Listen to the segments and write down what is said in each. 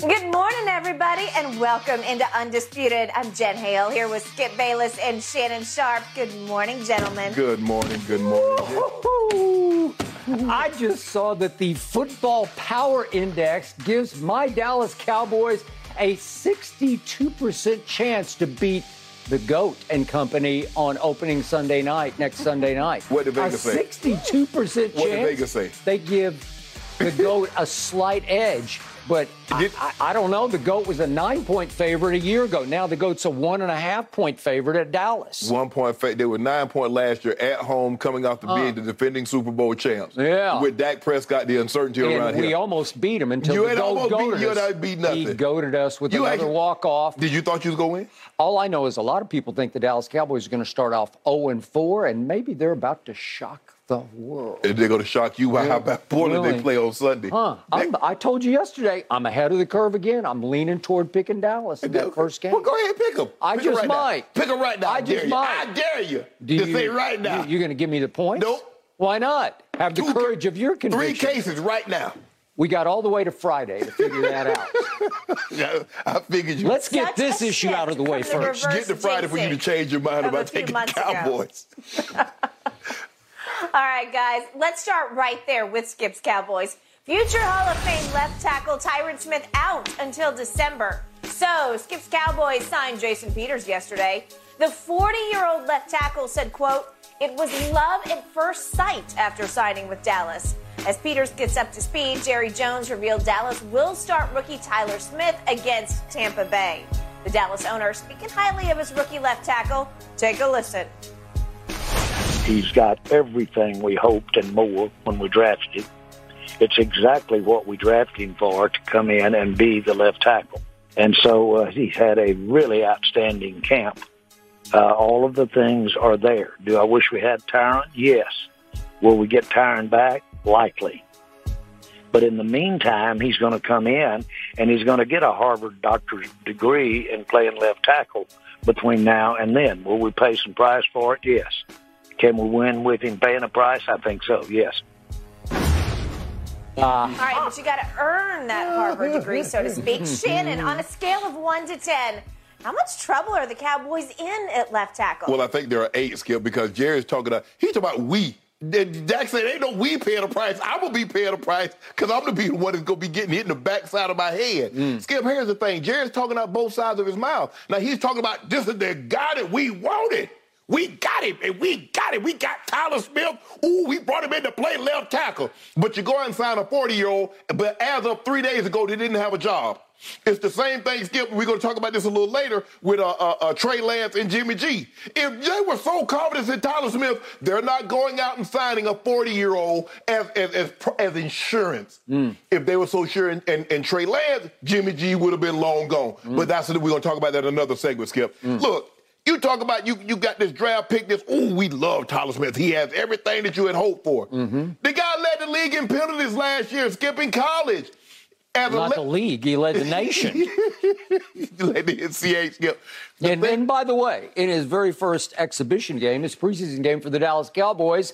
Good morning, everybody, and welcome into Undisputed. I'm Jen Hale here with Skip Bayless and Shannon Sharpe. Good morning, gentlemen. Good morning. Good morning. I just saw that the Football Power Index gives my Dallas Cowboys a 62% chance to beat the GOAT and company on opening Sunday night, next Sunday night. What did Vegas a say? 62% chance. What did Vegas say? They give the GOAT a slight edge. But I, Did- I, I don't know. The GOAT was a nine point favorite a year ago. Now the GOAT's a one and a half point favorite at Dallas. One point. Fa- they were nine point last year at home, coming off the being uh. the defending Super Bowl champs. Yeah. With Dak Prescott, the uncertainty around And we here. almost beat him until You the GOAT almost beat- you us. ain't beat He nothing. goaded us with You another walk off. Did you thought you was gonna win? All I know is a lot of people think the Dallas Cowboys are going to start off 0 and 4, and maybe they're about to shock the world. And they're gonna shock you by how bad poorly Really? they play on Sunday. Huh? I'm, I told you yesterday, I'm ahead of the curve again. I'm leaning toward picking Dallas in that first game. Well, go ahead, and pick them. I pick 'em just right might. Now. Pick them right now. I just dare might. You. I dare you Do to say right now. You, are going to give me the points? Nope. Why not? Have the Two- courage of your conviction. Three cases right now. We got all the way to Friday to figure that out. Yeah, I figured you. Let's get Such this issue out of the way shift from the first. get to Friday for you to change your mind about taking the months ago. Cowboys. All right, guys, let's start right there with Skip's Cowboys. Future Hall of Fame left tackle Tyron Smith out until December. So, Skip's Cowboys signed Jason Peters yesterday. The 40-year-old left tackle said, quote, it was love at first sight after signing with Dallas. As Peters gets up to speed, Jerry Jones revealed Dallas will start rookie Tyler Smith against Tampa Bay. The Dallas owner speaking highly of his rookie left tackle. Take a listen. He's got everything we hoped and more when we drafted him. It's exactly what we drafted him for to come in and be the left tackle. And so uh, he's had a really outstanding camp. Uh, all of the things are there. Do I wish we had Tyron? Yes. Will we get Tyron back? Likely. But in the meantime, he's going to come in and he's going to get a Harvard doctor's degree in playing left tackle between now and then. Will we pay some price for it? Yes. Can we win with him paying a price? I think so, yes. Uh, All right, but you got to earn that Harvard degree, so to speak. Shannon, on a scale of one to ten, how much trouble are the Cowboys in at left tackle? Well, I think there are eight, Skip, because Jerry's talking about, he's talking about we. Dak said, ain't no we paying the price. I'm going to be paying the price because I'm going to be the one that's going to be getting hit in the backside of my head. Mm. Skip, here's the thing. Jerry's talking out both sides of his mouth. Now, he's talking about this is the guy that we wanted. We got him, and we got him. We got Tyler Smith. Ooh, we brought him in to play left tackle. But you go out and sign a 40-year-old, but as of three days ago, they didn't have a job. It's the same thing, Skip. We're going to talk about this a little later with uh, uh, uh, Trey Lance and Jimmy G. If they were so confident in Tyler Smith, they're not going out and signing a 40-year-old as as, as, as insurance. If they were so sure in, in, in Trey Lance, Jimmy G would have been long gone. But that's what we're going to talk about that in another segment, Skip. Look, you talk about you you got this draft pick. This ooh, we love Tyler Smith. He has everything that you had hoped for. Mm-hmm. The guy led the league in penalties last year, skipping college. As Not a the league, he led the nation. led the NCAA skip. The And, and by the way, in his very first exhibition game, his preseason game for the Dallas Cowboys,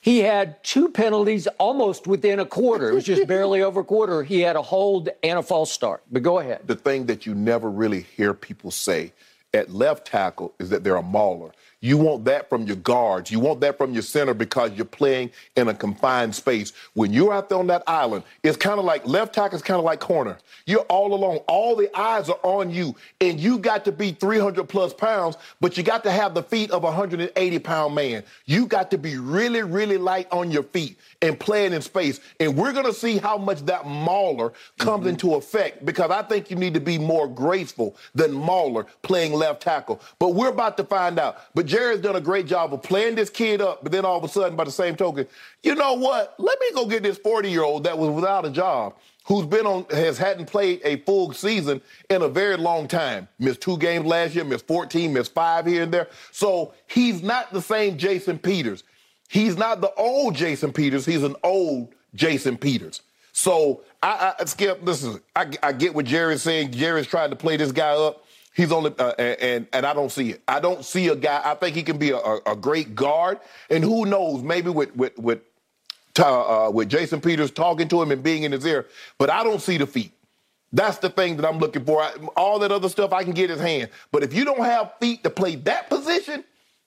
he had two penalties almost within a quarter. It was just barely over a quarter. He had a hold and a false start. But go ahead. the thing that you never really hear people say at left tackle is that they're a mauler. You want that from your guards. You want that from your center because you're playing in a confined space. When you're out there on that island, it's kind of like left tackle is kind of like corner. You're all alone. All the eyes are on you, and you got to be 300 plus pounds, but you got to have the feet of a 180 pound man. You got to be really, really light on your feet and playing in space. And we're going to see how much that mauler comes mm-hmm. into effect because I think you need to be more graceful than Mauler playing left tackle. But we're about to find out. But Jerry's done a great job of playing this kid up, but then all of a sudden, by the same token, you know what? Let me go get this 40 year old that was without a job who's been on has hadn't played a full season in a very long time. Missed two games last year, missed 14, missed five here and there. So he's not the same Jason Peters. He's not the old Jason Peters. He's an old Jason Peters. So I, I Skip, listen, I, I get what Jerry's saying. Jerry's trying to play this guy up. He's only uh, and and I don't see it. I don't see a guy. I think he can be a, a, great guard, and who knows? Maybe with with with uh, with Jason Peters talking to him and being in his ear. But I don't see the feet. That's the thing that I'm looking for. I, all that other stuff I can get his hand. But if you don't have feet to play that position,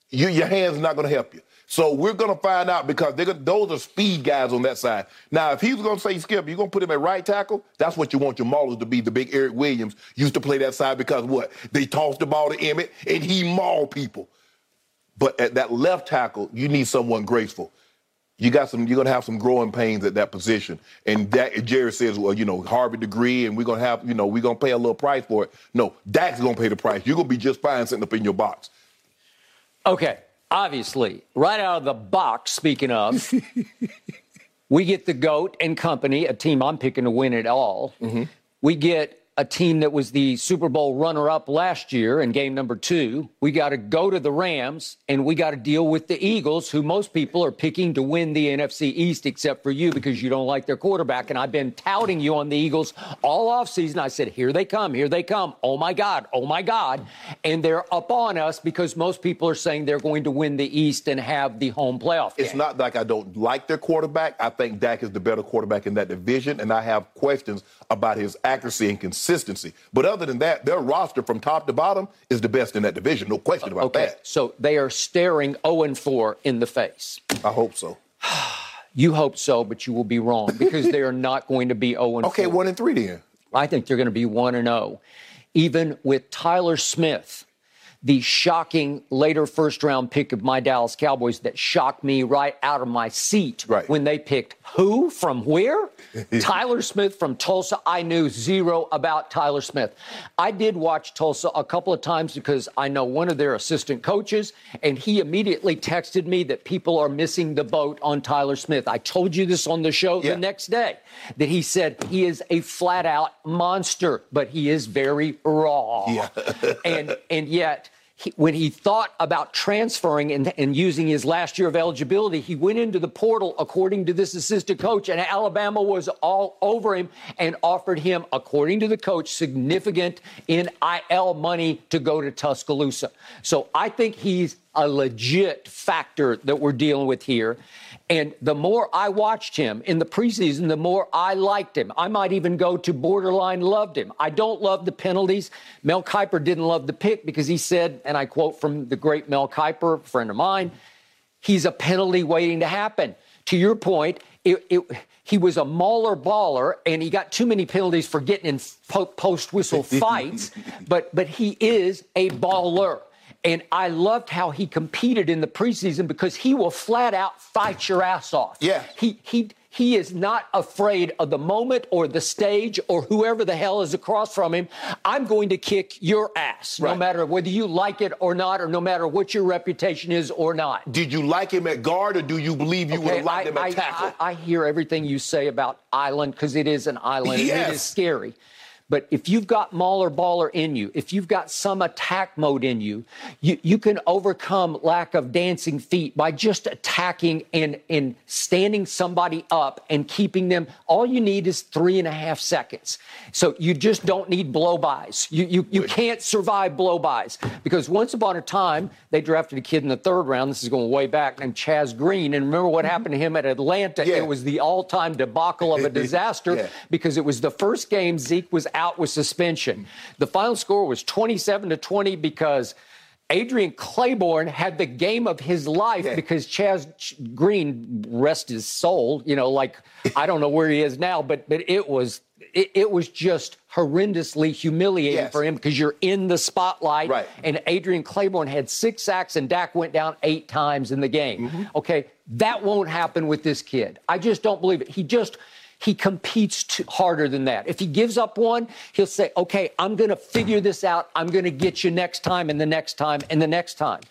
you, your hands not going to help you. So we're going to find out because they're gonna, those are speed guys on that side. Now, if he's going to say Skip, you're going to put him at right tackle. That's what you want your maulers to be. The big Eric Williams used to play that side because what they tossed the ball to Emmitt and he mauled people. But at that left tackle, you need someone graceful. You got some. You're gonna have some growing pains at that position. And that Jerry says, well, you know, Harvard degree, and we're gonna have, you know, we're gonna pay a little price for it. No, Dak's gonna pay the price. You're gonna be just fine sitting up in your box. Okay, obviously, right out of the box, speaking of, we get the GOAT and company, a team I'm picking to win it all. Mm-hmm. We get a team that was the Super Bowl runner up last year in game number two. We got to go to the Rams and we got to deal with the Eagles, who most people are picking to win the NFC East, except for you because you don't like their quarterback. And I've been touting you on the Eagles all offseason. I said, here they come, here they come. Oh my God, oh my God. And they're up on us because most people are saying they're going to win the East and have the home playoff. It's not like I don't like their quarterback. I think Dak is the better quarterback in that division, and I have questions about his accuracy and consistency. But other than that, their roster from top to bottom is the best in that division. No question about okay. that. So they are staring 0 4 in the face. I hope so. you hope so, but you will be wrong because they are not going to be 0 4. Okay, 1 and 3 then. I think they're going to be 1 and 0. Even with Tyler Smith the shocking later first round pick of my Dallas Cowboys that shocked me right out of my seat right. when they picked who from where? Tyler Smith from Tulsa. I knew zero about Tyler Smith. I did watch Tulsa a couple of times because I know one of their assistant coaches, and he immediately texted me that people are missing the boat on Tyler Smith. I told you this on the show yeah. the next day that he said he is a flat out monster, but he is very raw. Yeah. and and yet he, when he thought about transferring and, and, using his last year of eligibility, he went into the portal, according to this assistant coach, and Alabama was all over him and offered him, according to the coach, significant NIL money to go to Tuscaloosa. So I think he's a legit factor that we're dealing with here. And the more I watched him in the preseason, the more I liked him. I might even go to borderline loved him. I don't love the penalties. Mel Kiper didn't love the pick because he said, and I quote from the great Mel Kiper, friend of mine, he's a penalty waiting to happen. To your point, it, it, he was a mauler baller and he got too many penalties for getting in post whistle fights, but, but he is a baller. And I loved how he competed in the preseason because he will flat out fight your ass off. Yeah. He he he is not afraid of the moment or the stage or whoever the hell is across from him. I'm going to kick your ass, right. no matter whether you like it or not, or no matter what your reputation is or not. Did you like him at guard, or do you believe you okay, would have liked I, him at I, tackle? I, I, hear everything you say about Island because it is an island yes. and it is scary. But if you've got Mauler baller in you, if you've got some attack mode in you, you, you can overcome lack of dancing feet by just attacking and, and standing somebody up and keeping them. All you need is three and a half seconds. So you just don't need blow-bys. You, you, you can't survive blow-bys because once upon a time, they drafted a kid in the third round. This is going way back named Chaz Green. And remember what mm-hmm. happened to him at Atlanta? Yeah. It was the all-time debacle of a disaster yeah. because it was the first game Zeke was out with suspension. The final score was 27 to 20 because Adrian Clayborn had the game of his life yeah. because Chaz Green, rest his soul, you know, like I don't know where he is now, but but it was it, it was just horrendously humiliating yes. for him because you're in the spotlight. Right. And Adrian Clayborn had six sacks and Dak went down eight times in the game. Mm-hmm. Okay, that won't happen with this kid. I just don't believe it. He just he competes too, harder than that. If he gives up one, he'll say, "Okay, I'm going to figure this out. I'm going to get you next time and the next time and the next time."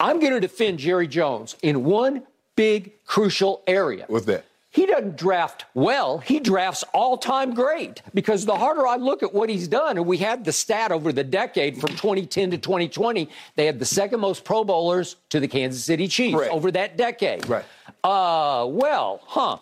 I'm going to defend Jerry Jones in one big crucial area. What's that? he doesn't draft well. He drafts all time great because the harder I look at what he's done, and we had the stat over the decade from 2010 to 2020, they had the second most Pro Bowlers to the Kansas City Chiefs right. over that decade. Right. Uh, well, huh.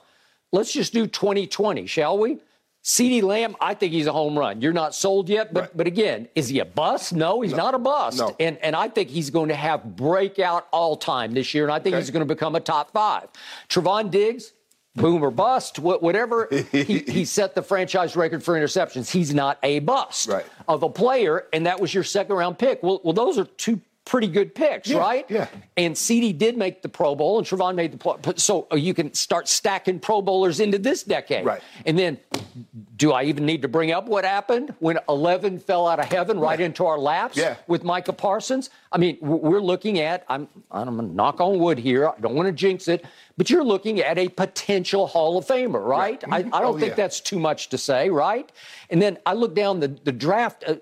Let's just do 2020, shall we? CeeDee Lamb, I think he's a home run. You're not sold yet, but right. but again, is he a bust? No, he's no. not a bust. No. And and I think he's going to have breakout all time this year, and I think okay. he's going to become a top five. Trevon Diggs, boom or bust, whatever. he, he, set the franchise record for interceptions. He's not a bust right. of a player, and that was your second round pick. Well, well, those are two pretty good picks, yeah, right? Yeah. And CeeDee did make the Pro Bowl, and Trevon made the Pro. So you can start stacking Pro Bowlers into this decade. Right. And then, do I even need to bring up what happened when 11 fell out of heaven right, right into our laps yeah. with Micah Parsons? I mean, we're looking at. I'm. I'm gonna knock on wood here. I don't want to jinx it, but you're looking at a potential Hall of Famer, right? right. I, I, don't oh, think yeah. that's too much to say, right? And then I look down the the draft. Uh,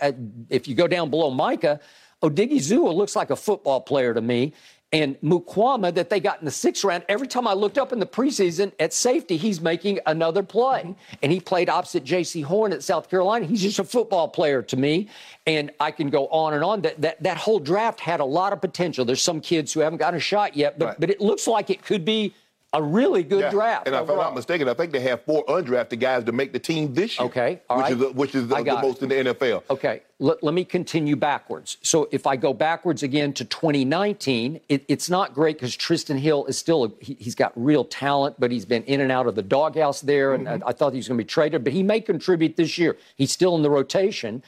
uh, if you go down below Micah. Oh, Odighizuwa looks like a football player to me. And Mukuamu that they got in the sixth round, every time I looked up in the preseason at safety, he's making another play. Mm-hmm. And he played opposite Jaycee Horn at South Carolina. He's just a football player to me. And I can go on and on. That that, that whole draft had a lot of potential. There's some kids who haven't gotten a shot yet, but, right. but it looks like it could be a really good yeah. draft. And if I'm not mistaken, I think they have four undrafted guys to make the team this year. Okay, all which right. Is, which is the, the most in the NFL. Okay, let, let, me continue backwards. So if I go backwards again to 2019, it, it's not great because Trysten Hill is still, a, he, has got real talent, but he's been in and out of the doghouse there, and mm-hmm. I, I thought he was going to be traded, but he may contribute this year. He's still in the rotation.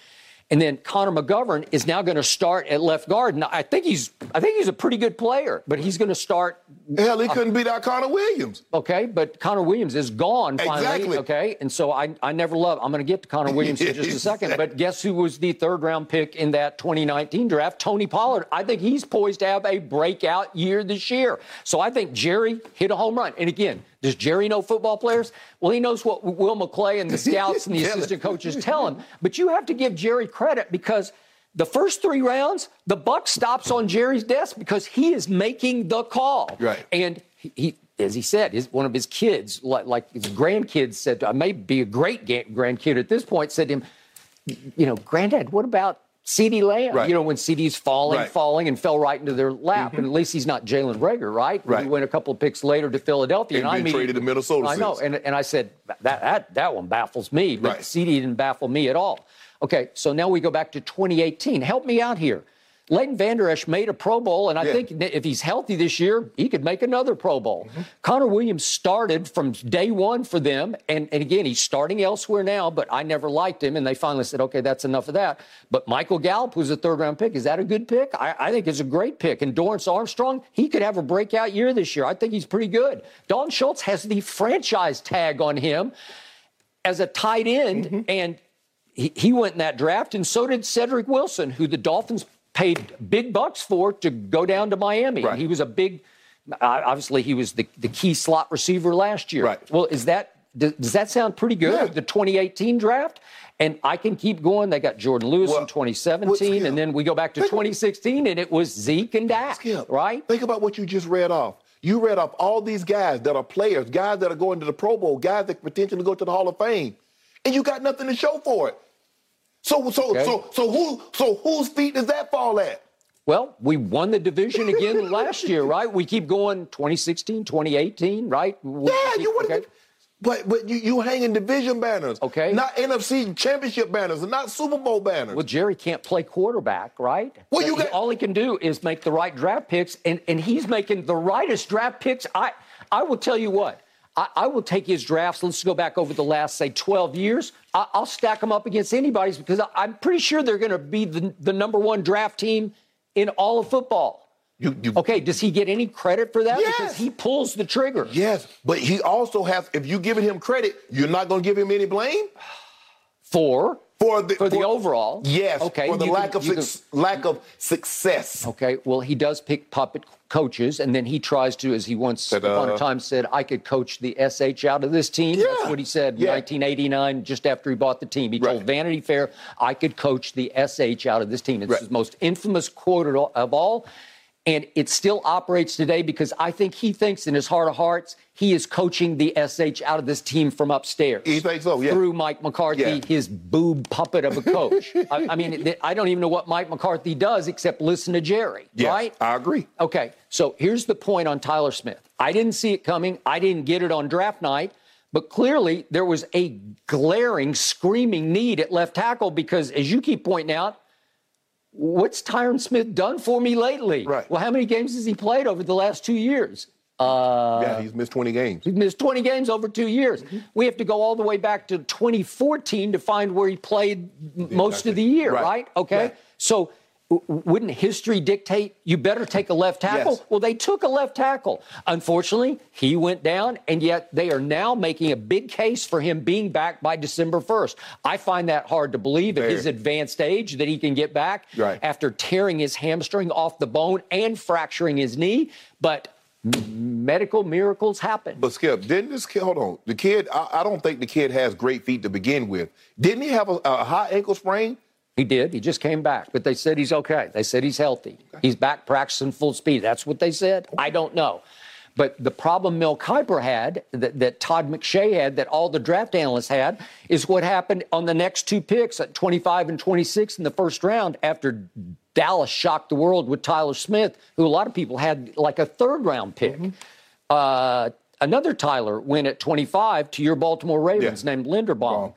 And then Connor McGovern is now going to start at left guard. And I think he's I think he's a pretty good player, but he's going to start. Hell, he uh, couldn't beat out Connor Williams. Okay, but Connor Williams is gone finally. Exactly. Okay, and so I I never love. I'm going to get to Connor Williams in just a second. But guess who was the third round pick in that 2019 draft? Tony Pollard. I think he's poised to have a breakout year this year. So I think Jerry hit a home run. And again, does Jerry know football players? Well, he knows what Will McClay and the scouts and the assistant coaches tell him. But you have to give Jerry credit because the first three rounds, the buck stops on Jerry's desk because he is making the call. Right. And he, he as he said, his, one of his kids, like, like his grandkids said, I may be a great grandkid at this point, said to him, you know, granddad, what about CeeDee Lamb, right. you know, when CeeDee's falling, right. falling, and fell right into their lap. Mm-hmm. And at least he's not Jalen Reagor, right? Right. He went a couple of picks later to Philadelphia. And, and I traded to Minnesota. I know. And, and I said, that, that, that one baffles me. But right. CeeDee didn't baffle me at all. Okay, so now we go back to 2018. Help me out here. Leighton Vander Esch made a Pro Bowl, and I yeah. think if he's healthy this year, he could make another Pro Bowl. Mm-hmm. Connor Williams started from day one for them, and, and again, he's starting elsewhere now, but I never liked him, and they finally said, okay, that's enough of that. But Michael Gallup, who's a third round pick, is that a good pick? I, I think it's a great pick. And Dorance Armstrong, he could have a breakout year this year. I think he's pretty good. Dalton Schultz has the franchise tag on him as a tight end, mm-hmm. and he, he went in that draft, and so did Cedric Wilson, who the Dolphins paid big bucks for to go down to Miami. Right. He was a big, uh, obviously, he was the, the key slot receiver last year. Right. Well, is that does, that sound pretty good? Yeah. The 2018 draft. And I can keep going. They got Jourdan Lewis well, in 2017, and then we go back to 2016, and it was Zeke and Dak, Skip, right? Think about what you just read off. You read off all these guys that are players, guys that are going to the Pro Bowl, guys that potentially go to the Hall of Fame, and you got nothing to show for it. So so okay. so so who so whose feet does that fall at? Well, we won the division again last year, right? We keep going 2016, 2018, right? Yeah, you won okay. But but you you hanging division banners, okay? Not NFC championship banners, and not Super Bowl banners. Well, Jerry can't play quarterback, right? Well, you got all he can do is make the right draft picks, and and he's making the rightest draft picks. I I will tell you what. I, I, will take his drafts. Let's go back over the last, say, 12 years. I, will stack them up against anybody's because I, am pretty sure they're going to be the, the number one draft team in all of football. You, you, Okay, does he get any credit for that? Yes. Because he pulls the trigger. Yes, but he also has. If you're giving him credit, you're not going to give him any blame For for the For the overall? Yes. Okay, For the you lack can- of you suc- lack of success. Okay, well, he does pick puppet coaches, and then he tries to, as he once Said, upon a time said, I could coach the SH out of this team. Yeah. That's what he said in Yeah. 1989, just after he bought the team. He Right. told Vanity Fair, I could coach the SH out of this team. It's Right. his most infamous quote of all. And it still operates today because I think he thinks in his heart of hearts he is coaching the SH out of this team from upstairs. You think so? Yeah. Through Mike McCarthy, Yeah. his boob puppet of a coach. I, I mean, I don't even know what Mike McCarthy does except listen to Jerry, Yes, right? I agree. Okay, so here's the point on Tyler Smith. I didn't see it coming. I didn't get it on draft night, but clearly there was a glaring, screaming need at left tackle because, as you keep pointing out, what's Tyron Smith done for me lately? Right. Well, how many games has he played over the last two years? Uh, yeah, he's missed 20 games. He's missed 20 games over two years. Mm-hmm. We have to go all the way back to 2014 to find where he played m- most of the year, Right. right? Okay. Right. So wouldn't history dictate you better take a left tackle? Yes. Well, they took a left tackle. Unfortunately, he went down, and yet they are now making a big case for him being back by December 1st. I find that hard to believe at his advanced age that he can get back Right. after tearing his hamstring off the bone and fracturing his knee. But medical miracles happen. But Skip, didn't this kid? Hold on, the kid. I, I don't think the kid has great feet to begin with. Didn't he have a, a high ankle sprain? He did. He just came back, but they said he's okay. They said he's healthy. He's back practicing full speed. That's what they said. I don't know. But the problem Mel Kiper had, that, that Todd McShay had, that all the draft analysts had, is what happened on the next two picks at 25 and 26 in the first round after Dallas shocked the world with Tyler Smith, who a lot of people had like a third round pick. Uh, another Tyler went at 25 to your Baltimore Ravens Yeah. named Linderbaum. Wrong.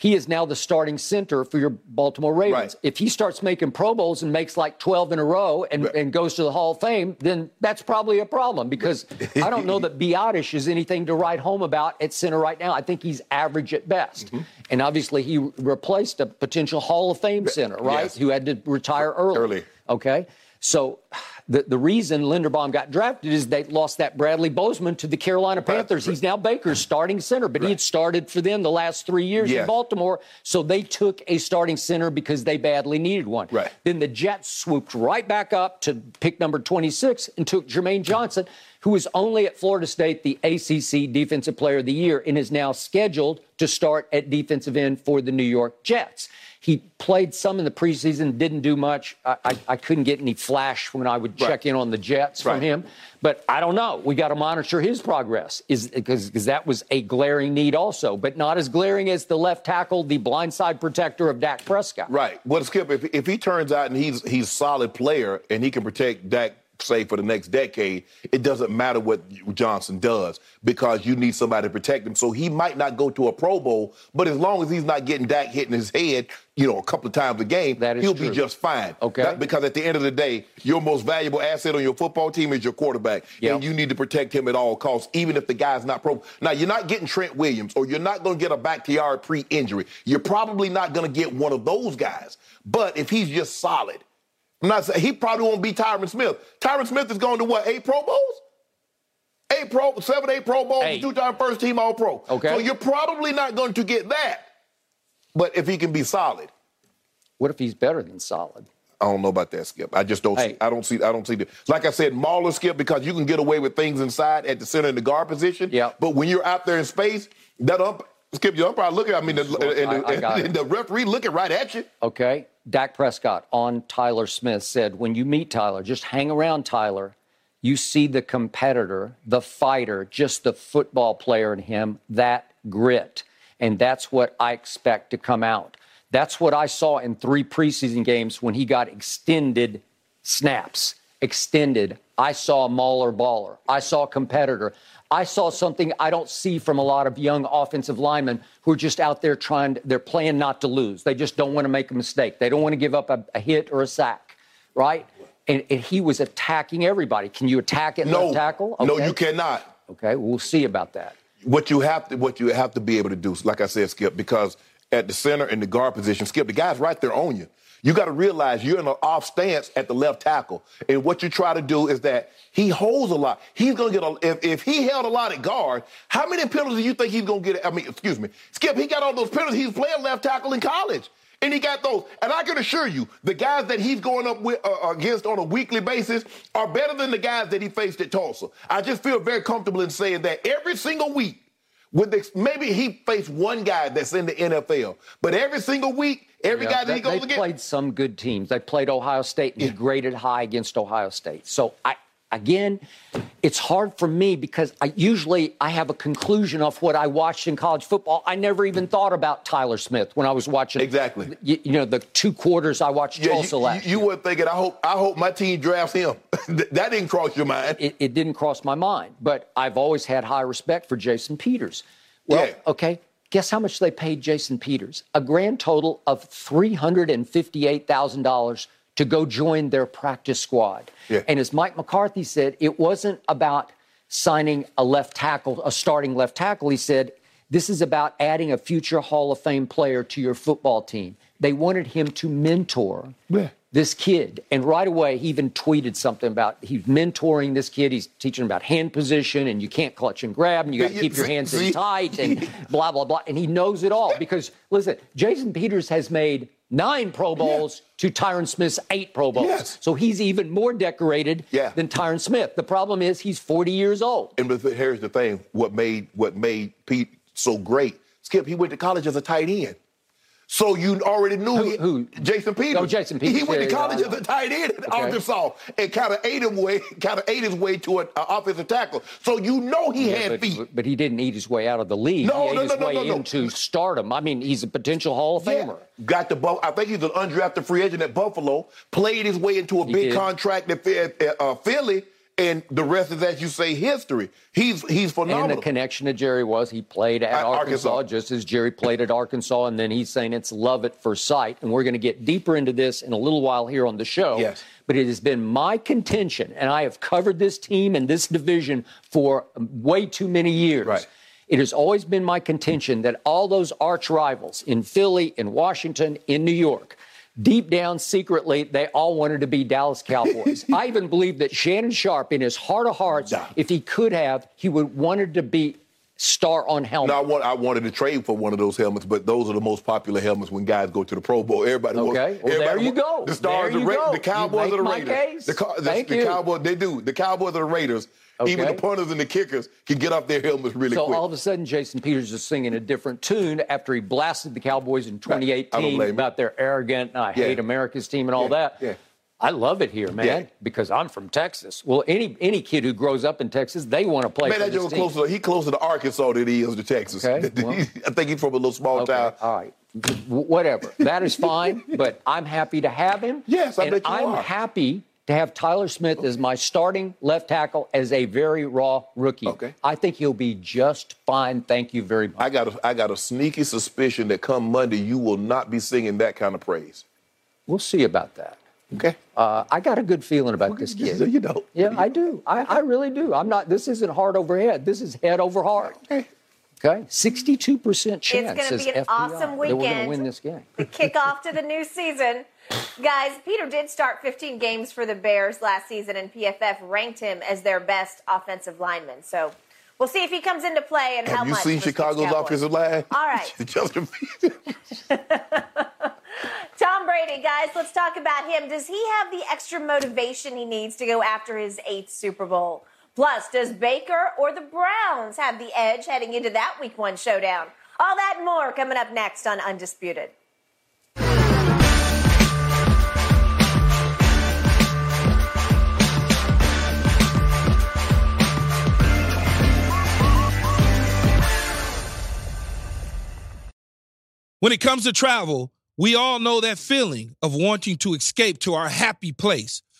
He is now the starting center for your Baltimore Ravens. Right. If he starts making Pro Bowls and makes like 12 in a row and, Right. and goes to the Hall of Fame, then that's probably a problem because I don't know that Biadasz is anything to write home about at center right now. I think he's average at best. Mm-hmm. And obviously, he replaced a potential Hall of Fame center, right? Yes. Who had to retire early. Early. Okay. So the, the reason Linderbaum got drafted is they lost that Bradley Bozeman to the Carolina Panthers. He's now Baker's starting center, but he had started for them the last three years in Baltimore. So they took a starting center because they badly needed one. Right. Then the Jets swooped right back up to pick number 26 and took Jermaine Johnson, who was only at Florida State the ACC Defensive Player of the Year and is now scheduled to start at defensive end for the New York Jets. He played some in the preseason, didn't do much. I, I, I couldn't get any flash when I would check Right. in on the Jets from Right. him. But I don't know. We got to monitor his progress, is because that was a glaring need also, but not as glaring as the left tackle, the blindside protector of Dak Prescott. Right. Well, Skip, if, if he turns out and he's he's a solid player and he can protect Dak, say for the next decade, it doesn't matter what Johnson does because you need somebody to protect him. So he might not go to a Pro Bowl, but as long as he's not getting Dak hitting his head, you know, a couple of times a game, he'll true. be just fine. Okay. That- because at the end of the day, your most valuable asset on your football team is your quarterback, Yep. and you need to protect him at all costs, even if the guy's not pro. Now, you're not getting Trent Williams, or you're not going to get a Bakhtiari pre-injury. You're probably not going to get one of those guys. But if he's just solid, I'm not saying he probably won't be Tyron Smith. Tyron Smith is going to what? Eight Pro Bowls? Eight Pro, seven, eight Pro Bowls, Eight. two-time first team All Pro. Okay. So you're probably not going to get that. But if he can be solid, What if he's better than solid? I don't know about that, Skip. I just don't Hey. see. I don't see. I don't see the. Like I said, Mauler Skip because you can get away with things inside at the center and the guard position. Yeah. But when you're out there in space, that ump, Skip, your umpire looking. I mean, the, and, I- got the, and the referee looking right at you. Okay. Dak Prescott on Tyler Smith said, when you meet Tyler, just hang around Tyler. You see the competitor, the fighter, just the football player in him, that grit. And that's what I expect to come out. That's what I saw in three preseason games when he got extended snaps. Extended. I saw a mauler baller. I saw a competitor. I saw something I don't see from a lot of young offensive linemen who are just out there trying, to, they're playing not to lose. They just don't want to make a mistake. They don't want to give up a, a hit or a sack, right? And, and he was attacking everybody. Can you attack at No left tackle? No, Okay. you cannot. Okay, we'll see about that. What you have to, what you have to be able to do, like I said, Skip, because at the center and the guard position, Skip, the guy's right there on you. You got to realize you're in an off stance at the left tackle. And what you try to do is that he holds a lot. He's going to get a, if, if he held a lot at guard, how many penalties do you think he's going to get? I mean, excuse me, Skip, he got all those penalties. He's playing left tackle in college. And he got those. And I can assure you, the guys that he's going up with, uh, against on a weekly basis are better than the guys that he faced at Tulsa. I just feel very comfortable in saying that every single week, with the, maybe he faced one guy that's in the NFL, but every single week, every yeah, guy that, he goes against. They played some good teams. They played Ohio State and yeah. he graded high against Ohio State. So I, Again, it's hard for me because I usually I have a conclusion of what I watched in college football. I never even thought about Tyler Smith when I was watching exactly. You, you know the two quarters I watched yeah, Tulsa you, last. You, you were thinking, I hope I hope my team drafts him. that didn't cross your mind. It, it, didn't cross my mind, but I've always had high respect for Jason Peters. Well, yeah. okay. Guess how much they paid Jason Peters? A grand total of three hundred and fifty-eight thousand dollars to go join their practice squad. Yeah. And as Mike McCarthy said, it wasn't about signing a left tackle, a starting left tackle. He said, this is about adding a future Hall of Fame player to your football team. They wanted him to mentor yeah. This kid. And right away, he even tweeted something about he's mentoring this kid. He's teaching about hand position and you can't clutch and grab and you got to keep your hands in tight and blah, blah, blah. And he knows it all because, listen, Jason Peters has made nine Pro Bowls yeah. to Tyron Smith's eight Pro Bowls. Yes. So he's even more decorated yeah. than Tyron Smith. The problem is he's 40 years old. And here's the thing: what made what made Pete so great? Skip, he went to college as a tight end. So you already knew who, who? Jason Peters. Oh, Jason Peters. He went to college yeah, as a tight end at okay. Arkansas and kind of ate him way, kind of ate his way to an offensive tackle. So you know he yeah, had but, feet. But he didn't eat his way out of the league. No, he no, ate no, his way no, no, into stardom. I mean, he's a potential Hall of Famer. Got the I think he's an undrafted free agent at Buffalo. Played his way into a he big did. contract at uh, Philly and the rest is, as you say, history. He's he's phenomenal. And the connection to Jerry was he played at, at Arkansas, Arkansas, just as Jerry played at Arkansas, and then he's saying it's love at first sight. And we're going to get deeper into this in a little while here on the show. Yes. But it has been my contention, and I have covered this team and this division for way too many years. Right. It has always been my contention that all those arch rivals in Philly, in Washington, in New York, deep down secretly, they all wanted to be Dallas Cowboys. I even believe that Shannon Sharpe, in his heart of hearts, if he could have, he would wanted to be star on helmet. No, I, want, I wanted to trade for one of those helmets, but those are the most popular helmets when guys go to the Pro Bowl. Everybody okay. wants. Well, everybody there you go. The stars, the, Ra- the Cowboys, are the Raiders. The, the, the. Cowboys, they do. The Cowboys are the Raiders. Okay. Even the punters and the kickers can get off their helmets really so quick. So all of a sudden, Jason Peters is singing a different tune after he blasted the Cowboys in 2018 about their arrogant, and I yeah. hate America's team and all yeah. that. Yeah. I love it here, man, yeah. because I'm from Texas. Well, any any kid who grows up in Texas, they want to play. Man, that Joe's closer. He closer to Arkansas than he is to Texas. Okay, well, I think he's from a little small okay, town. All right, whatever. That is fine, but I'm happy to have him. Yes, I bet you I'm are. happy to have Tyler Smith as my starting left tackle as a very raw rookie. Okay. I think he'll be just fine. Thank you very much. I got a, I got a sneaky suspicion that come Monday you will not be singing that kind of praise. We'll see about that. Okay. Uh, I got a good feeling about well, this kid. You know. Yeah, I do. I, I really do. I'm not. This isn't heart over head. This is head over heart. Okay. Okay, 62% chance. It's going to be an FBI awesome weekend. We're going to win this game. The kickoff to the new season. Guys, Peter did start 15 games for the Bears last season, and PFF ranked him as their best offensive lineman. So we'll see if he comes into play and Have how you much. Have you seen Chicago's offensive line? All right. Tom Brady, guys, let's talk about him. Does he have the extra motivation he needs to go after his eighth Super Bowl? Plus, does Baker or the Browns have the edge heading into that week one showdown? All that and more coming up next on Undisputed. When it comes to travel, we all know that feeling of wanting to escape to our happy place,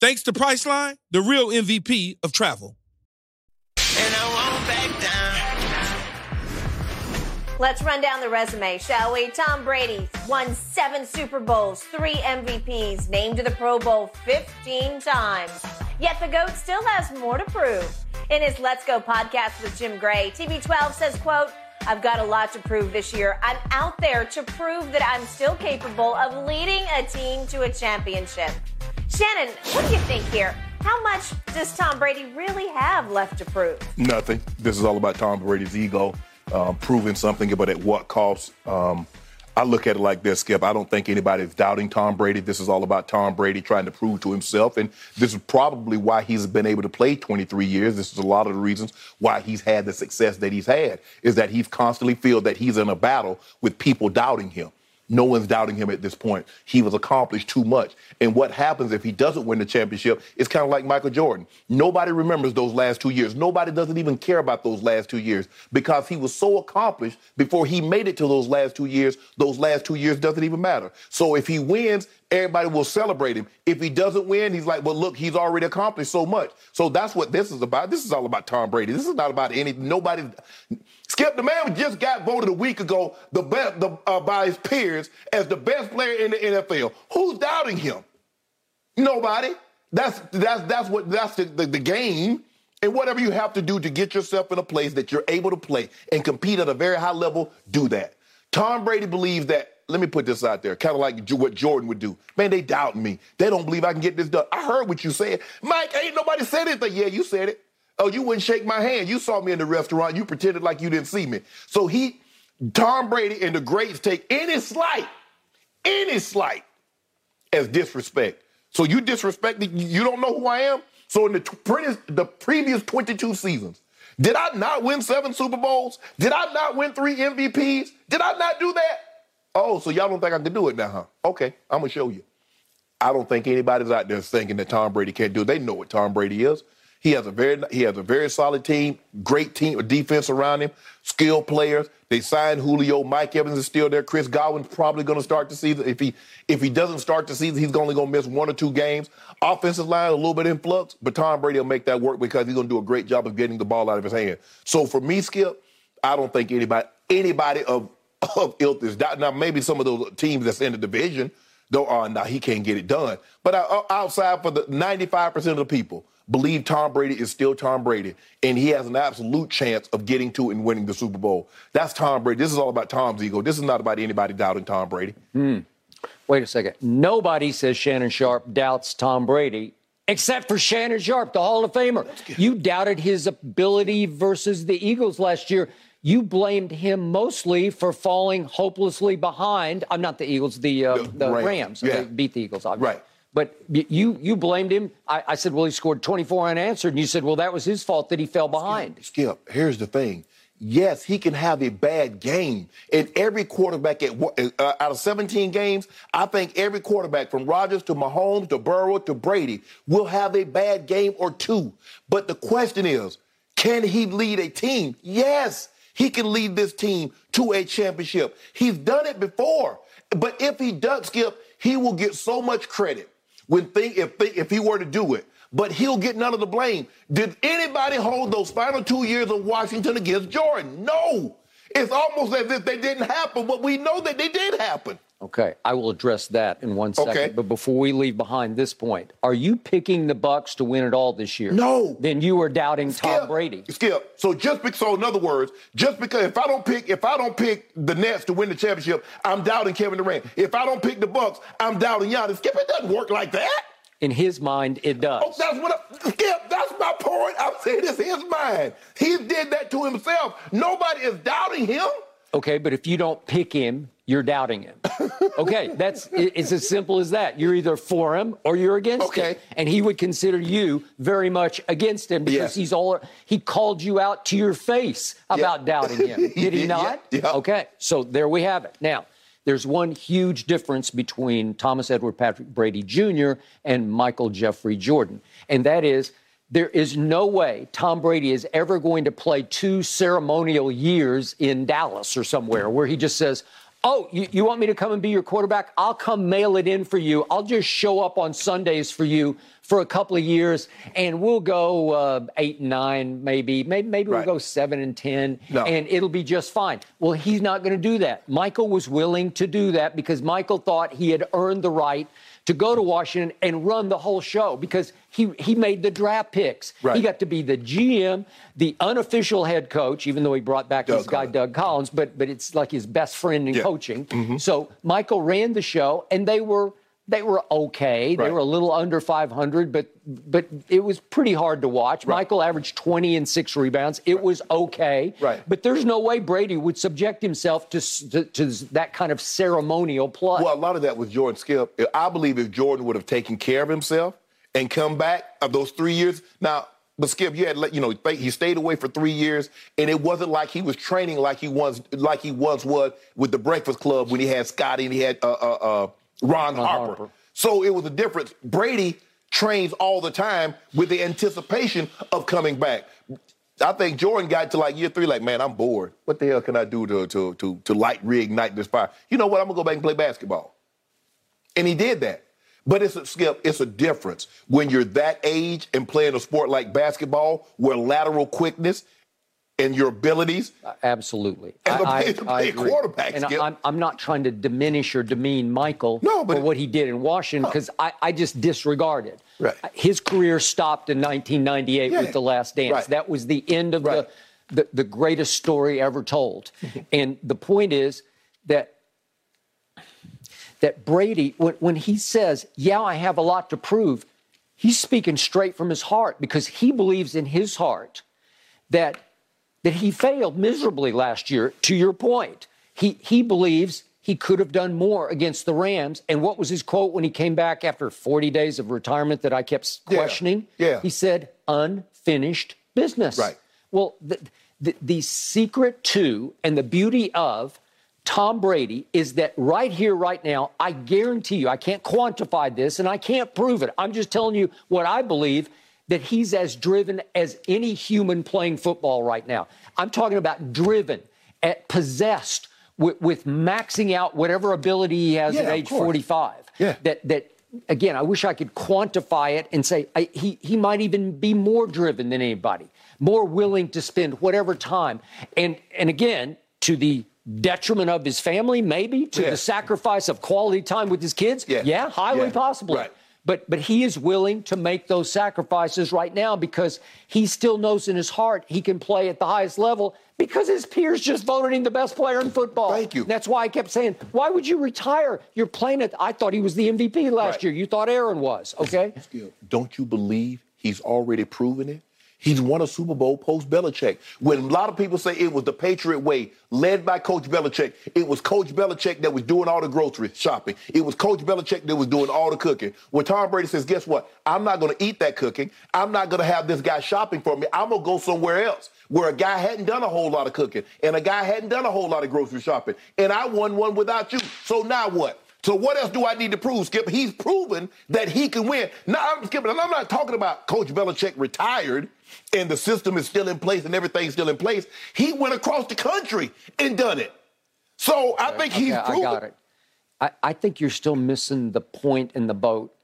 Thanks to Priceline, the real MVP of travel. Let's run down the resume, shall we? Tom Brady won seven Super Bowls, three MVPs, named to the Pro Bowl 15 times. Yet the GOAT still has more to prove. In his Let's Go podcast with Jim Gray, TB12 says, quote, I've got a lot to prove this year. I'm out there to prove that I'm still capable of leading a team to a championship. Shannon, what do you think here? How much does Tom Brady really have left to prove? Nothing. This is all about Tom Brady's ego, um, proving something, but at what cost? Um, I look at it like this, Skip. I don't think anybody's doubting Tom Brady. This is all about Tom Brady trying to prove to himself. And this is probably why he's been able to play 23 years. This is a lot of the reasons why he's had the success that he's had, is that he's constantly feel that he's in a battle with people doubting him. No one's doubting him at this point. He was accomplished too much. And what happens if he doesn't win the championship is kind of like Michael Jordan. Nobody remembers those last two years. Nobody doesn't even care about those last two years because he was so accomplished before he made it to those last two years. Those last two years doesn't even matter. So if he wins, everybody will celebrate him. If he doesn't win, he's like, well, look, he's already accomplished so much. So that's what this is about. This is all about Tom Brady. This is not about any nobody. Skip the man who just got voted a week ago the best the, uh, by his peers as the best player in the NFL. Who's doubting him? Nobody. That's that's that's what that's the, the, the game. And whatever you have to do to get yourself in a place that you're able to play and compete at a very high level, do that. Tom Brady believes that. Let me put this out there, kind of like what Jordan would do. Man, they doubt me. They don't believe I can get this done. I heard what you said, Mike. Ain't nobody said anything. Yeah, you said it. Oh, you wouldn't shake my hand. You saw me in the restaurant. You pretended like you didn't see me. So he, Tom Brady and the greats take any slight, any slight as disrespect. So you disrespect you don't know who I am? So in the, t- the previous 22 seasons, did I not win seven Super Bowls? Did I not win three MVPs? Did I not do that? Oh, so y'all don't think I can do it now, huh? Okay, I'm gonna show you. I don't think anybody's out there thinking that Tom Brady can't do it. They know what Tom Brady is. He has a very he has a very solid team, great team, of defense around him, skilled players. They signed Julio. Mike Evans is still there. Chris Godwin's probably going to start the season. If he if he doesn't start the season, he's only going to miss one or two games. Offensive line a little bit in flux, but Tom Brady will make that work because he's going to do a great job of getting the ball out of his hand. So for me, Skip, I don't think anybody anybody of of ilk is now maybe some of those teams that's in the division though. Oh, now he can't get it done. But uh, outside for the ninety five percent of the people believe Tom Brady is still Tom Brady, and he has an absolute chance of getting to and winning the Super Bowl. That's Tom Brady. This is all about Tom's ego. This is not about anybody doubting Tom Brady. Mm. Wait a second. Nobody says Shannon Sharpe doubts Tom Brady. Except for Shannon Sharpe, the Hall of Famer. You doubted his ability versus the Eagles last year. You blamed him mostly for falling hopelessly behind. I'm not the Eagles, the uh, the, the Rams. Rams. Yeah. They beat the Eagles, obviously. Right. But you you blamed him. I, I, said, well, he scored 24 unanswered, and you said, well, that was his fault that he fell behind. Skip, Skip here's the thing. Yes, he can have a bad game. And every quarterback at uh, out of 17 games, I think every quarterback from Rodgers to Mahomes to Burrow to Brady will have a bad game or two. But the question is, can he lead a team? Yes, he can lead this team to a championship. He's done it before. But if he does, Skip, he will get so much credit when think if if he were to do it. But he'll get none of the blame. Did anybody hold those final two years of Washington against Jordan? No. It's almost as if they didn't happen, but we know that they did happen. Okay, I will address that in one second. Okay. But before we leave behind this point, are you picking the Bucs to win it all this year? No. Then you are doubting Tom Brady. Skip. So just because, so in other words, just because if I don't pick, if I don't pick the Nets to win the championship, I'm doubting Kevin Durant. If I don't pick the Bucks, I'm doubting Giannis. Skip, it doesn't work like that. In his mind, it does. Oh, that's what I, Skip. That's my point. I'm saying it's his mind. He did that to himself. Nobody is doubting him. Okay, but if you don't pick him, you're doubting him. Okay, that's it's as simple as that. You're either for him or you're against him. Okay. And he would consider you very much against him because Yes. he's all he called you out to your face about doubting him. Did he Yeah, not? yeah. Okay. So there we have it. Now, there's one huge difference between Thomas Edward Patrick Brady Jr. and Michael Jeffrey Jordan. And that is there is no way Tom Brady is ever going to play two ceremonial years in Dallas or somewhere where he just says, Oh, you, you want me to come and be your quarterback? I'll come mail it in for you. I'll just show up on Sundays for you for a couple of years, and we'll go uh, eight and nine, maybe. Maybe, maybe Right. we'll go seven and ten, No. and it'll be just fine. Well, he's not going to do that. Michael was willing to do that because Michael thought he had earned the right to go to Washington and run the whole show because he, he made the draft picks. Right. He got to be the GM, the unofficial head coach, even though he brought back Doug his guy Collins. Doug Collins, but but it's like his best friend in Yeah. coaching. Mm-hmm. So Michael ran the show, and they were they were okay. They were a little under 500, but but it was pretty hard to watch. Michael averaged 20 and six rebounds. It was okay. Right. But there's no way Brady would subject himself to, to to that kind of ceremonial play. Well, a lot of that was Jordan Skip. I believe if Jordan would have taken care of himself and come back of those three years. Now, but Skip, you had you know he stayed away for three years, and it wasn't like he was training like he once like he once was with the Breakfast Club when he had Scotty and he had uh, uh, uh, Ron, Harper. Harper. So it was a difference. Brady trains all the time with the anticipation of coming back. I think Jordan got to like year three, like, man, I'm bored. What the hell can I do to to to to light reignite this fire? You know what? I'm gonna go back and play basketball. And he did that. But it's a skip, it's a difference when you're that age and playing a sport like basketball where lateral quickness and your abilities. Uh, absolutely. And the I, play- to play quarterback, And I'm, I'm not trying to diminish or demean Michael No, but- for what he did in Washington because I, I just disregard it. Right. His career stopped in 1998 Yeah. with The Last Dance. Right. That was the end of Right. the, the, the greatest story ever told. and the point is that that Brady, when, when he says, Yeah, I have a lot to prove, he's speaking straight from his heart because he believes in his heart that that he failed miserably last year. To your point, he he believes he could have done more against the Rams. And what was his quote when he came back after 40 days of retirement that I kept Yeah, questioning? yeah. He said, "Unfinished business." Right. Well, the, the the secret to and the beauty of Tom Brady is that right here, right now, I guarantee you, I can't quantify this and I can't prove it. I'm just telling you what I believe that he's as driven as any human playing football right now. I'm talking about driven, at possessed with, with maxing out whatever ability he has Yeah, at age 45. Yeah. That that again, I wish I could quantify it and say I, he he might even be more driven than anybody, more willing to spend whatever time, and and again to the detriment of his family, maybe to Yeah. the sacrifice of quality time with his kids. Yeah. highly Yeah. possibly. Right. But but he is willing to make those sacrifices right now because he still knows in his heart he can play at the highest level because his peers just voted him the best player in football. Thank you. That's why I kept saying, why would you retire? You're playing it. I thought he was the MVP last Right. year. You thought Aaron was. Okay. Don't you believe he's already proven it? He's won a Super Bowl post Belichick. When a lot of people say it was the Patriot way, led by Coach Belichick, it was Coach Belichick that was doing all the grocery shopping. It was Coach Belichick that was doing all the cooking. When Tom Brady says, guess what? I'm not going to eat that cooking. I'm not going to have this guy shopping for me. I'm going to go somewhere else where a guy hadn't done a whole lot of cooking and a guy hadn't done a whole lot of grocery shopping. And I won one without you. So now what? So what else do I need to prove, Skip? He's proven that he can win. Now I'm Skip, and I'm not talking about Coach Belichick retired and the system is still in place and everything's still in place. He went across the country and done it. So I think he's Okay, I got it. I, I think you're still missing the point in the boat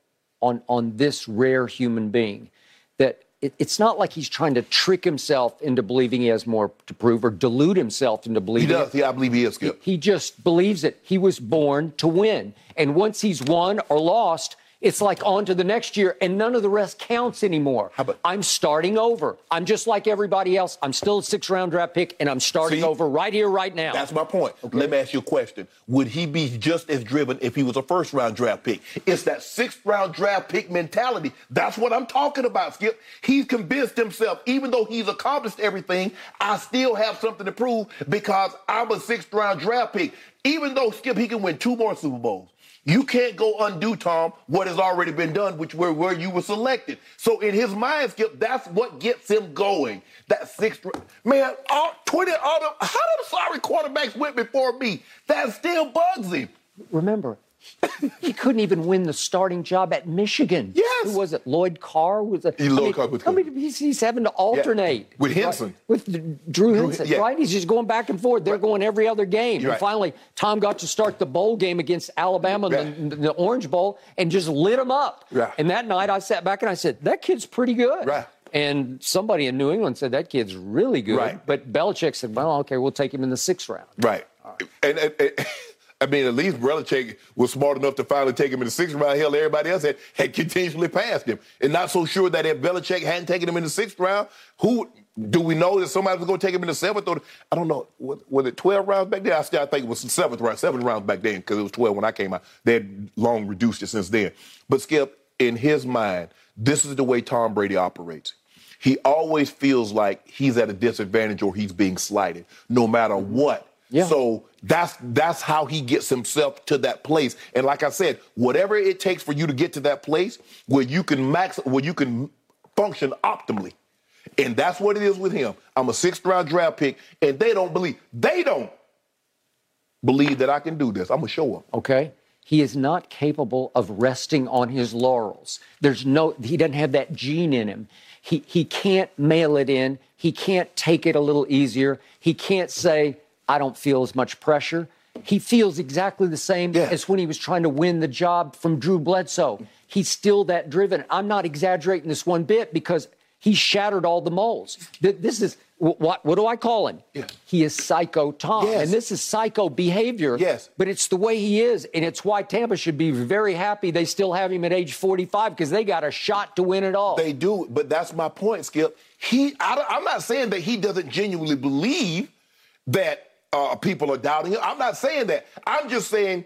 on on this rare human being that it, it's not like he's trying to trick himself into believing he has more to prove or delude himself into believing. He does. it. Yeah, I believe he is, Skip. He just believes it. He was born to win. And once he's won or lost, it's like on to the next year, and none of the rest counts anymore. About- I'm starting over. I'm just like everybody else. I'm still a six round draft pick, and I'm starting See? over right here, right now. That's my point. Let me ask you a question. Would he be just as driven if he was a first round draft pick? It's that sixth round draft pick mentality. That's what I'm talking about, Skip. He's convinced himself, even though he's accomplished everything, I still have something to prove because I'm a sixth round draft pick. Even though, Skip, he can win two more Super Bowls. You can't go undo, Tom, what has already been done, which were where you were selected. So in his mind, Skip, that's what gets him going. That sixth, man, all 20 other, how the sorry quarterbacks went before me? That still bugs him. Remember, he couldn't even win the starting job at Michigan. Yes. Who was it? Lloyd Carr was a. Yeah, Lloyd mean, Carr was I mean, he's, he's having to alternate With Henson. With Drew Henson, yeah. right? He's just going back and forth. They're going every other game. And right. finally, Tom got to start the bowl game against Alabama, Right. the, the Orange Bowl, and just lit him up. Right. And that night, I sat back and I said, "That kid's pretty good." Right. And somebody in New England said that kid's really good. Right. But Belichick said, "Well, okay, we'll take him in the sixth round." Right. And, and- and- I mean, at least Belichick was smart enough to finally take him in the sixth round. Hell, everybody else had, had continuously passed him. And not so sure that if Belichick hadn't taken him in the sixth round, who do we know that somebody was going to take him in the seventh or I don't know. Was, was it 12 rounds back then? I still I think it was the seventh round, seventh rounds back then because it was 12 when I came out. They had long reduced it since then. But Skip, in his mind, this is the way Tom Brady operates. He always feels like he's at a disadvantage or he's being slighted, no matter what. Yeah. So that's that's how he gets himself to that place. And like I said, whatever it takes for you to get to that place where you can max where you can function optimally. And that's what it is with him. I'm a sixth round draft pick, and they don't believe they don't believe that I can do this. I'm gonna show them. okay? He is not capable of resting on his laurels. There's no, he doesn't have that gene in him. He, he can't mail it in. He can't take it a little easier. He can't say, I don't feel as much pressure. He feels exactly the same Yeah. as when he was trying to win the job from Drew Bledsoe. He's still that driven. I'm not exaggerating this one bit because he shattered all the molds. This is what what do I call him? Yeah. He is psycho Tom, Yes. and this is psycho behavior. Yes. But it's the way he is, and it's why Tampa should be very happy they still have him at age 45 because they got a shot to win it all. They do, but that's my point, Skip. He, I, am not saying that he doesn't genuinely believe that uh, people are doubting him. I'm not saying that. I'm just saying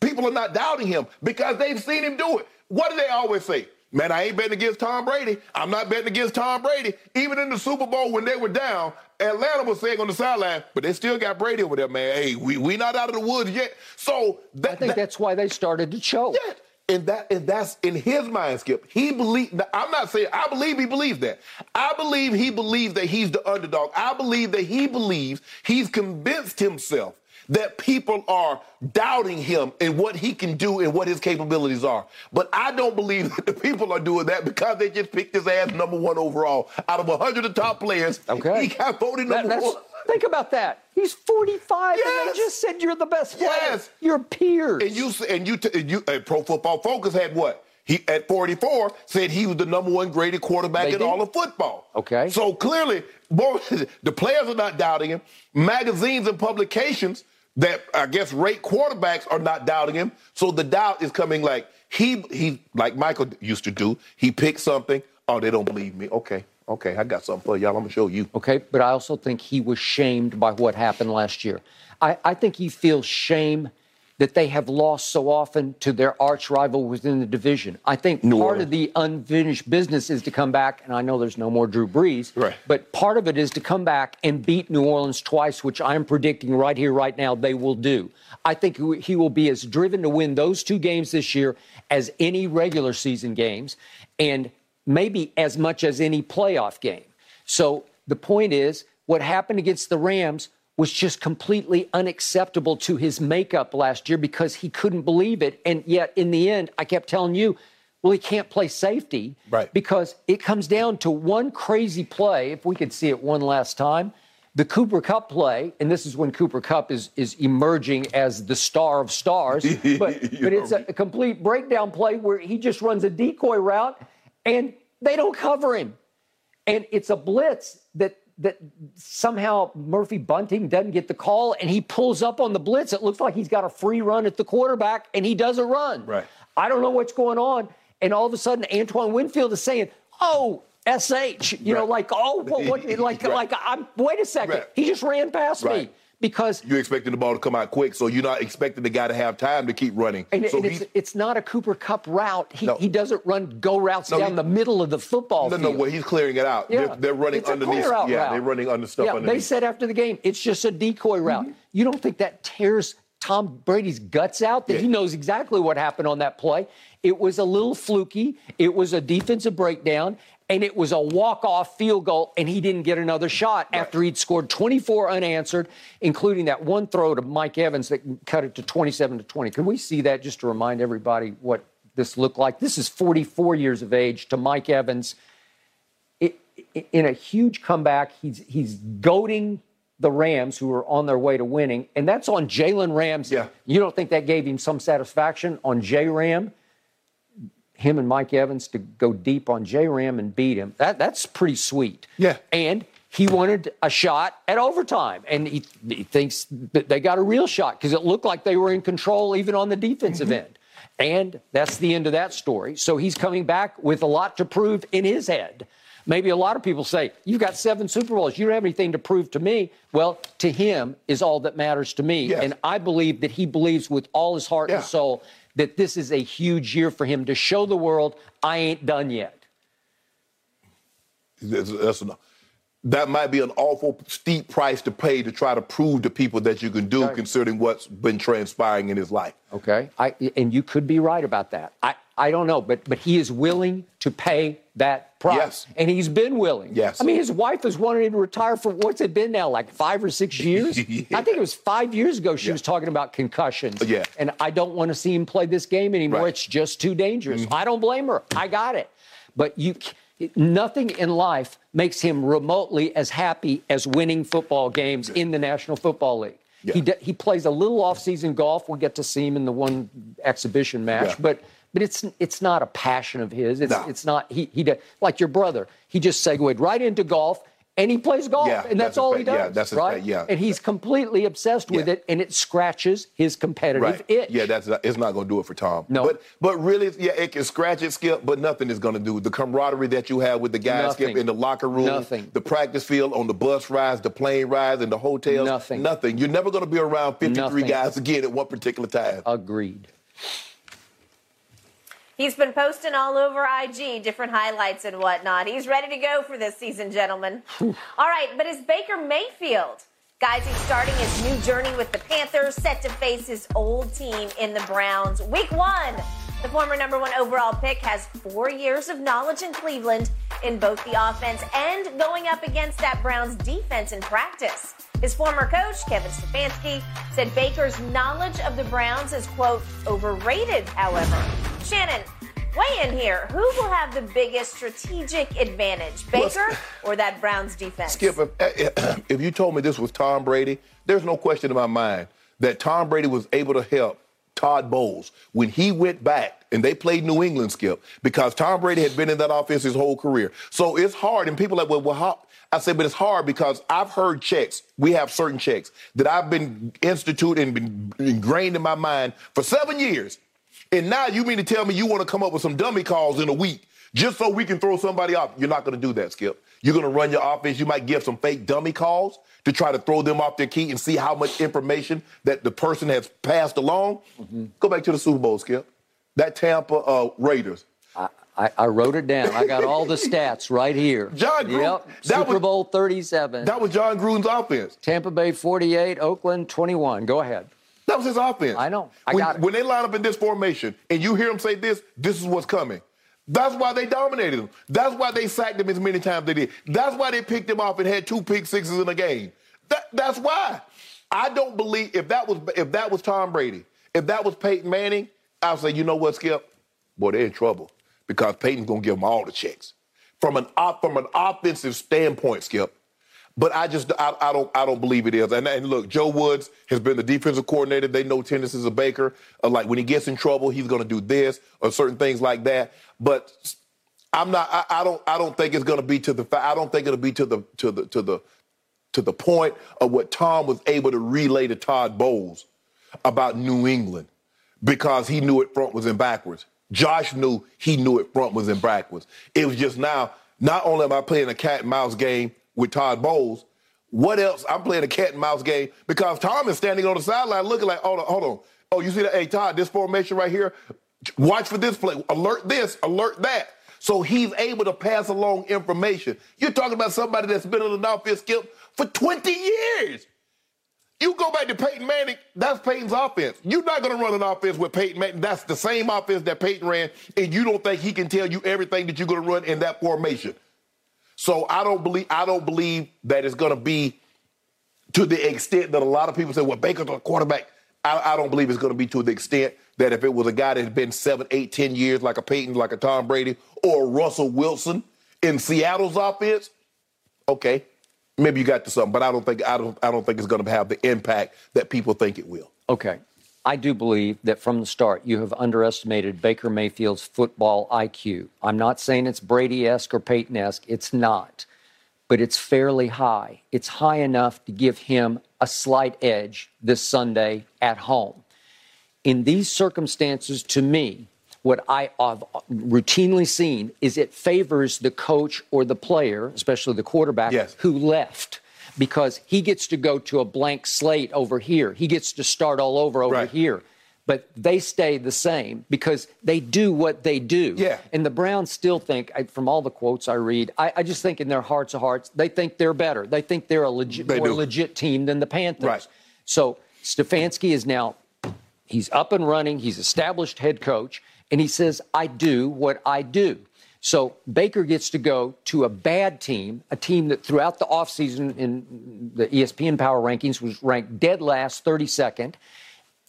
people are not doubting him because they've seen him do it. What do they always say? Man, I ain't betting against Tom Brady. I'm not betting against Tom Brady. Even in the Super Bowl when they were down, Atlanta was saying on the sideline, but they still got Brady over there, man. Hey, we we not out of the woods yet. So that, I think that- that's why they started to choke. yeah. And that and that's in his mind, Skip. He believe. I'm not saying I believe he believes that. I believe he believes that he's the underdog. I believe that he believes he's convinced himself that people are doubting him and what he can do and what his capabilities are. But I don't believe that the people are doing that because they just picked his ass number one overall out of 100 of the top players. Okay. he got voted number that's- one. think about that. He's 45, and Yes. they just said you're the best player. Yes. Your peers. And you and you t- and you uh, Pro Football Focus had what? He at 44 said he was the number one graded quarterback They in did. all of football. Okay. So clearly, both the players are not doubting him. Magazines and publications that I guess rate quarterbacks are not doubting him. So the doubt is coming like he he like Michael used to do. He picks something. Oh, they don't believe me. Okay, okay, I got something for y'all. I'm gonna show you. Okay, but I also think he was shamed by what happened last year. I, I think he feels shame that they have lost so often to their arch rival within the division. I think New part Orleans. of the unfinished business is to come back, and I know there's no more Drew Brees, Right. but part of it is to come back and beat New Orleans twice, which I'm predicting right here, right now, they will do. I think he will be as driven to win those two games this year as any regular season games, and maybe as much as any playoff game. So the point is, what happened against the Rams was just completely unacceptable to his makeup last year because he couldn't believe it. And yet, in the end, I kept telling you, well, he can't play safety. Right. Because it comes down to one crazy play. If we could see it one last time, the Cooper Kupp play, and this is when Cooper Kupp is, is emerging as the star of stars, but, but it's a, a complete breakdown play where he just runs a decoy route and they don't cover him. and it's a blitz that that somehow Murphy Bunting doesn't get the call and he pulls up on the blitz. It looks like he's got a free run at the quarterback and he doesn't run. Right. I don't know what's going on. And all of a sudden, Antoine Winfield is saying, "Oh, sh," you know, like, "Oh, what, what, like, Right. like, I'm wait a second, Right. he just ran past me." Because You're expecting the ball to come out quick, so you're not expecting the guy to have time to keep running. and, so and it's, it's not a Cooper Kupp route. He, No. he doesn't run go routes No, down he- the middle of the football no, field. no, well, he's clearing it out. Yeah. They're, they're running It's a underneath. clear out yeah, route. they're running under stuff Yeah, they said after the game, it's just a decoy route. Mm-hmm. You don't think that tears Tom Brady's guts out? That Yeah. he knows exactly what happened on that play. It was a little fluky. It was a defensive breakdown. And it was a walk-off field goal, and he didn't get another shot after he'd scored 24 unanswered, including that one throw to Mike Evans that cut it to 27 to 20. Can we see that just to remind everybody what this looked like? This is 44 years of age to Mike Evans it, in a huge comeback. He's he's goading the Rams, who are on their way to winning, and that's on Jalen Ramsey. Yeah. You don't think that gave him some satisfaction on J Ram? Him and Mike Evans to go deep on J Ram and beat him. That that's pretty sweet. Yeah. And he wanted a shot at overtime, and he, he thinks that they got a real shot because it looked like they were in control even on the defensive Mm-hmm. end. And that's the end of that story. So he's coming back with a lot to prove in his head. Maybe a lot of people say, You've got seven Super Bowls. You don't have anything to prove to me. Well, to him is all that matters to me. Yes. And I believe that he believes with all his heart Yeah. and soul that this is a huge year for him to show the world I ain't done yet. That's, that's enough. That might be an awful steep price to pay to try to prove to people that you can do, Okay. considering what's been transpiring in his life. Okay. I, and you could be right about that. I, I don't know, but but he is willing to pay that price. Yes. And he's been willing. Yes. I mean, his wife has wanted him to retire for what's it been now, like five or six years? Yeah. I think it was five years ago she Yeah. was talking about concussions. Yeah. And I don't want to see him play this game anymore. Right. Mm-hmm. It's just too dangerous. I don't blame her. I got it. But you nothing in life makes him remotely as happy as winning football games in the National Football League. Yeah. He, d- he plays a little off-season golf. We'll get to see him in the one exhibition match, Yeah. but but it's it's not a passion of his. It's No. it's not he he like your brother. He just segued right into golf and he plays golf, Yeah, and that's, that's all he does. Yeah, that's right. yeah. and he's completely obsessed with Yeah. it, and it scratches his competitive Right. itch. Yeah, that's not, it's not going to do it for Tom. No. But but really, yeah, it can scratch it, Skip, but nothing is going to do. The camaraderie that you have with the guys, Skip, in the locker room, Nothing. the practice field, on the bus rides, the plane rides, and the hotels. Nothing. Nothing. You're never going to be around 53 Nothing. guys again at one particular time. Agreed. He's been posting all over IG different highlights and whatnot. He's ready to go for this season, gentlemen. all right, but is Baker Mayfield, guys, he's starting his new journey with the Panthers, set to face his old team in the Browns. Week one, the former number one overall pick has four years of knowledge in Cleveland in both the offense and going up against that Browns defense in practice. His former coach, Kevin Stefanski, said Baker's knowledge of the Browns is, quote, overrated, however. Shannon, weigh in here. Who will have the biggest strategic advantage, Baker or that Browns defense? Skip, if, eh, eh, if you told me this was Tom Brady, there's no question in my mind that Tom Brady was able to help Todd Bowles when he went back and they played New England, Skip, because Tom Brady had been in that offense his whole career. So it's hard, and people are like, well, well how? I said, but it's hard because I've heard checks. We have certain checks that I've been instituted and been ingrained in my mind for seven years. And now you mean to tell me you want to come up with some dummy calls in a week just so we can throw somebody off? You're not going to do that, Skip. You're going to run your offense. You might give some fake dummy calls to try to throw them off their key and see how much information that the person has passed along. Go back to the Super Bowl, Skip. That Tampa uh, Raiders. I, I wrote it down. I got all the stats right here. Jon Gruden- Yep. that Super was- Bowl 37. That was Jon Gruden's offense. Tampa Bay 48, Oakland 21. Go ahead. That was his offense. I know. I when, when they line up in this formation and you hear him say this, this is what's coming. That's why they dominated him. That's why they sacked him as many times they did. That's why they picked him off and had two pick sixes in a game. That, that's why. I don't believe if that was if that was Tom Brady, if that was Peyton Manning, I'd say, you know what, Skip? Boy, they're in trouble because Peyton's gonna give them all the checks from an op, from an offensive standpoint, Skip. But I just I, I don't I don't believe it is. And, and look, Joe Woods has been the defensive coordinator. They know tendencies of Baker. Uh, like when he gets in trouble, he's going to do this or certain things like that. But I'm not. I, I don't. I don't think it's going to be to the. I don't think it'll be to the to the to the to the point of what Tom was able to relay to Todd Bowles about New England because he knew it front was in backwards. Josh knew he knew it front was in backwards. It was just now. Not only am I playing a cat and mouse game with Todd Bowles, what else? I'm playing a cat and mouse game because Tom is standing on the sideline looking like, hold on, hold on. Oh, you see that? Hey, Todd, this formation right here. Watch for this play. Alert this. Alert that. So he's able to pass along information. You're talking about somebody that's been in an offense skip for 20 years. You go back to Peyton Manning, that's Peyton's offense. You're not going to run an offense with Peyton Manning. That's the same offense that Peyton ran, and you don't think he can tell you everything that you're going to run in that formation. So I don't believe I don't believe that it's going to be to the extent that a lot of people say, well, Baker's a quarterback. I, I don't believe it's going to be to the extent that if it was a guy that had been seven, eight, ten years, like a Peyton, like a Tom Brady, or Russell Wilson in Seattle's offense, okay, maybe you got to something. But I don't think I don't I don't think it's going to have the impact that people think it will. Okay. I do believe that from the start you have underestimated Baker Mayfield's football IQ. I'm not saying it's Brady esque or Peyton esque, it's not. But it's fairly high. It's high enough to give him a slight edge this Sunday at home. In these circumstances, to me, what I have routinely seen is it favors the coach or the player, especially the quarterback, yes. who left because he gets to go to a blank slate over here. He gets to start all over over right. here. But they stay the same because they do what they do. Yeah. And the Browns still think, from all the quotes I read, I, I just think in their hearts of hearts, they think they're better. They think they're a legit, they more do. legit team than the Panthers. Right. So Stefanski is now, he's up and running. He's established head coach. And he says, I do what I do. So Baker gets to go to a bad team, a team that throughout the offseason in the ESPN Power Rankings was ranked dead last, 32nd.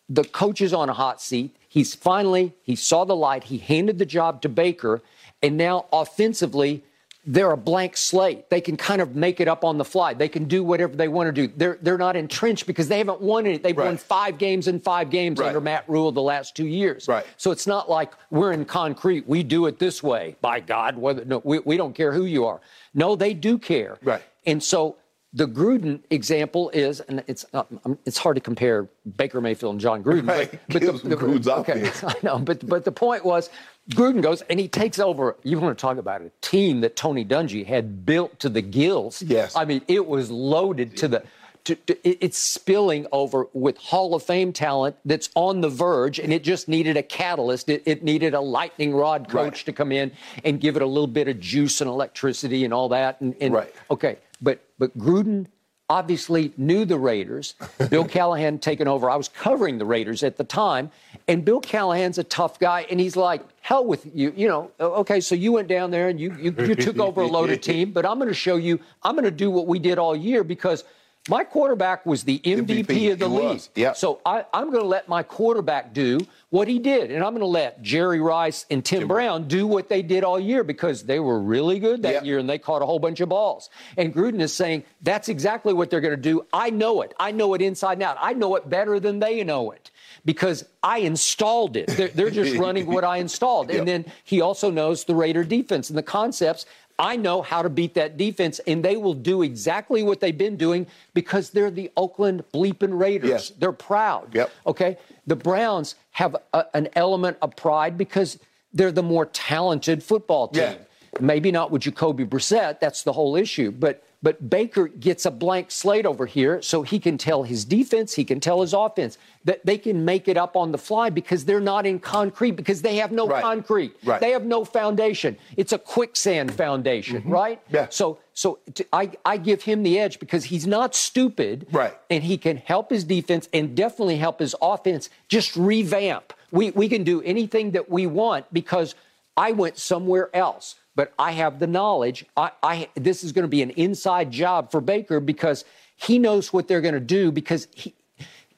The coach is on a hot seat. He's finally, he saw the light. He handed the job to Baker. And now offensively, they're a blank slate. They can kind of make it up on the fly. They can do whatever they want to do. They're they're not entrenched because they haven't won it. They've Right. won five games in five games Right. under Matt Rhule the last two years. Right. So it's not like we're in concrete. We do it this way. By God, whether no, we, we don't care who you are. No, they do care. Right. And so the Gruden example is, and it's uh, um, it's hard to compare Baker Mayfield and Jon Gruden. Right. Give him some Gruden's okay, offense. I know, but but the point was, Gruden goes and he takes over. You want to talk about a team that Tony Dungy had built to the gills? Yes. I mean, it was loaded to the. To, to, it's spilling over with Hall of Fame talent that's on the verge, and it just needed a catalyst. It, it needed a lightning rod coach Right. to come in and give it a little bit of juice and electricity and all that. And, and Right. okay, but but Gruden obviously knew the Raiders. Bill Callahan taken over. I was covering the Raiders at the time, and Bill Callahan's a tough guy, and he's like, "Hell with you, you know. Okay, so you went down there and you you, you took over a loaded team, but I'm going to show you. I'm going to do what we did all year because." My quarterback was the MVP, MVP, of the he league. yep. So I, I'm going to let my quarterback do what he did. And I'm going to let Jerry Rice and Tim, Brown do what they did all year because they were really good that Yep. year and they caught a whole bunch of balls. And Gruden is saying that's exactly what they're going to do. I know it. I know it inside and out. I know it better than they know it because I installed it. They're, they're just running what I installed. Yep. And then he also knows the Raider defense and the concepts. I know how to beat that defense, and they will do exactly what they've been doing because they're the Oakland bleeping Raiders. Yes. They're proud. Yep. Okay. The Browns have a, an element of pride because they're the more talented football team. Yeah. Maybe not with Jacoby Brissett. That's the whole issue. But but Baker gets a blank slate over here, so he can tell his defense, he can tell his offense that they can make it up on the fly because they're not in concrete because they have no Right. concrete. Right. They have no foundation. It's a quicksand foundation, right? Mm-hmm. Yeah. So so I I give him the edge because he's not stupid. Right. And he can help his defense and definitely help his offense just revamp. We we can do anything that we want because I went somewhere else. But I have the knowledge. I, I this is going to be an inside job for Baker because he knows what they're going to do because he,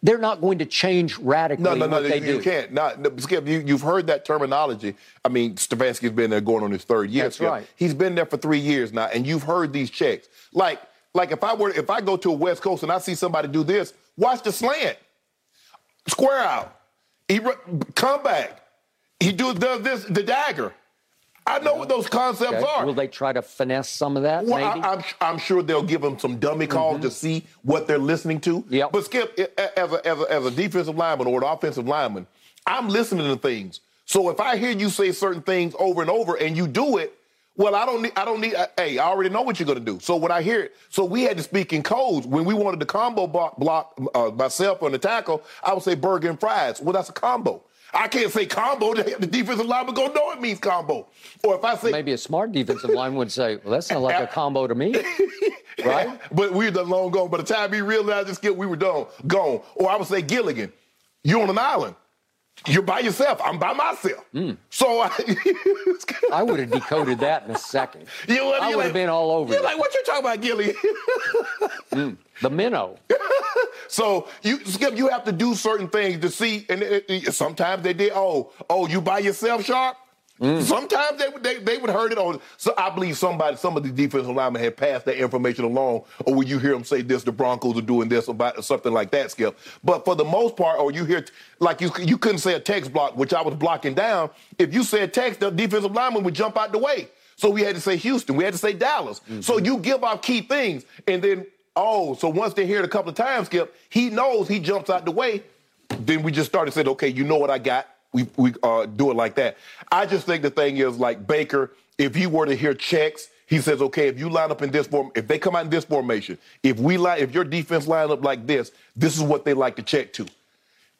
they're not going to change radically No, no, no, you, you can't. Not, no, Skip, you, you've heard that terminology. I mean, Stefanski's been there going on his third year. That's Skip. right. He's been there for three years now, and you've heard these checks. Like, like if I were, if I go to a West Coast and I see somebody do this, watch the slant, square out, he come back, he do does this, the dagger. I know what those concepts Okay. are. Will they try to finesse some of that? Well, maybe. I, am I'm sure they'll give them some dummy calls to see what they're listening to. Yep. But Skip, as a, as, a, as a defensive lineman or an offensive lineman, I'm listening to things. So if I hear you say certain things over and over and you do it, well, I don't need. I don't need. uh, hey, I already know what you're gonna do. So when I hear it, so we had to speak in codes. When we wanted the combo block, block uh, myself on the tackle, I would say burger and fries. Well, that's a combo. I can't say combo. The defensive lineman gonna know it means combo. Or if I say maybe a smart defensive line would say, "Well, that sounds like a combo to me." right? But we're done long gone. By the time he realized this skip, we were done, gone. Or I would say Gilligan, you're on an island. You're by yourself. I'm by myself. Hmm. So I, I would have decoded that in a second. You know what, I would like- have been all over You're it. like, what you talking about, Gilligan? Hmm. The minnow. so you skip. You have to do certain things to see. And it, it- sometimes they did. Oh, oh, you by yourself, sharp. Mm. Sometimes they would they, they would heard it on. So I believe somebody, some of the defensive linemen had passed that information along, or when you hear them say this, the Broncos are doing this about something like that, Skip. But for the most part, or you hear like you you couldn't say a text block, which I was blocking down. If you said text, the defensive lineman would jump out the way. So we had to say Houston, we had to say Dallas. Mm-hmm. So you give off key things, and then oh, so once they hear it a couple of times, Skip, he knows he jumps out the way. Then we just started saying, okay, you know what I got. We we uh, do it like that. I just think the thing is like Baker. If he were to hear checks, he says, okay, if you line up in this form, if they come out in this formation, if we line, if your defense line up like this, this is what they like to check to.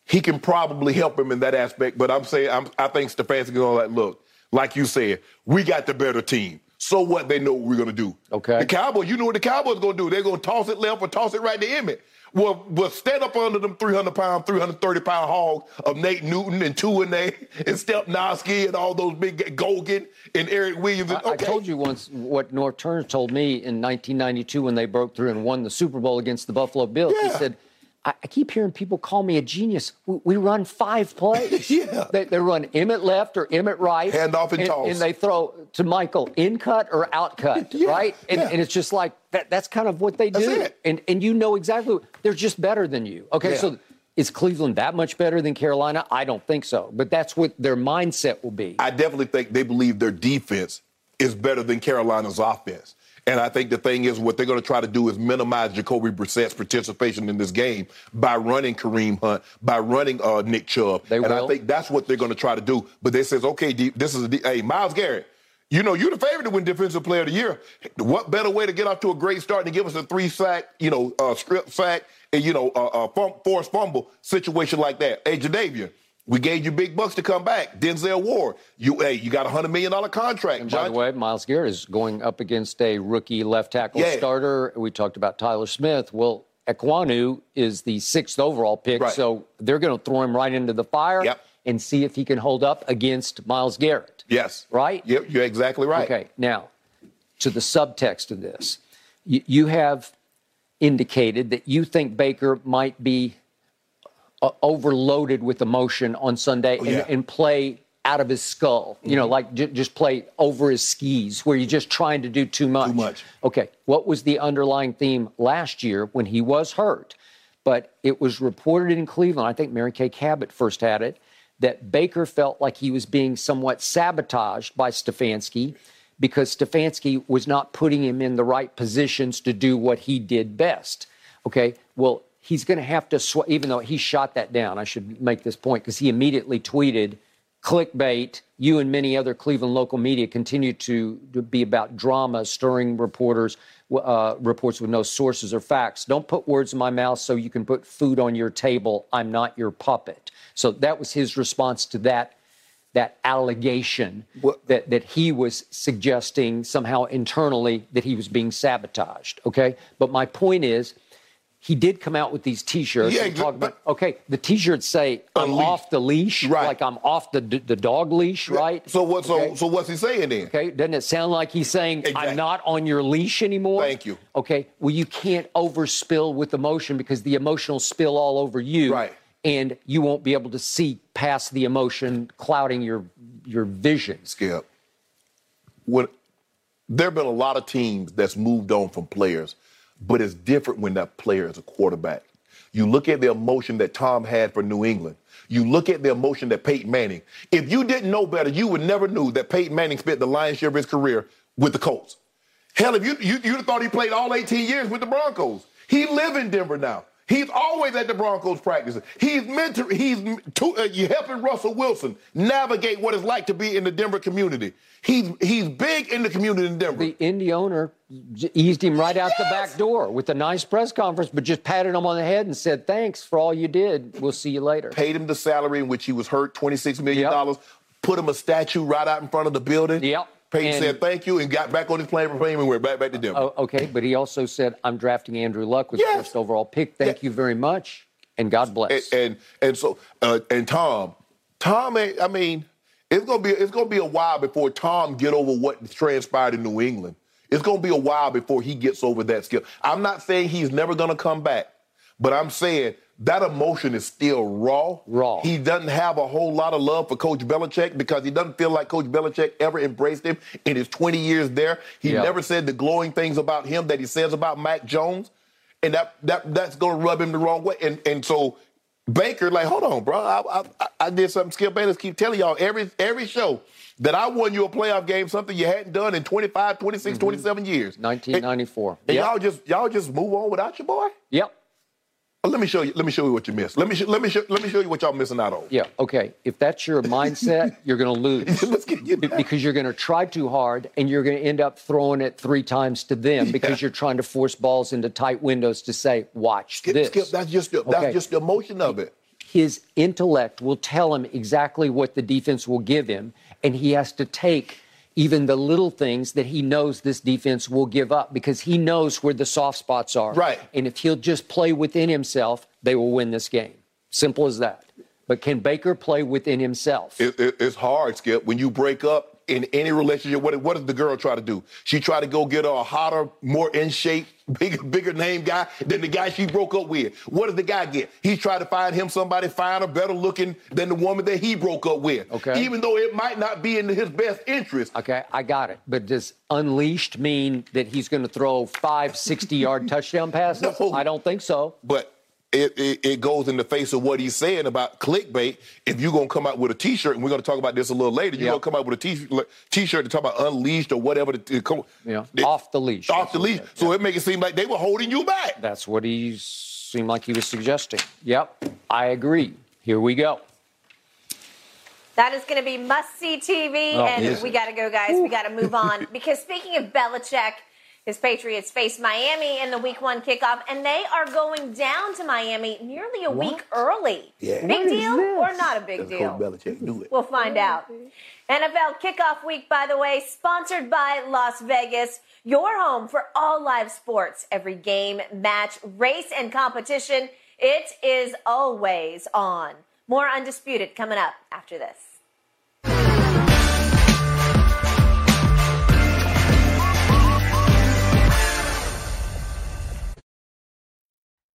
He can probably help him in that aspect. But I'm saying, I'm, I think Stefanski going like, look, like you said, we got the better team. So what? They know what we're gonna do. Okay. The Cowboys, you know what the Cowboys gonna do? They're gonna toss it left or toss it right to Emmett. Well, well, stand up under them 300 pound, 330 pound hogs of Nate Newton and Tuinei and Stepnoski and all those big Gogan and Eric Williams. And, I, I told you once what Norv Turner told me in 1992 when they broke through and won the Super Bowl against the Buffalo Bills. He said, I, I keep hearing people call me a genius. We, we run five plays. Yeah. They, they run Emmett left or Emmett right. Hand off and toss. And they throw to Michael in cut or out cut, Yeah, right? And, yeah. and it's just like that, that's kind of what they That's do. it. And, and you know exactly, they're just better than you. Okay, Yeah. so is Cleveland that much better than Carolina? I don't think so. But that's what their mindset will be. I definitely think they believe their defense is better than Carolina's offense. And I think the thing is, what they're going to try to do is minimize Jacoby Brissett's participation in this game by running Kareem Hunt, by running uh, Nick Chubb. They and will. I think that's what they're going to try to do. But they says, okay, D- this is a D- hey Myles Garrett. You know, you're the favorite to win Defensive Player of the Year. What better way to get off to a great start than give us a three sack, you know, uh, strip sack, and you know, uh, uh, forced fumble situation like that? Hey, Jadeveon, we gave you big bucks to come back. Denzel Ward, you hey, you got a hundred million dollar contract. And by John- the way, Myles Garrett is going up against a rookie left tackle Yeah. starter. We talked about Tyler Smith. Well, Ekwonu is the sixth overall pick, Right. so they're going to throw him right into the fire Yep. and see if he can hold up against Myles Garrett. yes, Right? Yep, you're exactly right. Okay, now to the subtext of this. You, you have indicated that you think Baker might be uh, overloaded with emotion on Sunday and, Oh, yeah. and play out of his skull. You Mm-hmm. know, like j- just play over his skis, where you're just trying to do too much. Too much. Okay, what was the underlying theme last year when he was hurt? But it was reported in Cleveland. I think Mary Kay Cabot first had it that Baker felt like he was being somewhat sabotaged by Stefanski because Stefanski was not putting him in the right positions to do what he did best. Okay, well, he's going to have to, sw- even though he shot that down, I should make this point because he immediately tweeted, clickbait, you and many other Cleveland local media continue to, to be about drama, stirring reporters, uh, reports with no sources or facts. Don't put words in my mouth so you can put food on your table. I'm not your puppet. So that was his response to that that allegation What- that, that he was suggesting somehow internally that he was being sabotaged. Okay. But my point is, he did come out with these T-shirts. Yeah, and talk but- about, okay, the T-shirts say "I'm Unleash. off the leash," Right. like I'm off the the dog leash, right? So what? So Okay. so what's he saying then? Okay, doesn't it sound like he's saying Exactly. I'm not on your leash anymore? Thank you. Okay, well you can't overspill with emotion because the emotion will spill all over you, Right. And you won't be able to see past the emotion clouding your your vision. Skip. When there have been a lot of teams that's moved on from players, but it's different when that player is a quarterback. You look at the emotion that Tom had for New England. You look at the emotion that Peyton Manning. If you didn't know better, you would never knew that Peyton Manning spent the lion's share of his career with the Colts. Hell, if you you you'd have thought he played all 18 years with the Broncos. He live in Denver now. He's always at the Broncos practicing. He's mentor. He's to, uh, helping Russell Wilson navigate what it's like to be in the Denver community. He's he's big in the community in Denver. The Indy owner eased him right out yes. the back door with a nice press conference, but just patted him on the head and said, "Thanks for all you did. We'll see you later." Paid him the salary in which he was hurt, twenty six million dollars. Yep. Put him a statue right out in front of the building. Yep. Peyton and, said thank you and got back on his plane for plane and went back back to Denver. Oh, okay, but he also said, "I'm drafting Andrew Luck with yes. first overall pick. Thank yes. you very much, and God bless." And and, and so uh, and Tom, Tom, I mean, it's gonna be it's gonna be a while before Tom get over what transpired in New England. It's gonna be a while before he gets over that skill. I'm not saying he's never gonna come back, but I'm saying that emotion is still raw. Raw. He doesn't have a whole lot of love for Coach Belichick because he doesn't feel like Coach Belichick ever embraced him in his 20 years there. He yep. never said the glowing things about him that he says about Mac Jones, and that that that's going to rub him the wrong way. And and so Baker, like, hold on, bro, I I, I did something. Skip Bayless keep telling y'all every every show that I won you a playoff game, something you hadn't done in 25, 26, mm-hmm. 27 years. 1994. And, and yep. y'all just y'all just move on without your boy. Yep. Let me show you. Let me show you what you missed. Let me sh- let me sh- let me show you what y'all missing out on. Yeah. Okay. If that's your mindset, you're going to lose. Let's get you because you're going to try too hard, and you're going to end up throwing it three times to them yeah. because you're trying to force balls into tight windows to say, "Watch skip, this." Skip. That's just the, okay. that's just the emotion of it. His intellect will tell him exactly what the defense will give him, and he has to take even the little things that he knows this defense will give up because he knows where the soft spots are. Right. And if he'll just play within himself, they will win this game. Simple as that. But can Baker play within himself? It, it, it's hard, Skip. When you break up, in any relationship, what, what does the girl try to do? She try to go get a hotter, more in shape, bigger, bigger name guy than the guy she broke up with. What does the guy get? He tried to find him somebody finer, better looking than the woman that he broke up with. Okay. Even though it might not be in his best interest. Okay, I got it. But does unleashed mean that he's going to throw five 60 yard touchdown passes? No. I don't think so. But it, it, it, goes in the face of what he's saying about clickbait. If you're gonna come out with a T-shirt, and we're gonna talk about this a little later, you're yep. gonna come out with a t- T-shirt to talk about unleashed or whatever. To, to, yeah, it, off the leash. Off the leash. So it makes it seem like they were holding you back. That's what he seemed like he was suggesting. Yep, I agree. Here we go. That is going to be must see TV, oh, and we got to go, guys. Ooh. We got to move on because speaking of Belichick his Patriots face Miami in the week one kickoff, and they are going down to Miami nearly a what? week early. Yeah. Big deal or not a big deal? We'll find out. NFL kickoff week, by the way, sponsored by Las Vegas, your home for all live sports. Every game, match, race, and competition, it is always on. More Undisputed coming up after this.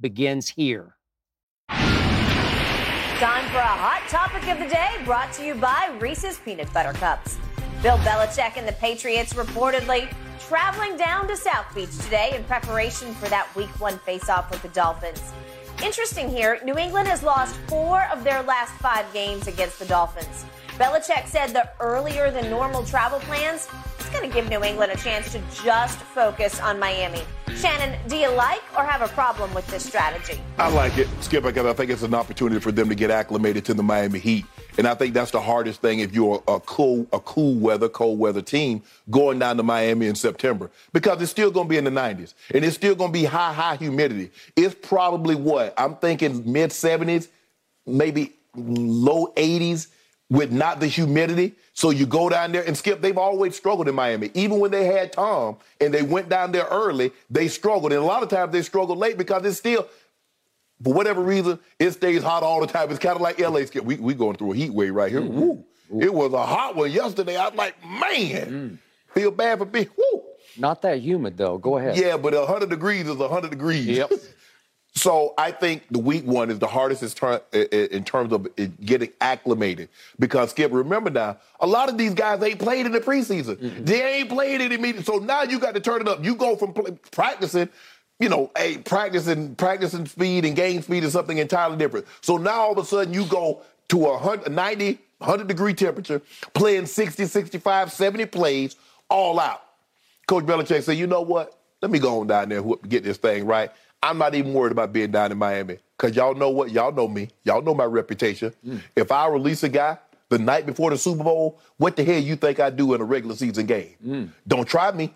begins here. Time for a hot topic of the day brought to you by Reese's Peanut Butter Cups. Bill Belichick and the Patriots reportedly traveling down to South Beach today in preparation for that week one face-off with the Dolphins. Interesting here, New England has lost four of their last five games against the Dolphins. Belichick said the earlier than normal travel plans is going to give New England a chance to just focus on Miami. Shannon, do you like or have a problem with this strategy? I like it, Skip, because I think it's an opportunity for them to get acclimated to the Miami Heat. And I think that's the hardest thing if you're a cool, a cool weather, cold weather team going down to Miami in September because it's still going to be in the 90s and it's still going to be high, high humidity. It's probably what I'm thinking mid 70s, maybe low 80s with not the humidity. So you go down there and skip. They've always struggled in Miami. Even when they had Tom and they went down there early, they struggled. And a lot of times they struggle late because it's still, for whatever reason, it stays hot all the time. It's kind of like LA skip. We we going through a heat wave right here. Mm-hmm. Woo. It was a hot one yesterday. I was like, man, Mm. feel bad for me. Woo. Not that humid though. Go ahead. Yeah, but 100 degrees is 100 degrees. Yep. So I think the week one is the hardest in, ter- in terms of it getting acclimated. Because Skip, remember now, a lot of these guys ain't played in the preseason. They ain't played any meeting. So now you got to turn it up. You go from practicing, you know, hey, practicing, practicing speed and game speed is something entirely different. So now all of a sudden you go to a 100, 90, 100 degree temperature, playing 60, 65, 70 plays all out. Coach Belichick said, you know what? Let me go on down there and get this thing right. I'm not even worried about being down in Miami because y'all know what? Y'all know me. Y'all know my reputation. Mm. If I release a guy the night before the Super Bowl, what the hell you think I do in a regular season game? Mm. Don't try me.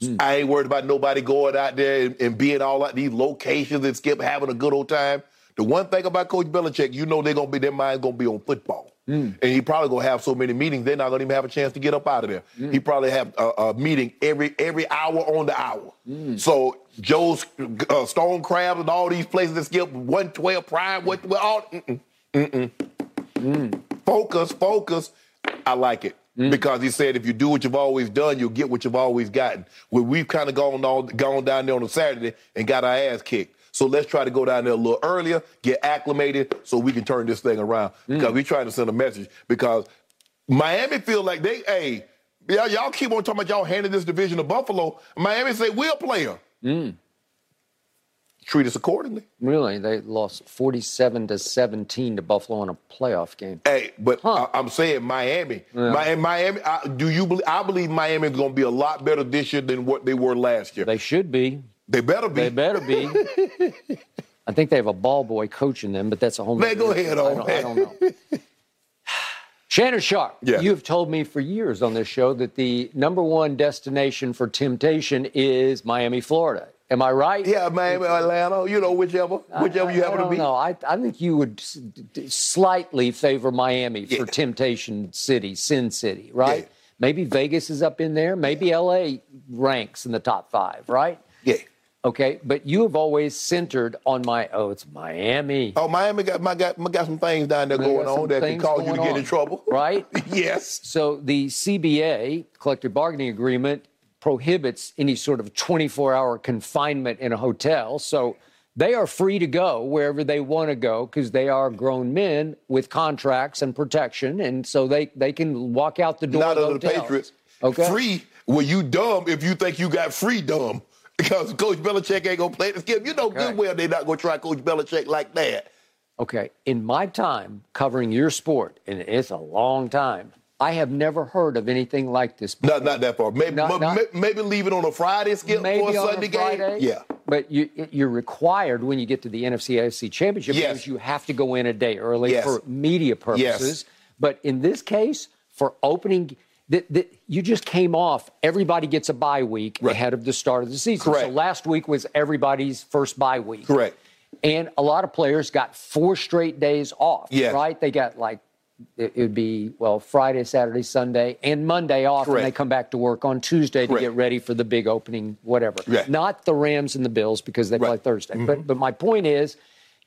Mm. I ain't worried about nobody going out there and, and being all at these locations and skip having a good old time. The one thing about Coach Belichick, you know they're gonna be their mind's gonna be on football. Mm. And he probably gonna have so many meetings, they're not gonna even have a chance to get up out of there. Mm. He probably have a, a meeting every every hour on the hour. Mm. So Joe's uh, Stone Crabs and all these places that skip 112 Prime, what all mm-mm, mm-mm. focus, focus. I like it. Because he said, if you do what you've always done, you'll get what you've always gotten. Well, we've kind of gone on, gone down there on a Saturday and got our ass kicked. So let's try to go down there a little earlier, get acclimated, so we can turn this thing around. Mm. Because we're trying to send a message. Because Miami feel like they, hey, y'all, y'all keep on talking about y'all handing this division to Buffalo. Miami say we're a player. Mm. Treat us accordingly. Really, they lost 47 to 17 to Buffalo in a playoff game. Hey, but I, am saying Miami. Miami, Miami I, do you believe? I believe Miami is going to be a lot better this year than what they were last year. They should be. They better be. They better be. I think they have a ball boy coaching them, but that's a whole. Man, go ahead, I don't, man. I don't know. Shannon Sharpe, Yeah. you have told me for years on this show that the number one destination for temptation is Miami, Florida. Am I right? Yeah, Miami, Atlanta, you know, whichever, whichever I, you happen to don't be. know. I, I think you would slightly favor Miami for temptation city, sin city, right? Yeah. Maybe Vegas is up in there. Maybe LA ranks in the top five, right? Yeah. Okay, but you have always centered on my oh, it's Miami. Oh, Miami got my got, got some things down there They going on that can cause you to get on, in trouble. right? yes. So the CBA collective bargaining agreement prohibits any sort of 24-hour confinement in a hotel. So they are free to go wherever they want to go because they are grown men with contracts and protection, and so they they can walk out the door. Not of the under the. Patriots. Okay. Free. Well, you dumb if you think you got free dumb. Because Coach Belichick ain't gonna play this game. You know Okay. good well they're not gonna try Coach Belichick like that. Okay, in my time covering your sport, and it's a long time, I have never heard of anything like this. before. Not not that far. Maybe Not- ma- not- ma- maybe leave it on a Friday skip maybe for a Sunday a Friday. game. Yeah. But you, you're required when you get to the NFC AFC Championship Yes. because you have to go in a day early Yes. for media purposes. Yes. But in this case, for opening, that that you just came off. Everybody gets a bye week Right. ahead of the start of the season. Correct. So last week was everybody's first bye week. Correct. And a lot of players got four straight days off. Yes. Right? They got like it would be well Friday, Saturday, Sunday, and Monday off, and they come back to work on Tuesday to get ready for the big opening, whatever. Right. Not the Rams and the Bills because they play Right. Mm-hmm. Thursday. But but my point is,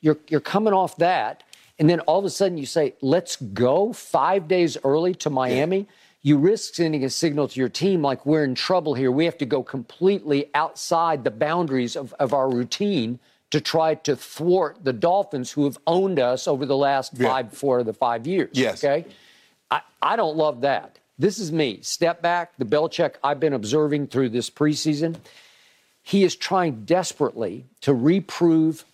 you're you're coming off that, and then all of a sudden you say, "Let's go five days early to Miami." You risk sending a signal to your team like we're in trouble here. We have to go completely outside the boundaries of, of our routine to try to thwart the Dolphins who have owned us over the last Yeah. five, four of the five years. Yes. Okay. I, I don't love that. This is me. Step back. The Belichick I've been observing through this preseason. He is trying desperately to reprove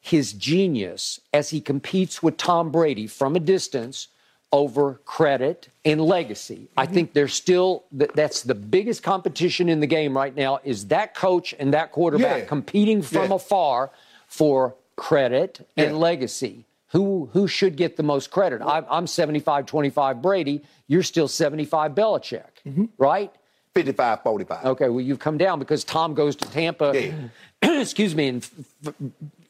his genius as he competes with Tom Brady from a distance over credit and legacy. I think there's still that that's the biggest competition in the game right now is that coach and that quarterback Yeah. competing from Yeah. afar for credit and legacy. Who who should get the most credit? I'm, I'm 75 25 Brady. You're still 75 Belichick, Mm-hmm. right? 55 45. Okay, well, you've come down because Tom goes to Tampa, excuse me, in,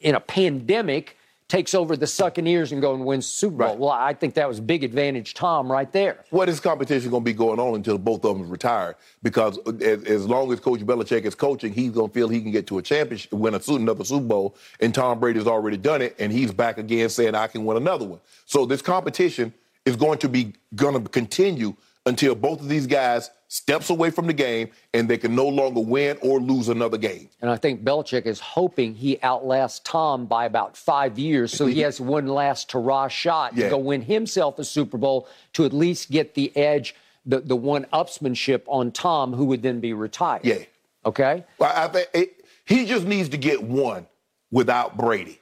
in a pandemic, takes over the Buccaneers and go and wins Super Bowl. Right. Well, I think that was big advantage, Tom, right there. What is competition going to be going on until both of them retire? Because as, as long as Coach Belichick is coaching, he's going to feel he can get to a championship, win a, another Super Bowl, and Tom Brady's already done it, and he's back again saying, I can win another one. So this competition is going to be going to continue until both of these guys steps away from the game and they can no longer win or lose another game. And I think Belichick is hoping he outlasts Tom by about five years, so he has one last hurrah shot Yeah. to go win himself a Super Bowl to at least get the edge, the, the one upsmanship on Tom, who would then be retired. Yeah. Okay? Well, I think it, he just needs to get one without Brady,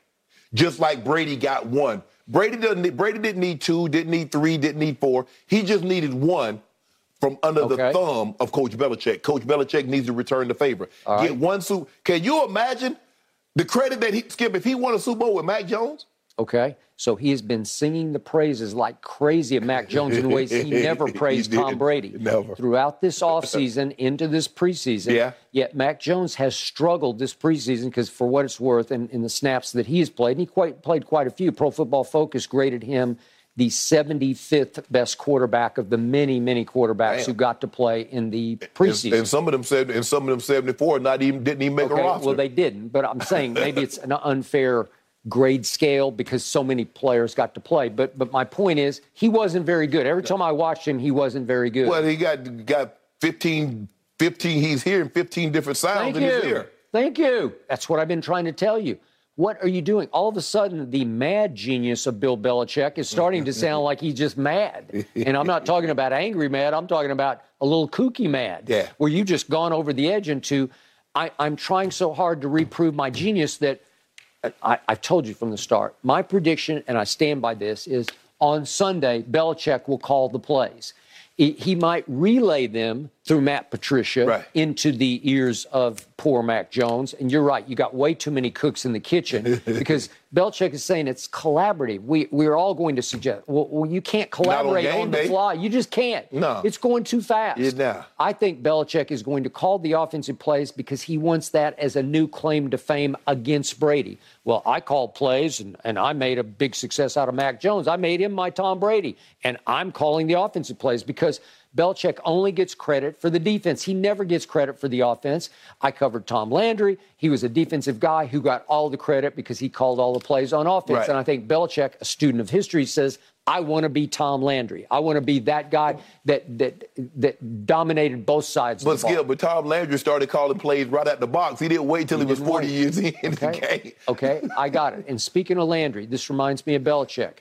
just like Brady got one. Brady doesn't. Brady didn't need two, didn't need three, didn't need four. He just needed one from under the thumb of Coach Belichick. Coach Belichick needs to return the favor. All Get right. one suit. Can you imagine the credit that he Skip if he won a Super Bowl with Mac Jones? Okay. So he has been singing the praises like crazy of Mac Jones in ways he never He praised Tom. Brady. Never. Throughout this offseason into this preseason. Yeah. Yet Mac Jones has struggled this preseason because, for what it's worth, in, in the snaps that he has played, and he quite, played quite a few, Pro Football Focus graded him the 75th best quarterback of the many, many quarterbacks Damn. who got to play in the And, preseason. and some of them said, and some of them seventy four not even didn't even make Okay, a roster. well, they didn't, but I'm saying maybe it's an unfair grade scale because so many players got to play. But but my point is, he wasn't very good. Every time I watched him, he wasn't very good. Well, he got got 15, 15 He's hearing fifteen different sounds Thank in his you. ear. Thank you. That's what I've been trying to tell you. What are you doing? All of a sudden, the mad genius of Bill Belichick is starting to sound like he's just mad. And I'm not talking about angry mad. I'm talking about a little kooky mad. Yeah. Where you've just gone over the edge into, I, I'm trying so hard to reprove my genius that I, I've told you from the start. My prediction, and I stand by this, is on Sunday, Belichick will call the plays. He, he might relay them through Matt Patricia Right. into the ears of poor Mac Jones. And you're right, you got way too many cooks in the kitchen because Belichick is saying it's collaborative. We, we're all going to suggest, well, well you can't collaborate game on the day. fly. You just can't. No. It's going too fast. Yeah, nah. I think Belichick is going to call the offensive plays because he wants that as a new claim to fame against Brady. Well, I called plays and, and I made a big success out of Mac Jones. I made him my Tom Brady. And I'm calling the offensive plays because Belichick only gets credit for the defense. He never gets credit for the offense. I covered Tom Landry. He was a defensive guy who got all the credit because he called all the plays on offense. Right. And I think Belichick, a student of history, says, I want to be Tom Landry. I want to be that guy that that that dominated both sides But of the ball. Skip, but Tom Landry started calling plays right at the box. He didn't wait till he, was 40 wait. years in the Okay. game. okay, I got it. And speaking of Landry, this reminds me of Belichick.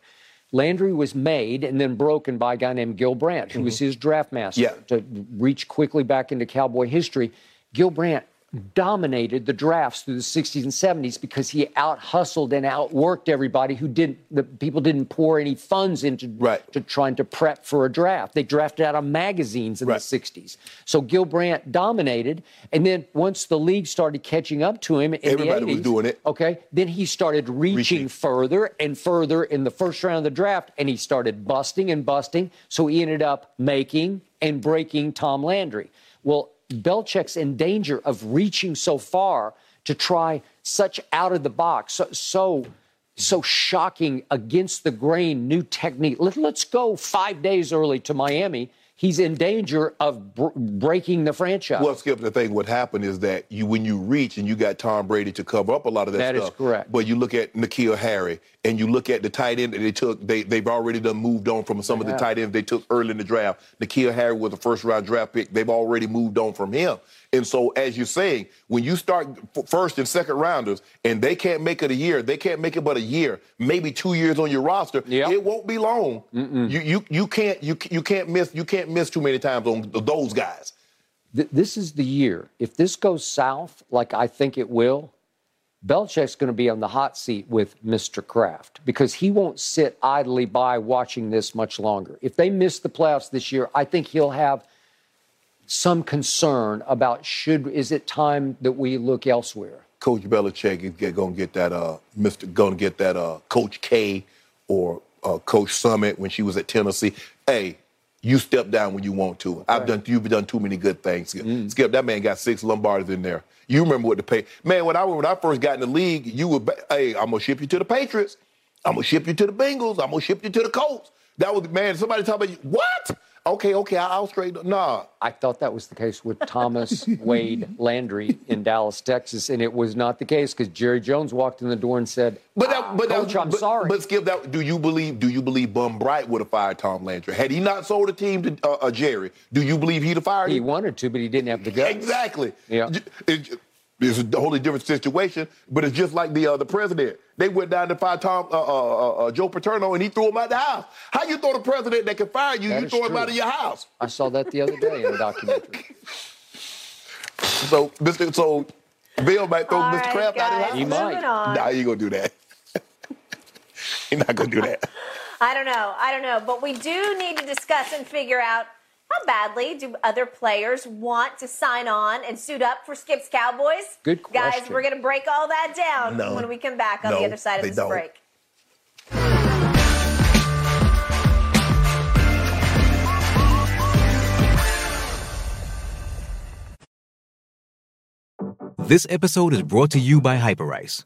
Landry was made and then broken by a guy named Gil Brandt, who was mm-hmm. his draft master. Yeah. To reach quickly back into Cowboy history, Gil Brandt dominated the drafts through the 60s and 70s because he out hustled and outworked everybody who didn't the people didn't pour any funds into Right. to trying to prep for a draft. They drafted out of magazines in Right. the 60s. So Gil Brandt dominated and then once the league started catching up to him in Everybody the was doing it. Okay, then he started reaching, Reaching. further and further in the first round of the draft, and he started busting and busting. So he ended up making and breaking Tom Landry. Well, Belichick's in danger of reaching so far to try such out of the box, so so, so shocking against the grain new technique. Let, let's go five days early to Miami. he's in danger of br- breaking the franchise. Well, Skip, the thing what happened is that you when you reach and you got Tom Brady to cover up a lot of that, That is stuff. correct. But you look at N'Keal Harry and you look at the tight end that they took, they they've already done moved on from some of the tight ends they took early in the draft. N'Keal Harry was a first round draft pick. They've already moved on from him. And so, as you're saying, when you start first and second rounders and they can't make it a year, they can't make it but a year, maybe two years on your roster. Yep. It won't be long. You you you can't you you can't miss you can't miss too many times on those guys. Th- this is the year. If this goes south, like I think it will, Belichick's going to be on the hot seat with Mr. Kraft because he won't sit idly by watching this much longer. If they miss the playoffs this year, I think he'll have some concern about should is it time that we look elsewhere. Coach Belichick is gonna get that uh Mr. gonna get that uh Coach K or uh, Coach Summitt when she was at Tennessee. Hey, you step down when you want to. I've done you've done too many good things. Skip. Skip, that man got six Lombards in there. You remember what the pay man when I when I first got in the league, you were hey, I'm gonna ship you to the Patriots. I'm gonna ship you to the Bengals. I'm gonna ship you to the Colts. That was man. Somebody talk about you. What? Okay, okay, I- I'll straight. Nah, I thought that was the case with Thomas Wade Landry in Dallas, Texas, and it was not the case because Jerry Jones walked in the door and said, But that, but Coach, that, I'm but, sorry. But Skip, that do you believe? Do you believe Bum Bright would have fired Tom Landry had he not sold the team to uh, uh, Jerry? Do you believe he'd have fired he him? wanted to, but he didn't have the guts. Exactly. Yeah. It- it's a totally different situation, but it's just like the uh, the president. They went down to fire Tom uh, uh, uh, uh, Joe Paterno, and he threw him out the house. How you throw the president that can fire you? That you is throw him out of your house. I saw that the other day in a documentary. So, Mr. So, Bill might throw All Mr. right, Kraft out of guys, his He might. moving on. Nah, he gonna do that. He's not gonna do that. I don't know. I don't know. But we do need to discuss and figure out how badly do other players want to sign on and suit up for Skip's Cowboys? Good question. Guys, we're going to break all that down No. when we come back on No, the other side of they this don't. break. This episode is brought to you by Hyperice,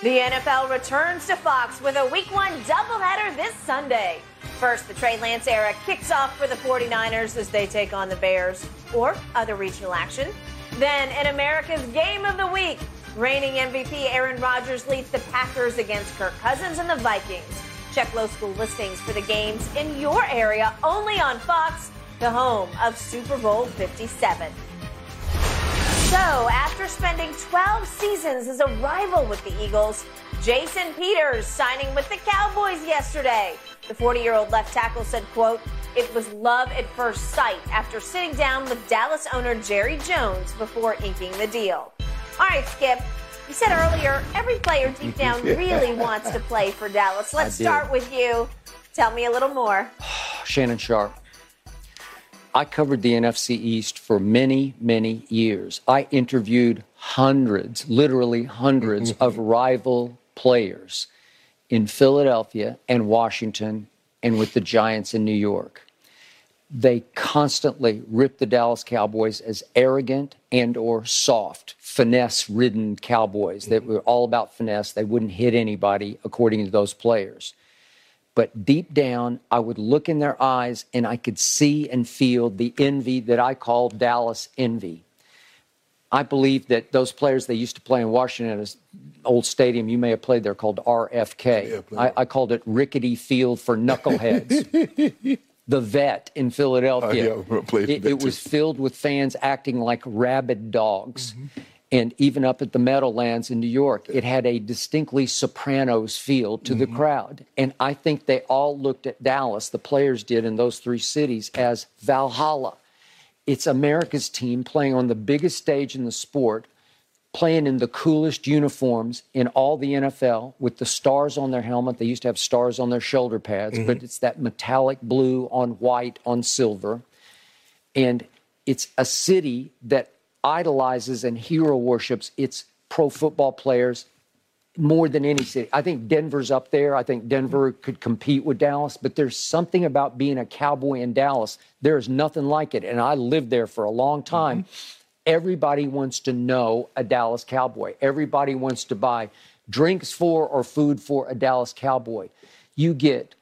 The NFL returns to Fox with a week one doubleheader this Sunday. First, the Trey Lance era kicks off for the 49ers as they take on the Bears or other regional action. Then, in America's Game of the Week, reigning MVP Aaron Rodgers leads the Packers against Kirk Cousins and the Vikings. Check low school listings for the games in your area only on Fox, the home of Super Bowl 57. So, after spending 12 seasons as a rival with the Eagles, Jason Peters signing with the Cowboys yesterday. The 40-year-old left tackle said, quote, it was love at first sight after sitting down with Dallas owner Jerry Jones before inking the deal. All right, Skip. You said earlier every player deep down really wants to play for Dallas. Let's start with you. Tell me a little more. Shannon Sharpe. I covered the NFC East for many, many years. I interviewed hundreds, literally hundreds of rival players in Philadelphia and Washington and with the Giants in New York. They constantly ripped the Dallas Cowboys as arrogant and or soft, finesse-ridden Cowboys that were all about finesse. They wouldn't hit anybody according to those players but deep down, I would look in their eyes and I could see and feel the envy that I call Dallas envy. I believe that those players they used to play in Washington at an old stadium, you may have played there called RFK. I, I called it Rickety Field for Knuckleheads. the vet in Philadelphia. Oh, yeah, it, it was filled with fans acting like rabid dogs. Mm-hmm. And even up at the Meadowlands in New York, it had a distinctly Sopranos feel to Mm-hmm. the crowd. And I think they all looked at Dallas, the players did in those three cities, as Valhalla. It's America's team playing on the biggest stage in the sport, playing in the coolest uniforms in all the NFL with the stars on their helmet. They used to have stars on their shoulder pads, but it's that metallic blue on white on silver. And it's a city that idolizes and hero worships its pro football players more than any city. I think Denver's up there. I think Denver could compete with Dallas, but there's something about being a cowboy in Dallas. There is nothing like it. And I lived there for a long time. Mm-hmm. Everybody wants to know a Dallas Cowboy. Everybody wants to buy drinks for or food for a Dallas Cowboy. You get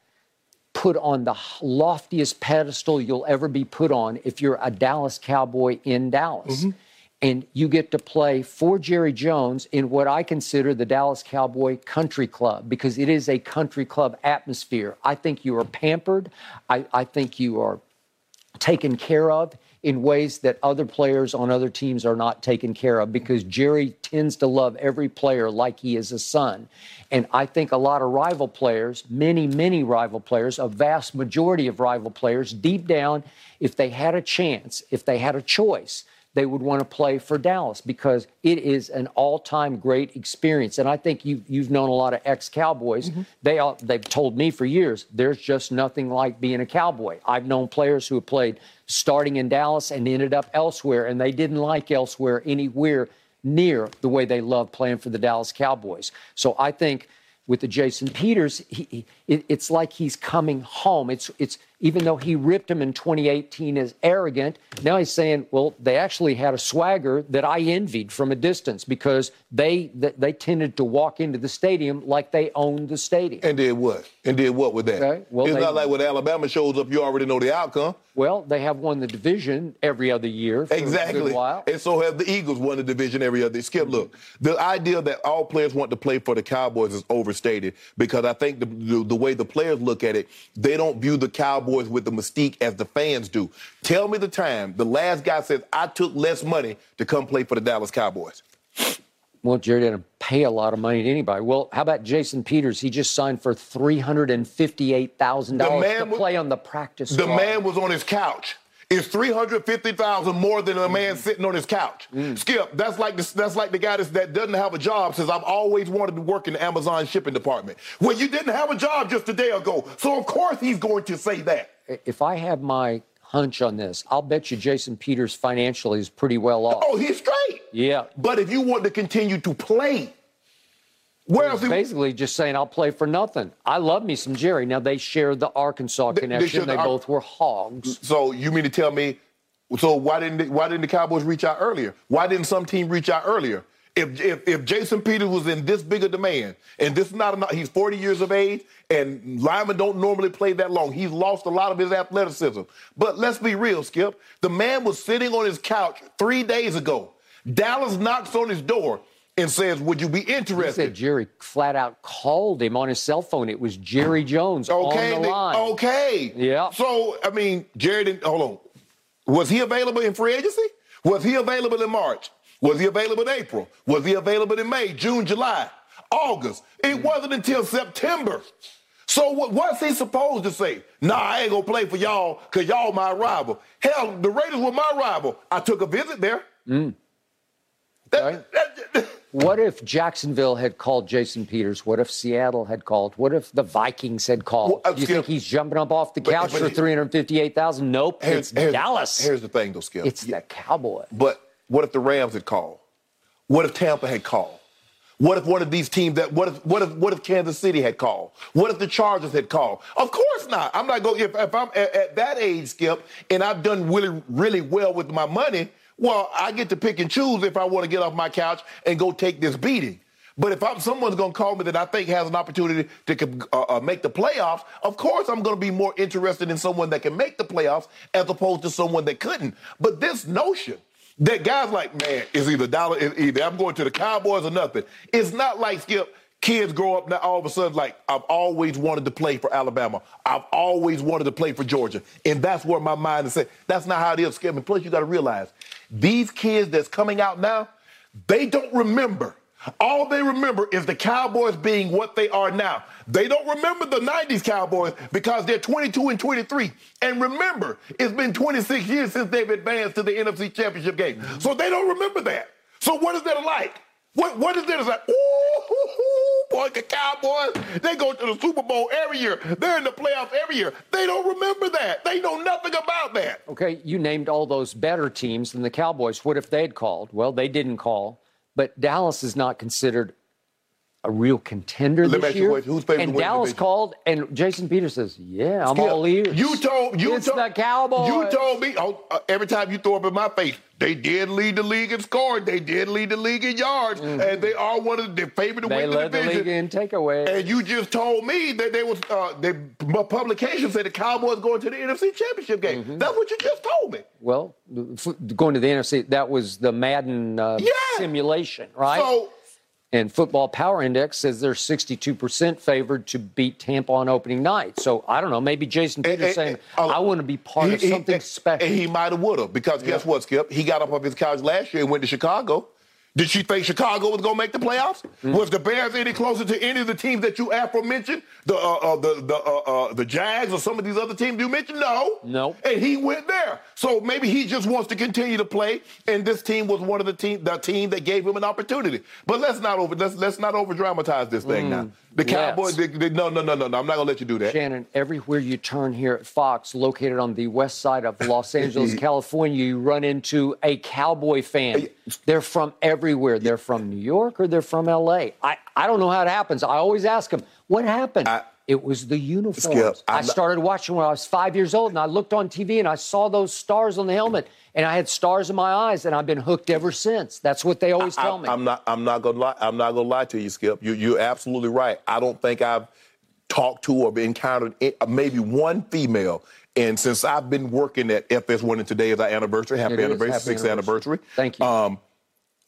put on the loftiest pedestal you'll ever be put on if you're a Dallas Cowboy in Dallas. Mm-hmm and you get to play for Jerry Jones in what I consider the Dallas Cowboy Country Club because it is a country club atmosphere. I think you are pampered. I, I think you are taken care of in ways that other players on other teams are not taken care of because Jerry tends to love every player like he is a son. And I think a lot of rival players, many, many rival players, a vast majority of rival players, deep down, if they had a chance, if they had a choice, they would want to play for Dallas because it is an all-time great experience. And I think you you've known a lot of ex-Cowboys. Mm-hmm. They all, they've told me for years there's just nothing like being a Cowboy. I've known players who have played starting in Dallas and ended up elsewhere, and they didn't like elsewhere anywhere near the way they love playing for the Dallas Cowboys. So I think with the Jason Peters, he, he, it, it's like he's coming home. It's it's even though he ripped him in 2018 as arrogant, now he's saying, well, they actually had a swagger that I envied from a distance because they they tended to walk into the stadium like they owned the stadium. And did what? And did what with that? Okay. Well, it's not like when Alabama shows up, you already know the outcome. Well, they have won the division every other year. For a while. Exactly. And so have the Eagles won the division every other. Skip, look, the idea that all players want to play for the Cowboys is overstated because I think the, the, the way the players look at it, they don't view the Cowboys with the mystique as the fans do. Tell me the time the last guy says, I took less money to come play for the Dallas Cowboys. Well, Jerry didn't pay a lot of money to anybody. Well, how about Jason Peters? He just signed for three hundred and fifty-eight thousand dollars to play on the practice. The squad. man was on his couch. It's three hundred fifty thousand more than a man mm. sitting on his couch. Mm. Skip, that's like the, that's like the guy that doesn't have a job says I've always wanted to work in the Amazon shipping department. Well, you didn't have a job just a day ago, so of course he's going to say that. If I have my hunch on this. I'll bet you Jason Peters financially is pretty well off. Oh, he's straight. Yeah. But if you want to continue to play, where else? Basically, just saying I'll play for nothing. I love me some Jerry. Now they share the Arkansas they, connection. They, they the, both were hogs. So you mean to tell me? So why didn't they, why didn't the Cowboys reach out earlier? Why didn't some team reach out earlier? if, if, if Jason Peters was in this big a demand, and this is not enough, he's 40 years of age, and linemen don't normally play that long. He's lost a lot of his athleticism. But let's be real, Skip. The man was sitting on his couch three days ago. Dallas knocks on his door and says, "Would you be interested?" He said Jerry flat out called him on his cell phone. It was Jerry Jones okay, on the line. Okay. Yeah. So I mean, Jerry didn't. Hold on. Was he available in free agency? Was he available in March? Was he available in April? Was he available in May, June, July, August? It wasn't until September. So what, what's he supposed to say? Nah, I ain't gonna play for y'all because y'all my rival. Hell, the Raiders were my rival. I took a visit there. Mm. What if Jacksonville had called Jason Peters? What if Seattle had called? What if the Vikings had called? Well, uh, Do you think he's jumping up off the couch but, but, for three hundred fifty-eight thousand? Nope, it's here's, Dallas. Here's the thing, though, Skip. It's the Cowboy. But what if the Rams had called? What if Tampa had called? What if one of these teams that what if what if what if Kansas City had called? What if the Chargers had called? Of course not. I'm not going if, if I'm at, at, that age, Skip, and I've done really really well with my money. Well, I get to pick and choose if I want to get off my couch and go take this beating. But if I'm, someone's going to call me that I think has an opportunity to uh, uh, make the playoffs, of course I'm going to be more interested in someone that can make the playoffs as opposed to someone that couldn't. But this notion that guys like, man, is either dollar, either I'm going to the Cowboys or nothing. It's not like Skip. Kids grow up now all of a sudden like I've always wanted to play for Alabama. I've always wanted to play for Georgia, and that's where my mind is saying that's not how it is. And plus, you got to realize these kids that's coming out now, they don't remember all they remember is the Cowboys being what they are now. They don't remember the 90s Cowboys because they're 22 and 23. And remember, it's been 26 years since they've advanced to the NFC Championship game. So they don't remember that. So what is that like? What, what is that? It's like, ooh, boy, the Cowboys, they go to the Super Bowl every year. They're in the playoffs every year. They don't remember that. They know nothing about that. Okay, you named all those better teams than the Cowboys. What if they'd called? Well, they didn't call. But Dallas is not considered a real contender Let me this ask year. question. Who's favored and win Dallas called, and Jason Peters says, "Yeah, I'm Skip, all ears." You told you it's told the Cowboys. You told me oh, uh, every time you throw up in my face, they did lead the league in scoring. They did lead the league in yards, and they are one of the favorite to Mm-hmm. they win the led the division. league in takeaway. And you just told me that they was uh, the publication said the Cowboys going to the NFC Championship game. Mm-hmm. That's what you just told me. well, going to the NFC, that was the Madden uh, Yeah. simulation, right? So And Football Power Index says they're 62% favored to beat Tampa on opening night. So I don't know. Maybe Jason Peters saying, oh, I want to be part of he- he- something and- special. And he might have would have because guess what, Skip? He got up off his couch last year and went to Chicago. Did she think Chicago was going to make the playoffs? Mm. Was the Bears any closer to any of the teams that you aforementioned? The uh, uh, the the uh, uh, the Jags or some of these other teams you mentioned? No. No. And he went there. So maybe he just wants to continue to play. And this team was one of the team the team that gave him an opportunity. But let's not over let's let's not over dramatize this thing now. The. Cowboys, they, they, no, no, no, no, no. I'm not gonna let you do that. Shannon, everywhere you turn here at Fox, located on the west side of Los Angeles, California, you run into a Cowboy fan. They're from everywhere. They're from New York or they're from LA. I, I don't know how it happens. I always ask them, what happened? I- it was the uniforms. Skip, I started watching when I was five years old, and I looked on TV and I saw those stars on the helmet, and I had stars in my eyes, and I've been hooked ever since. That's what they always tell me. I'm not. I'm not gonna lie. I'm not gonna lie to you, Skip. You, you're absolutely right. I don't think I've talked to or encountered it- maybe one female. And since I've been working at FS1, and today is our anniversary, happy It anniversary, Happy sixth anniversary. anniversary. Thank you. Um,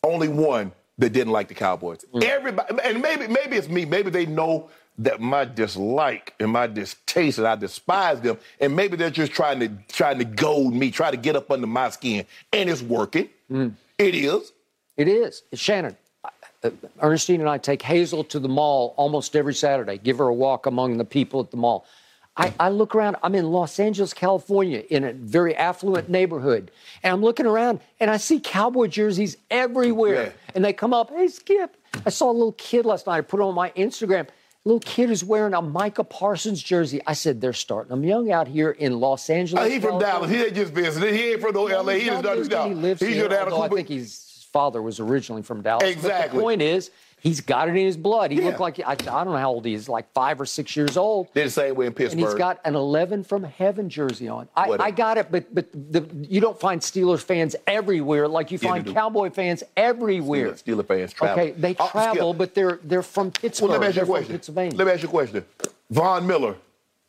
only one that didn't like the Cowboys. Mm. Everybody, and maybe maybe it's me. Maybe they know that my dislike and my distaste and I despise them, and maybe they're just trying to trying to goad me, try to get up under my skin, and it's working. Mm. It is. It is. Shannon, uh, Ernestine and I take Hazel to the mall almost every Saturday, give her a walk among the people at the mall. I, I look around, I'm in Los Angeles, California, in a very affluent neighborhood, and I'm looking around and I see cowboy jerseys everywhere. Yeah. And they come up, hey, Skip. I saw a little kid last night, I put it on my Instagram. Little kid is wearing a Micah Parsons jersey. I said, they're starting them young out here in Los Angeles. Uh, he from Dallas. He ain't just visited. He ain't from no LA. He He's just his He lives He here, should have had a although I think his father was originally from Dallas. But Exactly. the point is, he's got it in his blood. He Yeah. looked like I, I don't know how old he is, like five or six years old. They're the same way in Pittsburgh. And he's got an 11 from heaven jersey on. I, I got it, but but the, you don't find Steelers fans everywhere like you Yeah, find. Cowboy fans everywhere. Steeler, Steeler fans travel. Okay, they Oh, travel, but they're they're from Pittsburgh. Well, let me ask you a question. Pennsylvania. Let me ask you a question. Von Miller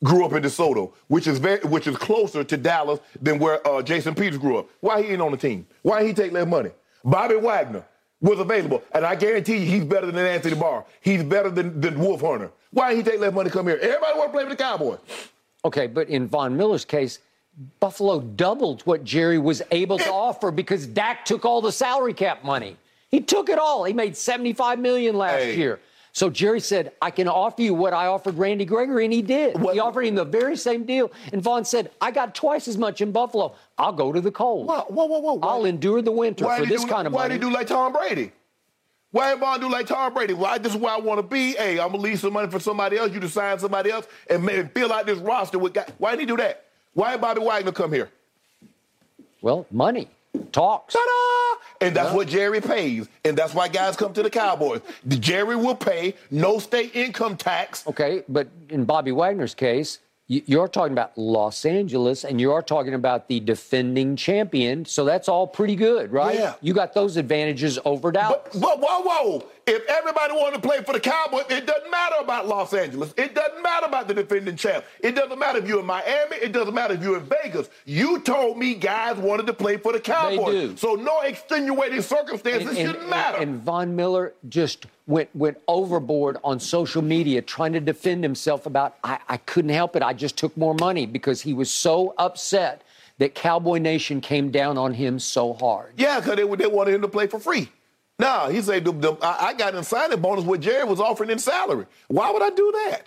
grew up in DeSoto, which is very, which is closer to Dallas than where uh, Jason Peters grew up. Why he ain't on the team? Why he take less money? Bobby Wagner was available, and I guarantee you he's better than Anthony Barr. He's better than, than Wolf Hunter. Why didn't he take less money to come here? Everybody want to play for the Cowboys. Okay, but in Von Miller's case, Buffalo doubled what Jerry was able to offer because Dak took all the salary cap money. He took it all. He made 75 million last Hey. year. So Jerry said, I can offer you what I offered Randy Gregory, and he did. What- He offered him the very same deal. And Von said, I got twice as much in Buffalo. I'll go to the cold. Whoa, whoa, whoa, whoa. I'll endure the winter Why for this do, kind of money. why money. did he do like Tom Brady? Why did Von do like Tom Brady? Why this is where I want to be? Hey, I'm gonna leave some money for somebody else. You to sign somebody else and maybe fill out this roster with guys. Why did he do that? Why did Bobby Wagner come here? well, money talks. Ta-da! And that's what Jerry pays. And that's why guys come to the Cowboys. Jerry will pay no state income tax. Okay, but in Bobby Wagner's case, you're talking about Los Angeles and you are talking about the defending champion. So that's all pretty good, right? Yeah. You got those advantages over Dallas. But, but whoa, whoa. If everybody wanted to play for the Cowboys, it doesn't matter about Los Angeles. It doesn't matter about the defending champ. It doesn't matter if you're in Miami. It doesn't matter if you're in Vegas. You told me guys wanted to play for the Cowboys. do. So no extenuating circumstances shouldn't matter. and Von Miller just went went overboard on social media trying to defend himself about I, I couldn't help it. I just took more money because he was so upset that Cowboy Nation came down on him so hard. yeah, because they, they wanted him to play for free. No, he said, I, I got an signing bonus what Jerry was offering in salary. Why would I do that?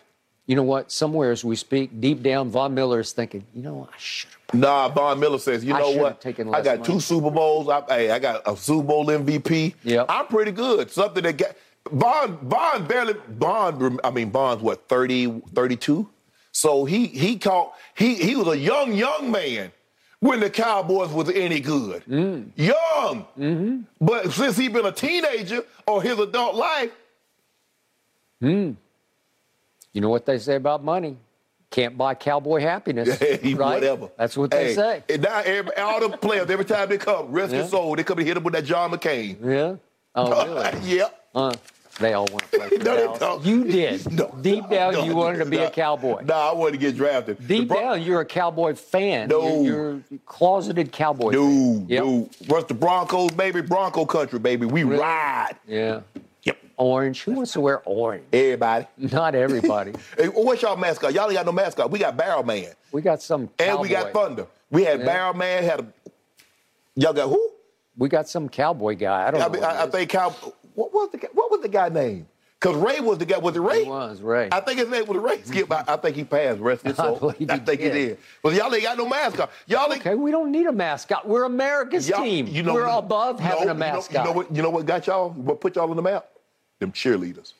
You know what? Somewhere as we speak, deep down, Von Miller is thinking, you know, I should have. Nah, Von Miller says, you I know what? I got money." two Super Bowls. I, hey, I got a Super Bowl MVP. Yep. I'm pretty good. Something that got Von, Von barely, Von, I mean, Von's what, 30, 32? So he he caught, he, he was a young, young man when the Cowboys was any good. Mm. Young. Mm-hmm. But since he been a teenager or his adult life, Hmm. You know what they say about money? Can't buy cowboy happiness. Hey, right? whatever. That's what they Hey, say. And now every, all the players, every time they come, rest Yeah. your soul, they come and hit him with that John McCain. Yeah. Oh, really? yeah. Uh, they all want to play for No, they don't. You did. No, Deep down, no, you wanted to be a cowboy. No, I wanted to get drafted. Deep Bron- down, you're a cowboy fan. No. You're, you're a closeted cowboy No, fan. Yep. no. What's the Broncos, baby? Bronco country, baby. We Really? ride. Yeah. Yep. Orange. Who wants to wear orange? Everybody. Not everybody. Hey, what's y'all mascot? Y'all ain't got no mascot. We got Barrel Man. we got some And we got Thunder. We had Yeah. Barrel Man, had a. Y'all got who? We got some cowboy guy. I don't I, mean, I, I think Cow. What was the guy- what was the guy name? Because Ray was the guy. Was it Ray? He was, Ray. I think his name was Ray. Skip. I, I think he passed. Rest his I soul. I he think he did. But y'all ain't got no mascot. Y'all ain't. Okay, we don't need a mascot. We're America's team. You know, We're no, above having a you know- mascot. You know, what? You know what got y'all? What put y'all on the map? Them cheerleaders.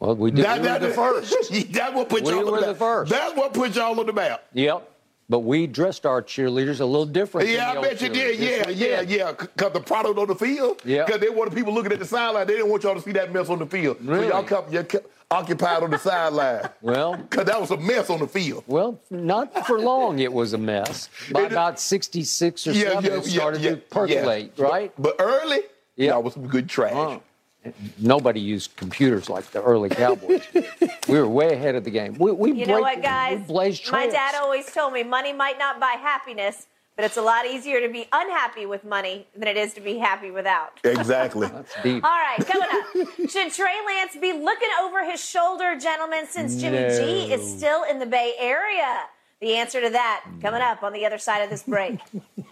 Well, we did. That- we were the first. That's what put We y'all on the the map. first. That's what put y'all on the map. Yep. But we dressed our cheerleaders a little different. Yeah, I bet you did. Yeah, yeah, yeah. Because the product on the field. Yeah. Because they wanted people looking at the sideline. They didn't want y'all to see that mess on the field. Really? So y'all kept, you kept occupied on the sideline. Well, Because that was a mess on the field. well, not for long. It was a mess. By It- about sixty-six or seven, it started to percolate. yeah. Right? But, but early, Yeah. y'all was some good trash. Uh, Nobody used computers like the early Cowboys. we were way ahead of the game. We, we You know break- what, guys? We My dad always told me money might not buy happiness, but it's a lot easier to be unhappy with money than it is to be happy without. Exactly. That's deep. All right, coming up. Should Trey Lance be looking over his shoulder, gentlemen, since Jimmy G is still in the Bay Area? The answer to that coming up on the other side of this break.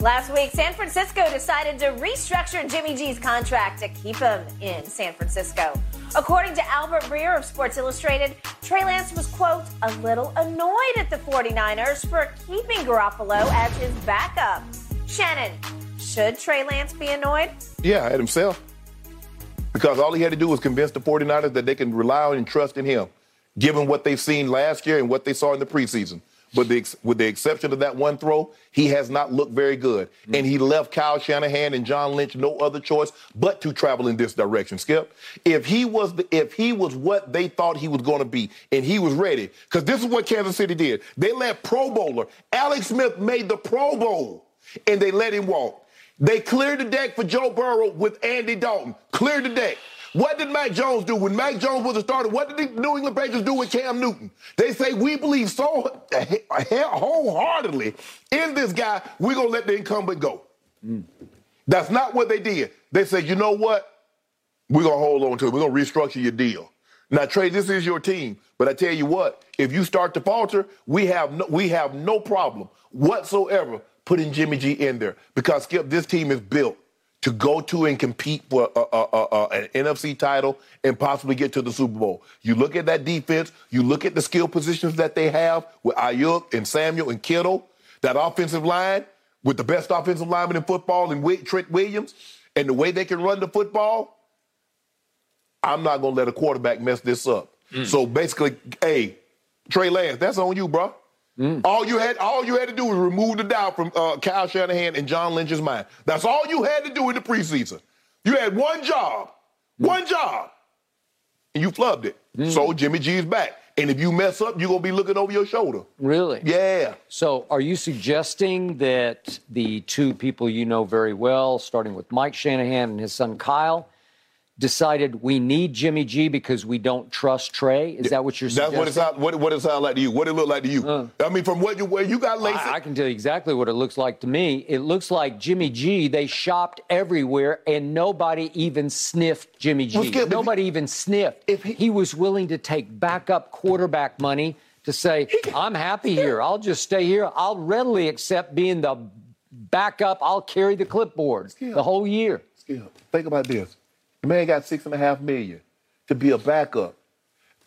Last week, San Francisco decided to restructure Jimmy G's contract to keep him in San Francisco. According to Albert Breer of Sports Illustrated, Trey Lance was, quote, a little annoyed at the 49ers for keeping Garoppolo as his backup. Shannon, should Trey Lance be annoyed? Yeah, at himself. Because all he had to do was convince the 49ers that they can rely on and trust in him, given what they've seen last year and what they saw in the preseason. But the, with the exception of that one throw, he has not looked very good. Mm-hmm. And he left Kyle Shanahan and John Lynch no other choice but to travel in this direction. Skip, if he was the, if he was what they thought he was going to be, and he was ready, because this is what Kansas City did. They let Pro Bowler Alex Smith made the Pro Bowl, and they let him walk. They cleared the deck for Joe Burrow with Andy Dalton. Cleared the deck. What did Mac Jones do when Mac Jones was a starter? What did the New England Patriots do with Cam Newton? They say we believe so wholeheartedly in this guy, we're gonna let the incumbent go. Mm. That's not what they did. They said, you know what? We're gonna hold on to it. We're gonna restructure your deal. Now, Trey, this is your team, but I tell you what, if you start to falter, we have no, we have no problem whatsoever putting Jimmy G in there because Skip, this team is built to go to and compete for a, a, a, an NFC title and possibly get to the Super Bowl. You look at that defense, you look at the skill positions that they have with Aiyuk and Samuel and Kittle, that offensive line with the best offensive lineman in football and Trent Williams, and the way they can run the football. I'm not gonna let a quarterback mess this up. Mm. So basically, hey, Trey Lance, that's on you, bro. Mm. All you had, all you had to do was remove the doubt from uh, Kyle Shanahan and John Lynch's mind. That's all you had to do in the preseason. You had one job, mm. one job, and you flubbed it. Mm. So Jimmy G's back, and if you mess up, you're gonna be looking over your shoulder. Really? Yeah. So, are you suggesting that the two people you know very well, starting with Mike Shanahan and his son Kyle, decided we need Jimmy G because we don't trust Trey. Is that what you're saying? That's what it sound, what, what it sound like to you. What it look like to you. I mean, from what you where you got LASIK. I, I can tell you exactly what it looks like to me. It looks like Jimmy G. They shopped everywhere, and nobody even sniffed Jimmy G. Well, Skip, nobody even sniffed. if he, he- was willing to take backup quarterback money to say, "I'm happy here. I'll just stay here. I'll readily accept being the backup. I'll carry the clipboard the whole year." Skip, think about this. The man got six and a half million to be a backup.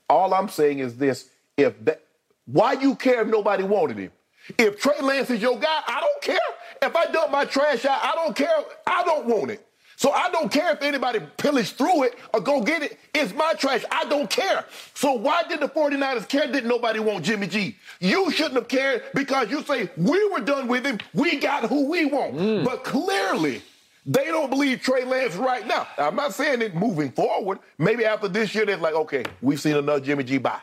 All I'm saying is this: if that, why you care if nobody wanted him? If Trey Lance is your guy, I don't care. If I dump my trash out, I don't care. I don't want it. So I don't care if anybody pillage through it or go get it. It's my trash. I don't care. So why did the 49ers care? Didn't nobody want Jimmy G? You shouldn't have cared because you say we were done with him. We got who we want. Mm. But clearly, they don't believe Trey Lance right now. I'm not saying it moving forward. Maybe after this year, they're like, okay, we've seen enough Jimmy G. Bye.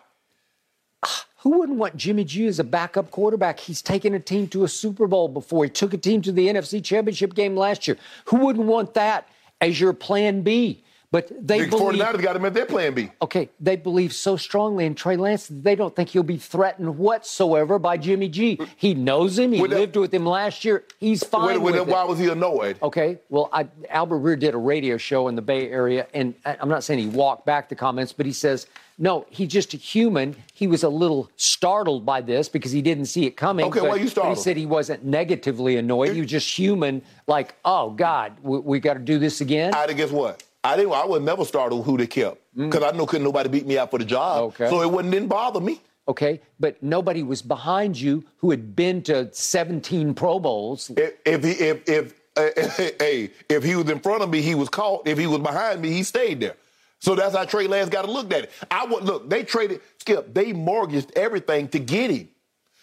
Who wouldn't want Jimmy G as a backup quarterback? He's taken a team to a Super Bowl before. He took a team to the NFC Championship game last year. Who wouldn't want that as your plan B? But they The believe 49ers got him at their plan B. okay, they believe so strongly in Trey Lance that they don't think he'll be threatened whatsoever by Jimmy G. He knows him. He With that- lived with him last year. He's fine Wait, with wait, it. why was he annoyed? Okay, well, I, Albert Breer did a radio show in the Bay Area, and I'm not saying he walked back the comments, but he says, no, he's just a human. He was a little startled by this because he didn't see it coming. Okay, but, why you startled? He said he wasn't negatively annoyed. He was just human, like, oh, God, we, we got to do this again. I guess what? I didn't. I was never startled who they kept mm. because I know couldn't nobody beat me out for the job. Okay. So it wouldn't didn't bother me. okay, but nobody was behind you who had been to 17 Pro Bowls. If, if he if if uh, hey if he was in front of me, he was caught. If he was behind me, he stayed there. So that's how Trey Lance got to look at it. I would look. They traded Skip. They mortgaged everything to get him,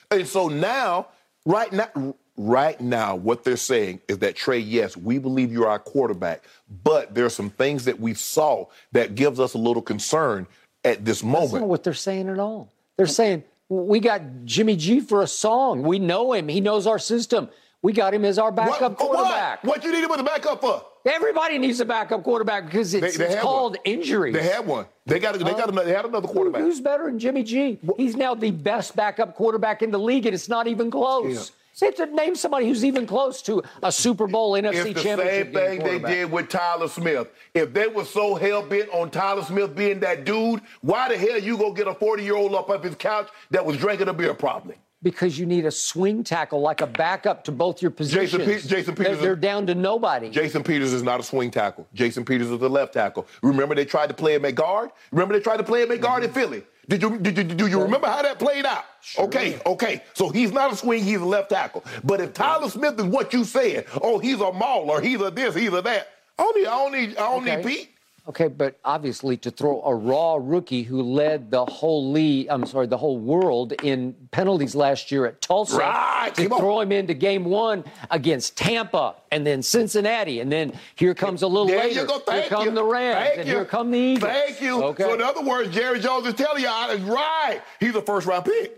and so now, right now, right now, what they're saying is that Trey, yes, we believe you're our quarterback, but there's some things that we saw that gives us a little concern at this That's not moment. what they're saying at all. They're saying, we got Jimmy G for a song. We know him. He knows our system. We got him as our backup What, quarterback. what? What you need him as a backup for? Everybody needs a backup quarterback because it's, They- they it's called one. injuries. They had one. They got. They got. Another, they had another quarterback. Who's better than Jimmy G? He's now the best backup quarterback in the league, and it's not even close. Say to name somebody who's even close to a Super Bowl NFC It's the championship same thing they did with Tyler Smith. If they were so hell bent on Tyler Smith being that dude, why the hell you go get a 40 year old up off his couch that was drinking a beer probably? Because you need a swing tackle like a backup to both your positions. Pe- Jason They're- Peters- They're down to nobody. Jason Peters is not a swing tackle. Jason Peters is a left tackle. Remember they tried to play him at guard? Remember they tried to play him at guard in mm-hmm. Philly? Did you, did, you- do you remember how that played out? Okay, okay. So he's not a swing, he's a left tackle. But if Tyler Smith is what you said, oh, he's a mauler, he's a this, he's a that. I don't need, I don't need, I don't Okay. need Pete. Okay, but obviously to throw a raw rookie who led the whole league, I'm sorry, the whole world in penalties last year at Tulsa, Right, to come on. throw him into game one against Tampa and then Cincinnati, and then here comes a little There later, you go. Thank here come you. the Rams, Thank and you. here come the Eagles. Thank you. Okay, So in other words, Jerry Jones is telling you, I- right, he's a first round pick.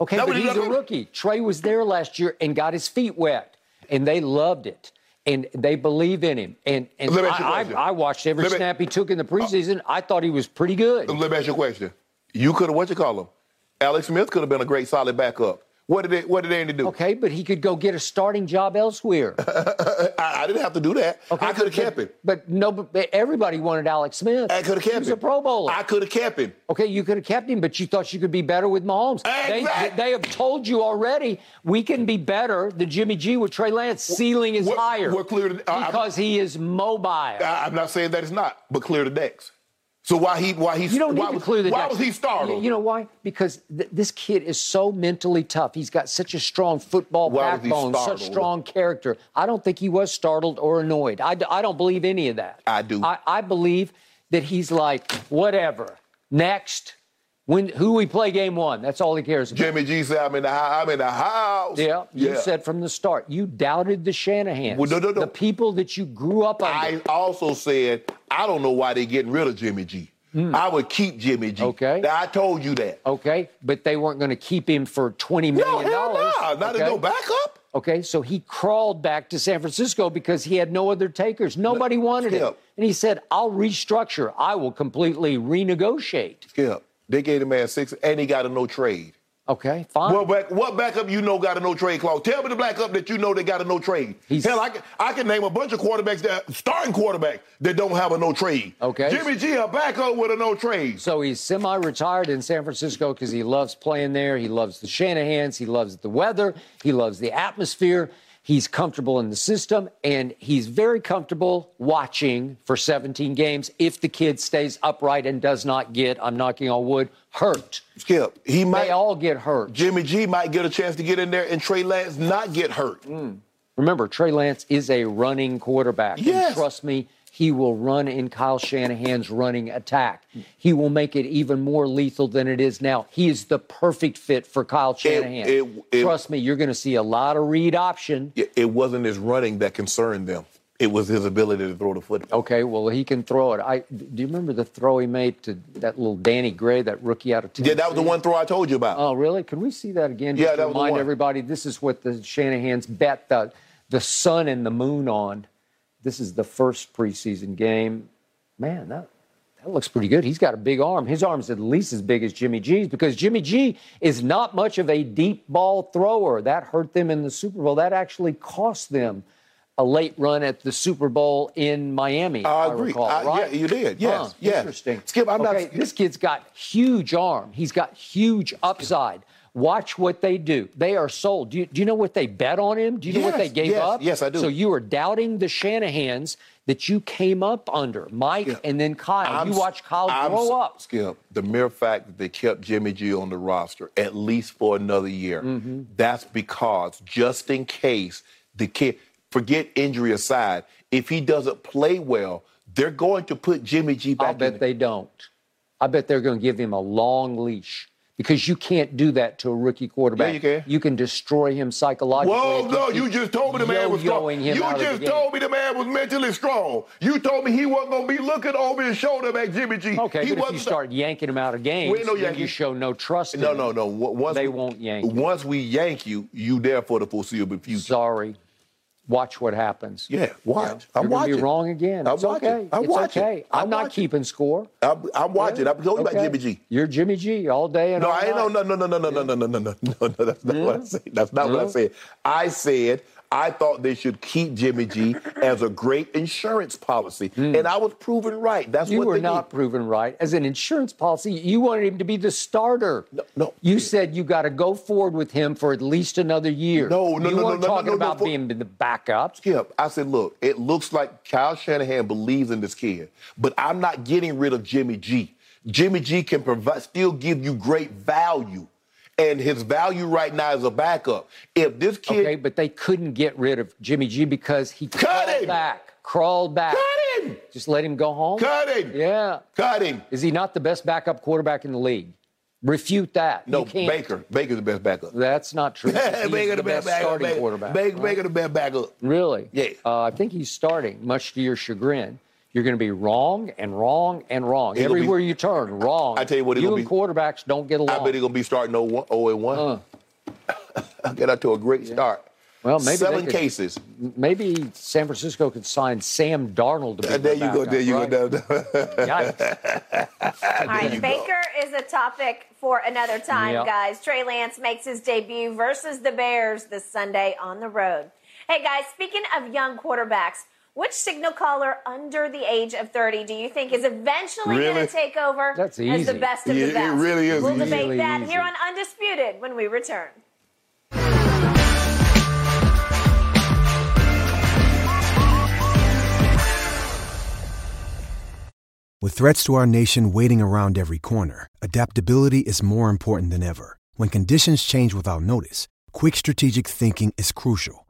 okay that but he's a rookie. Trey was there last year and got his feet wet, and they loved it. And they believe in him. And, and Let me ask you a I. I, I watched every me- snap he took in the uh, preseason. I thought he was pretty good. Let me ask you a question. You could have, what you call him? Alex Smith could have been a great solid backup. What did they, what did they need to do? Okay, but he could go get a starting job elsewhere. I, I didn't have to do that. Okay, I could have kept him. But no, but everybody wanted Alex Smith. I could have kept he was him. a Pro Bowler. I could have kept him. okay, you could have kept him, but you thought you could be better with Mahomes. They, they have told you already we can be better than Jimmy G with Trey Lance. Ceiling is What- higher what clear to- I- because he is mobile. I, I'm not saying that it's not, but clear the decks. So why he why he You don't need why to was, clear the why decks. was he startled? You, know why? Because th- this kid is so mentally tough. He's got such a strong football Why backbone, such strong character. I don't think he was startled or annoyed. I, d- I don't believe any of that. I do. I, I believe that he's like, whatever. Next. When who we play game one. That's all he cares about. Jimmy G said, "I'm in the house. I'm in the house." Yeah, you said from the start. You doubted the Shanahan, Well, no, no, no. The people that you grew up under. I also said I don't know why they're getting rid of Jimmy G. Hmm. I would keep Jimmy G. Okay. Now, I told you that. okay, but they weren't going to keep him for twenty No, hell dollars. no. Not as no backup. Okay, so he crawled back to San Francisco because he had no other takers. Nobody wanted Skip. him. And he said, I'll restructure. I will completely renegotiate. Skip. They gave the man six, and he got a no trade. Okay, fine. What back, what backup you know got a no trade clause? Tell me the backup that you know they got a no trade. He's- Hell, I can, I can name a bunch of quarterbacks that starting quarterbacks that don't have a no trade. Okay. Jimmy G a backup with a no trade. So he's semi retired in San Francisco because he loves playing there. He loves the Shanahans. He loves the weather. He loves the atmosphere. He's comfortable in the system, and he's very comfortable watching for 17 games if the kid stays upright and does not get, I'm knocking on wood, hurt. Skip, he might. They all get hurt. Jimmy G might get a chance to get in there, and Trey Lance not get hurt. Mm. Remember, Trey Lance is a running quarterback. And Yes. trust me, he will run in Kyle Shanahan's running attack. He will make it even more lethal than it is now. He is the perfect fit for Kyle Shanahan. it- it- trust me, you're going to see a lot of read option. It, it wasn't his running that concerned them. It was his ability to throw the football. Okay, well, he can throw it. I do you remember the throw he made to that little Danny Gray, that rookie out of Tennessee? Yeah, that was the one throw I told you about. Oh, really? Can we see that again? Yeah, Just to that was the remind one. everybody, this is what the Shanahan's bet the the sun and the moon on. This is the first preseason game. Man, that that looks pretty good. He's got a big arm. His arm's at least as big as Jimmy G's because Jimmy G is not much of a deep ball thrower. That hurt them in the Super Bowl. That actually cost them a late run at the Super Bowl in Miami. I I agree. recall, I- right? yeah, you did. Yes, Huh, yes. Interesting. Skip, I'm not- This kid's got huge arm. He's got huge upside. Watch what they do. They are sold. Do you, do you know what they bet on him? Do you know what they gave yes, up? yes, I do. So you are doubting the Shanahans that you came up under, Mike Yeah. and then Kyle. I'm you watch Kyle I'm grow up. Skip, the mere fact that they kept Jimmy G on the roster at least for another year, Mm-hmm. that's because just in case the kid, forget injury aside, if he doesn't play well, they're going to put Jimmy G back in. bet they don't. I bet they're going to give him a long leash because you can't do that to a rookie quarterback. you can. You can destroy him psychologically. Whoa, if no, you just told me the man was strong. You out of the just told me the man was mentally strong. You told me he wasn't going to be looking over his shoulder at Jimmy G. Okay, he but if you start yanking him out of games, no then you show no trust. in No, no, no. Once They we- won't yank you. Once we yank you, you there for the foreseeable future. Sorry. Watch what happens. Yeah, watch. You're I'm gonna be wrong again. I'm it's watching. okay. I'm it's watching. okay. I'm, I'm not watching. keeping score. I'm, I'm watching. I'm told you about Jimmy G. You're Jimmy G all day and No, all I ain't no night. no no no no no no no no no no no no. That's not what I said. That's not what I said. I said I thought they should keep Jimmy G as a great insurance policy, hmm. and I was proven right. That's. You what were they not did. proven right. As an insurance policy, you wanted him to be the starter. No, no. You said you got to go forward with him for at least another year. No, no, you no, no, no, talking no, no, about for- being the backup. Skip, I said, look, it looks like Kyle Shanahan believes in this kid, but I'm not getting rid of Jimmy G. Jimmy G can provide, still give you great value, and his value right now is a backup. If this kid, Okay, but they couldn't get rid of Jimmy G because he Cut crawled him! back. Crawled back. cut him, Just let him go home. cut him, Yeah. cut him. Is he not the best backup quarterback in the league? Refute that. No, Baker. Baker's the best backup. That's not true. He's Baker the best backup. starting Baker, quarterback. Baker, right? Baker the best backup. Really? Yeah. Uh, I think he's starting, much to your chagrin. You're going to be wrong and wrong and wrong. He'll be- Everywhere you turn, wrong. I tell you what, he'll you be- and quarterbacks don't get along. I bet he's gonna be starting 0 and 1. Uh. Get out to a great start. Well, maybe they seven could- cases. Maybe San Francisco could sign Sam Darnold to be Uh, there you go. There you right? go. Yikes. All right, you go. Baker is a topic for another time, Yep. guys. Trey Lance makes his debut versus the Bears this Sunday on the road. Hey, guys, speaking of young quarterbacks, which signal caller under the age of 30 do you think is eventually going to take over That's as the best of Yeah, the it best? really is We'll debate Really that easy. here on Undisputed when we return. With threats to our nation waiting around every corner, adaptability is more important than ever. When conditions change without notice, quick strategic thinking is crucial.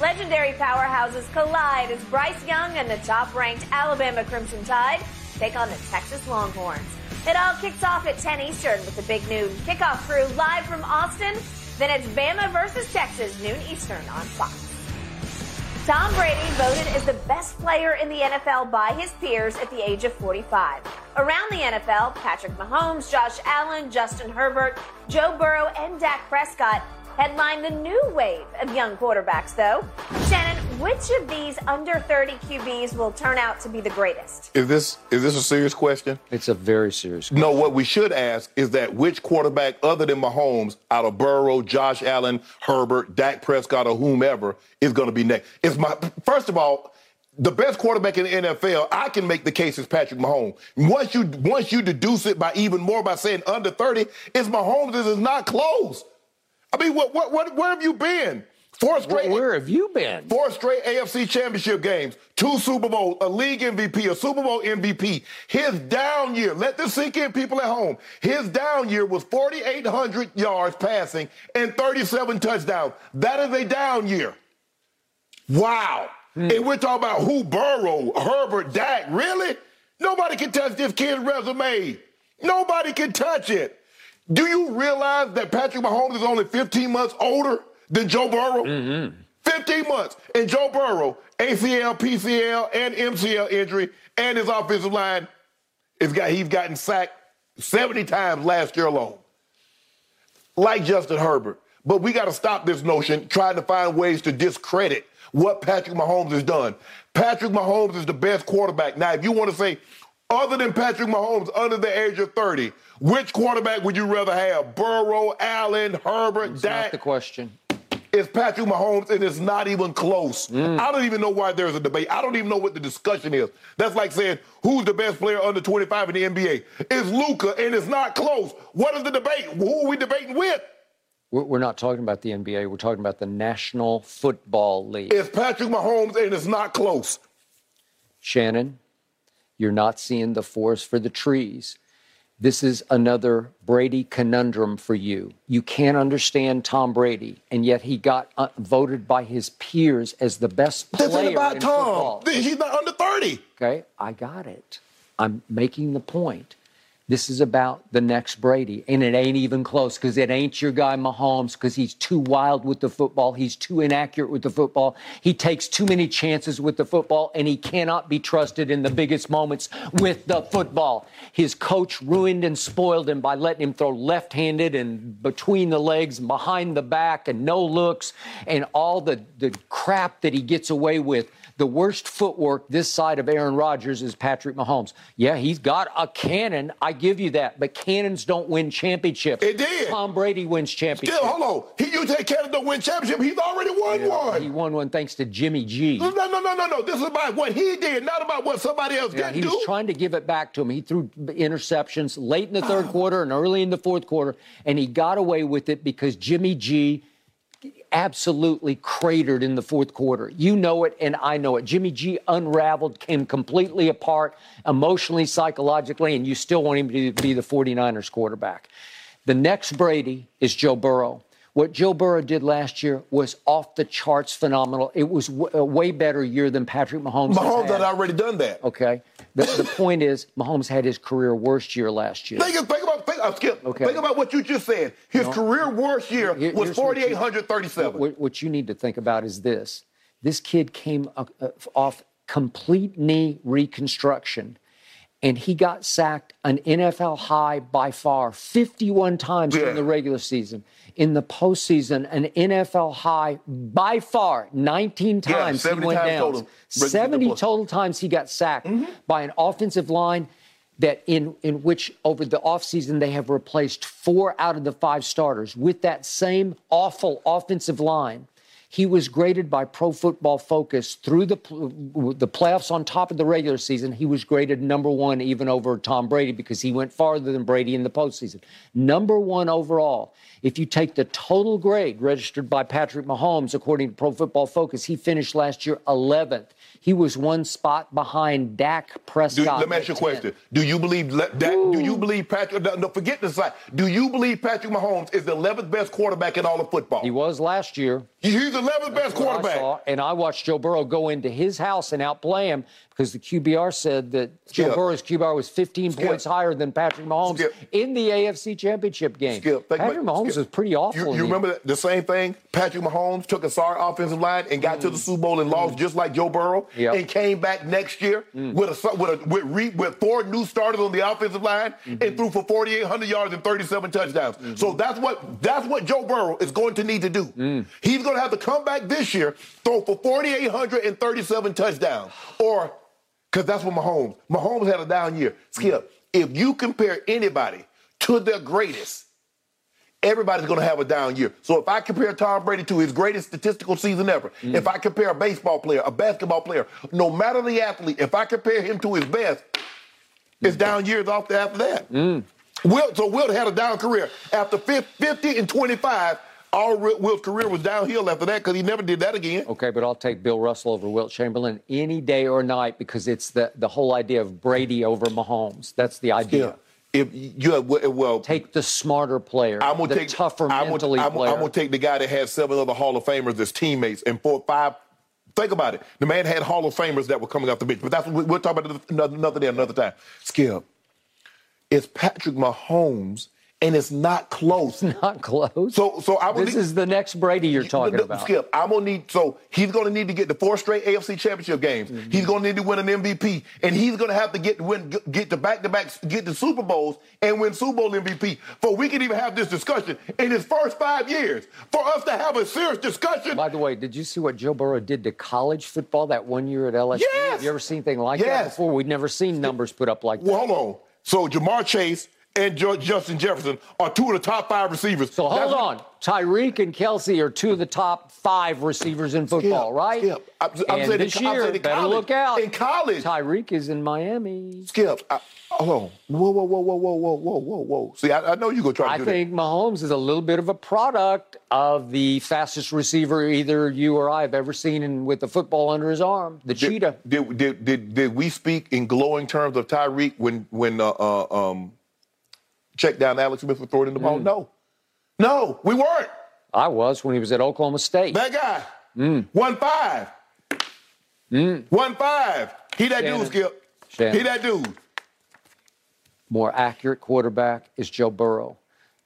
Legendary powerhouses collide as Bryce Young and the top ranked Alabama Crimson Tide take on the Texas Longhorns. It all kicks off at 10 Eastern with the big noon kickoff crew live from Austin. Then it's Bama versus Texas, noon Eastern on Fox. Tom Brady voted as the best player in the NFL by his peers at the age of 45. Around the NFL, Patrick Mahomes, Josh Allen, Justin Herbert, Joe Burrow, and Dak Prescott headline the new wave of young quarterbacks, though. Shannon, which of these under 30 QBs will turn out to be the greatest? Is this is this a serious question? It's a very serious question. No, what we should ask is that which quarterback other than Mahomes, out of Burrow, Josh Allen, Herbert, Dak Prescott, or whomever, is going to be next? Is my first of all, the best quarterback in the NFL, I can make the case is Patrick Mahomes. Once you once you deduce it by even more by saying under 30, it's Mahomes. This is not close. I mean, what, what, what, where have you been? Four straight. Where, where have you been? Four straight AFC championship games, two Super Bowl, a league MVP, a Super Bowl MVP. His down year, let this sink in, people at home. His down year was 4,800 yards passing and 37 touchdowns. That is a down year. Wow. Hmm. And we're talking about who Burrow, Herbert, Dak. Really? Nobody can touch this kid's resume. Nobody can touch it. Do you realize that Patrick Mahomes is only 15 months older than Joe Burrow? Mm-hmm. 15 months. And Joe Burrow, ACL, PCL, and MCL injury, and his offensive line, is got, he's gotten sacked 70 times last year alone. Like Justin Herbert. But we got to stop this notion trying to find ways to discredit what Patrick Mahomes has done. Patrick Mahomes is the best quarterback. Now, if you want to say, other than Patrick Mahomes under the age of 30, which quarterback would you rather have? Burrow, Allen, Herbert, That's Dak? Not the question. It's Patrick Mahomes, and it's not even close. Mm. I don't even know why there's a debate. I don't even know what the discussion is. That's like saying who's the best player under 25 in the NBA. It's Luka, and it's not close. What is the debate? Who are we debating with? We're not talking about the NBA. We're talking about the National Football League. It's Patrick Mahomes, and it's not close. Shannon, you're not seeing the forest for the trees. This is another Brady conundrum for you. You can't understand Tom Brady, and yet he got uh, voted by his peers as the best player. This is about in Tom. Football. He's not under 30. Okay, I got it. I'm making the point. This is about the next Brady, and it ain't even close because it ain't your guy Mahomes because he's too wild with the football. He's too inaccurate with the football. He takes too many chances with the football, and he cannot be trusted in the biggest moments with the football. His coach ruined and spoiled him by letting him throw left handed and between the legs, and behind the back, and no looks, and all the, the crap that he gets away with the worst footwork this side of Aaron Rodgers is Patrick Mahomes. Yeah, he's got a cannon. I give you that. But cannons don't win championships. It did. Tom Brady wins championships. Still, hold on. He you say cannon don't win championship. He's already won yeah, one. He won one thanks to Jimmy G. No, no, no, no, no. This is about what he did, not about what somebody else yeah, did. He do. was trying to give it back to him. He threw interceptions late in the third ah. quarter and early in the fourth quarter, and he got away with it because Jimmy G absolutely cratered in the fourth quarter. You know it, and I know it. Jimmy G unraveled, came completely apart emotionally, psychologically, and you still want him to be the 49ers quarterback. The next Brady is Joe Burrow. What Joe Burrow did last year was off the charts phenomenal. It was w- a way better year than Patrick Mahomes. Mahomes had. had already done that. Okay. The, the point is, Mahomes had his career worst year last year. Think, think about think, uh, Skip. Okay. Think about what you just said. His career worst year Here- was here's what you- 4,837. What, what you need to think about is this: this kid came uh, uh, off complete knee reconstruction, and he got sacked an NFL high by far 51 times Yeah. in the regular season. In the postseason, an NFL high by far 19 Yeah, times he 70 went times down. total. 70 total times he got sacked Mm-hmm. by an offensive line that in in which over the offseason they have replaced four out of the five starters with that same awful offensive line. He was graded by Pro Football Focus through the the playoffs on top of the regular season. He was graded number one even over Tom Brady because he went farther than Brady in the postseason. Number one overall. If you take the total grade registered by Patrick Mahomes according to Pro Football Focus, he finished last year 11th. He was one spot behind Dak Do, Prescott. let me ask you a 10. question. Do you believe le- that? Do you believe Patrick? No, no, forget the side. Do you believe Patrick Mahomes is the 11th best quarterback in all of football? He was last year. He's the 11th best What I quarterback. saw, and I watched Joe Burrow go into his house and outplay him because the QBR said that Joe Burrow's QBR was 15 Skip. points higher than Patrick Mahomes Skip. in the AFC Championship game. Skip, Patrick Mahomes Skip. was pretty awful. You, you the- remember the same thing? Patrick Mahomes took a sorry offensive line and got to the Super Bowl and lost just like Joe Burrow, Mm. Yep. Mm. and came back next year with a with a with, re, with four new starters on the offensive line Mm-hmm. and threw for 4,800 yards and 37 touchdowns. So that's what that's what Joe Burrow is going to need to do. Mm. He's going to have to come back this year, throw for 4,837 touchdowns, or because that's what Mahomes. Mahomes had a down year. Skip, if you compare anybody to their greatest everybody's going to have a down year. So if I compare Tom Brady to his greatest statistical season ever, mm. if I compare a baseball player, a basketball player, no matter the athlete, if I compare him to his best, it's mm. down years off after that. Mm. Will, so Wilt had a down career. After 50 and 25, all Wi- Wilt's career was downhill after that because he never did that again. Okay, but I'll take Bill Russell over Wilt Chamberlain any day or night because it's the, the whole idea of Brady over Mahomes. That's the idea. Yeah. If you have, well, Take the smarter player, I'm gonna the take tougher I'm gonna, mentally I'm, player. I'm gonna take the guy that had seven other Hall of Famers as teammates and four, five. Think about it. The man had Hall of Famers that were coming off the bench, but that's what we- we'll talk about another, another day, another time. Skip, it's Patrick Mahomes, and it's not close. Not close. So, so I would this need- is the next Brady you're talking no, no, about. Skip, I'm gonna need. So he's gonna need to get the four straight AFC Championship games. Mm-hmm. He's gonna need to win an MVP, and he's gonna have to get win get the back to back get the Super Bowls and win Super Bowl MVP. For we can even have this discussion in his first five years. For us to have a serious discussion. By the way, did you see what Joe Burrow did to college football that one year at LSU? Yes! Have you ever seen anything like that Yes. before? We'd never seen numbers put up like that. Well, hold on. So Ja'Marr Chase and Justin Jefferson are two of the top five receivers. So hold That's on. Tyreek and Kelce are two of the top five receivers in football, right? Skip. I'm- I'm and saying in this I'm year, saying better college. look out. In college. Tyreek is in Miami. Skip. I, hold on. Whoa, whoa, whoa, whoa, whoa, whoa, whoa, whoa, whoa. See, I, I know you're gonna try to I do think Mahomes is a little bit of a product of the fastest receiver either you or I have ever seen in, with the football under his arm, the that. cheetah. Did, did, did, did we speak in glowing terms of Tyreek when when uh, uh, um, checked down Alex Smith for throwing in the Mm. ball? No, no, we weren't. I was when he was at Oklahoma State. That guy, Mm. one five, one five. He that Shannon. dude, Skip. Shannon. He that dude. more accurate quarterback is Joe Burrow.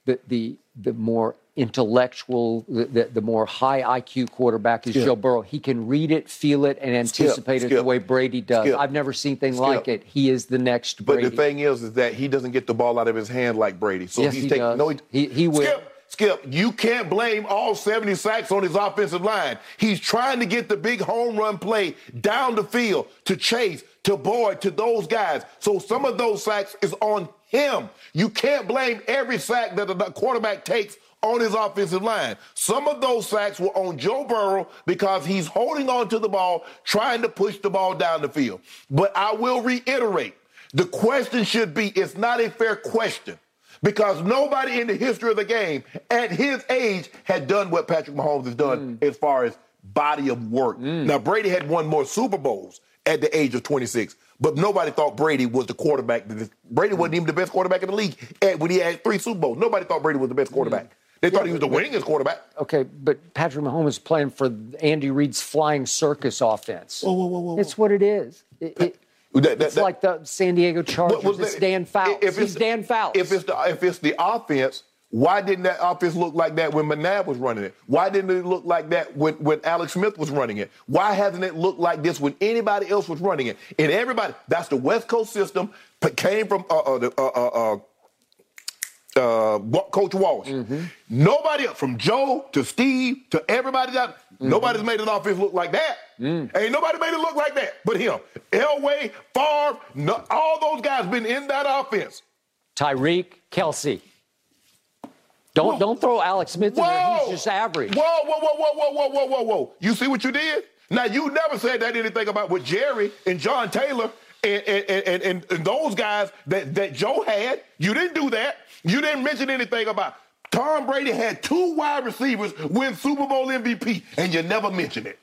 The the the more intellectual, the, the, the more high IQ quarterback is Skip. Joe Burrow. He can read it, feel it, and anticipate it the way Brady does. Skip. I've never seen anything Skip. like it. He is the next But the thing is, is that he doesn't get the ball out of his hand like Brady. So Yes, he's he taking does. no. He, He- he will. Skip, Skip, you can't blame all 70 sacks on his offensive line. He's trying to get the big home run play down the field to Chase, to Boyd, to those guys. So some of those sacks is on him. You can't blame every sack that the quarterback takes on his offensive line. Some of those sacks were on Joe Burrow because he's holding on to the ball, trying to push the ball down the field. But I will reiterate, the question should be, it's not a fair question because nobody in the history of the game at his age had done what Patrick Mahomes has done mm. as far as body of work. Mm. Now, Brady had won more Super Bowls at the age of 26, but nobody thought Brady was the quarterback. Brady wasn't even the best quarterback in the league when he had three Super Bowls. Nobody thought Brady was the best mm. quarterback. They thought he was the winningest quarterback. okay, but Patrick Mahomes is playing for Andy Reid's flying circus offense. Whoa, whoa, whoa, whoa, It's what it is. It- it- That- that- it's that- like the San Diego Chargers. But was it's Dan Fouts. if He's Dan Fouts. If it's the if it's the offense, why didn't that offense look like that when McNabb was running it? Why didn't it look like that when, when Alex Smith was running it? Why hasn't it looked like this when anybody else was running it? And everybody, that's the West Coast system. Came from uh, uh, the, uh, uh, Coach Walsh. Mm-hmm. Nobody from Joe to Steve to everybody else, mm-hmm. nobody's made an offense look like that. Mm. Ain't nobody made it look like that but him. Elway, Favre, no, all those guys been in that offense. Tyreek, Kelce. Don't don't throw Alex Smith in there. He's just average. Whoa, whoa, whoa, whoa, whoa, whoa, whoa, whoa. You see what you did? Now you never said that anything about what Jerry and John Taylor and, and, and, and, and those guys that, that Joe had. You didn't do that. You didn't mention anything about Tom Brady had two wide receivers win Super Bowl MVP, and you never mentioned it.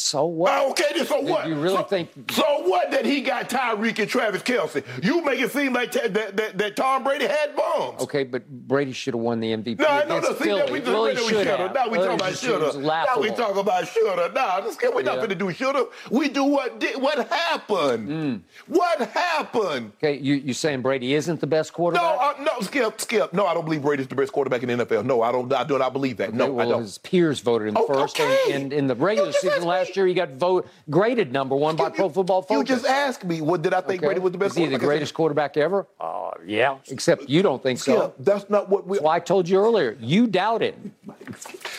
So what? Uh, okay, so what? You really so, think? So what that he got Tyreek and Travis Kelce? You make it seem like that, that, that Tom Brady had bombs. Okay, but Brady should have won the MVP. No, no, against no. See, Philly. that we just really we should have. Now we talking about it shoulda. Now we talking about shoulda. Nah, this we're not Yeah. finna do shoulda. We do what did what happened. Mm. What happened? Okay, you you saying Brady isn't the best No, quarterback? uh, no, Skip, Skip. No, I don't believe Brady's the best quarterback in the NFL. No, I don't. I do not believe that. No, well, I don't. his peers voted him Oh, first, okay. and, in the regular season asked last year, he got vote graded number one by Pro Football Football. You just asked me, what did I think Okay. Brady was the best Is he the quarterback? greatest quarterback ever? Uh, yeah. Except you don't think so. That's not what we. That's why I told you earlier. You doubt it. You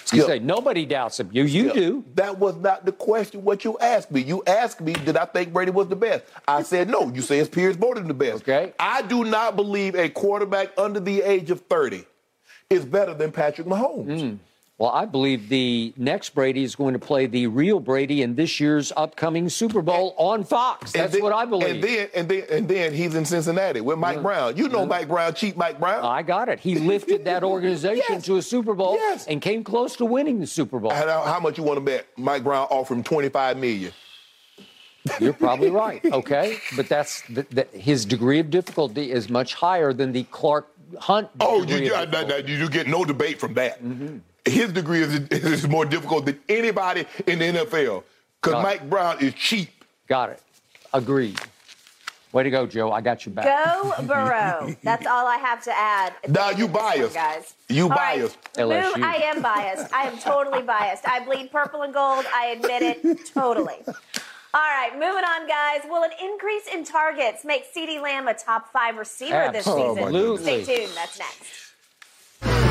Skip. say nobody doubts him. You you Skip, do. That was not the question. What you asked me. You asked me, did I think Brady was the best? I said no. You say his peers voted him the best. Okay. I do not believe a quarterback under the age of 30 is better than Patrick Mahomes. Well, I believe the next Brady is going to play the real Brady in this year's upcoming Super Bowl on Fox. That's then- what I believe. And then, and then, and then he's in Cincinnati with Mike Brown. You know Mike Brown, cheap Mike Brown. I got it. He lifted that organization Yes. to a Super Bowl Yes. and came close to winning the Super Bowl. How, how much you want to bet? Mike Brown offered him 25 million. You're probably right. Okay, but that's the, the, his degree of difficulty is much higher than the Clark Hunt. Oh, you, of difficulty. you, you get no debate from that. Mm-hmm. His degree is, is more difficult than anybody in the NFL because Got it. Mike Brown is cheap. Got it. Agreed. Way to go, Joe. I got you back. Go Burrow. That's all I have to add. at Now end you of this one, biased. guys. You All right. biased. LSU. Move, I am biased. I am totally biased. I bleed purple and gold. I admit it totally. All right, moving on, guys. Will an increase in targets make CeeDee Lamb a top five receiver this season? Absolutely. Stay tuned. That's next.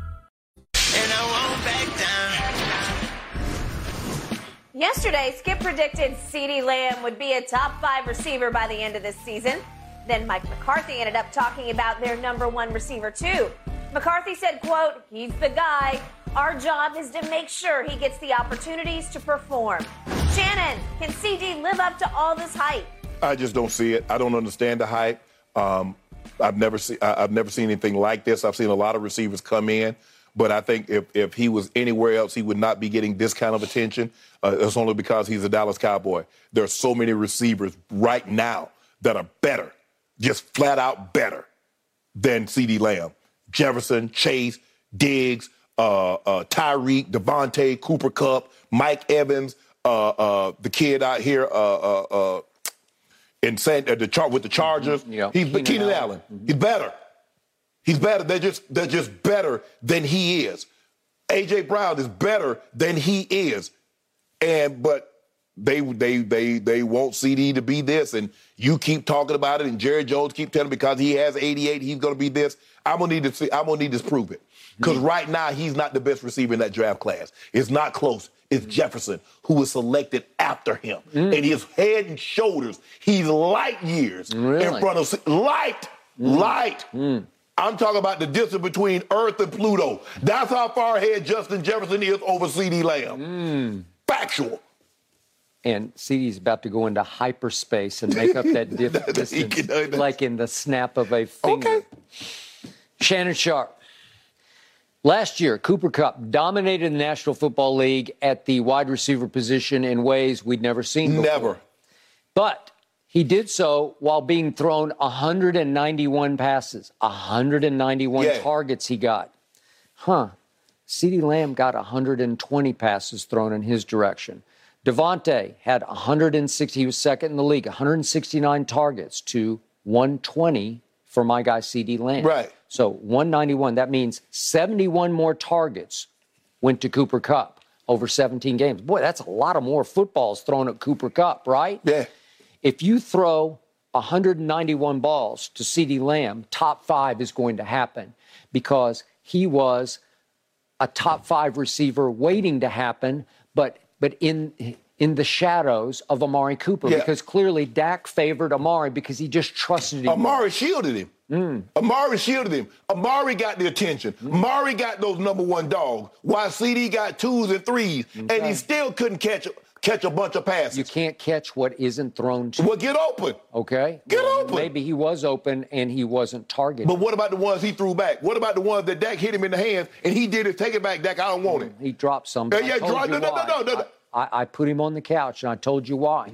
Yesterday, Skip predicted CeeDee Lamb would be a top five receiver by the end of this season. Then Mike McCarthy ended up talking about their number one receiver too. McCarthy said, quote, he's the guy. Our job is to make sure he gets the opportunities to perform. Shannon, can CeeDee live up to all this hype? I just don't see it. I don't understand the hype. Um, I've never seen I've never seen anything like this. I've seen a lot of receivers come in, but I think if, if he was anywhere else, he would not be getting this kind of attention. Uh, it's only because he's a Dallas Cowboy. There are so many receivers right now that are better, just flat out better than CeeDee Lamb, Jefferson, Chase, Diggs, uh, uh, Tyreek, Davante, Cooper Kupp, Mike Evans, uh, uh, the kid out here, uh, uh, uh, in San, the char- with the Chargers. Mm-hmm. Yeah, He's Keenan Keenan, Allen. Allen. He's better. He's better. They're just they're just better than he is. AJ Brown is better than he is, and but they they they they want CeeDee to be this, and you keep talking about it, and Jerry Jones keep telling because he has 88, he's going to be this. I'm gonna need to see. I'm gonna need to prove it because mm-hmm. right now he's not the best receiver in that draft class. It's not close. It's mm-hmm. Jefferson who was selected after him, mm. and his head and shoulders, he's light years in front of light, mm. light. Mm. I'm talking about the distance between Earth and Pluto. That's how far ahead Justin Jefferson is over CeeDee Lamb. Hmm. Factual. And CeeDee's about to go into hyperspace and make up that dif- distance can like in the snap of a finger. Okay. Shannon Sharpe. Last year, Cooper Kupp dominated the National Football League at the wide receiver position in ways we'd never seen before. Never. But he did so while being thrown 191 passes, 191 Yeah. targets he got. Huh. CeeDee Lamb got 120 passes thrown in his direction. Davante had 160, he was second in the league, 169 targets to 120 for my guy CeeDee Lamb. Right. So 191, that means 71 more targets went to Cooper Kupp over 17 games. Boy, that's a lot of more footballs thrown at Cooper Kupp, right? Yeah. If you throw 191 balls to CeeDee Lamb, top five is going to happen because he was a top five receiver waiting to happen, but but in in the shadows of Amari Cooper Yeah. because clearly Dak favored Amari because he just trusted him. Amari shielded him. Mm. Amari shielded him. Amari got the attention. Amari got those number one dogs. While CeeDee got twos and threes, and he still couldn't catch catch a bunch of passes. You can't catch what isn't thrown to. Well, get open. Okay. Get Well, open. Maybe he was open and he wasn't targeted. But what about the ones he threw back? What about the ones that Dak hit him in the hands and he did it? Take it back, Dak. I don't want mm, it. He dropped some. Yeah, told no, no, no, no, no. I, I put him on the couch and I told you why.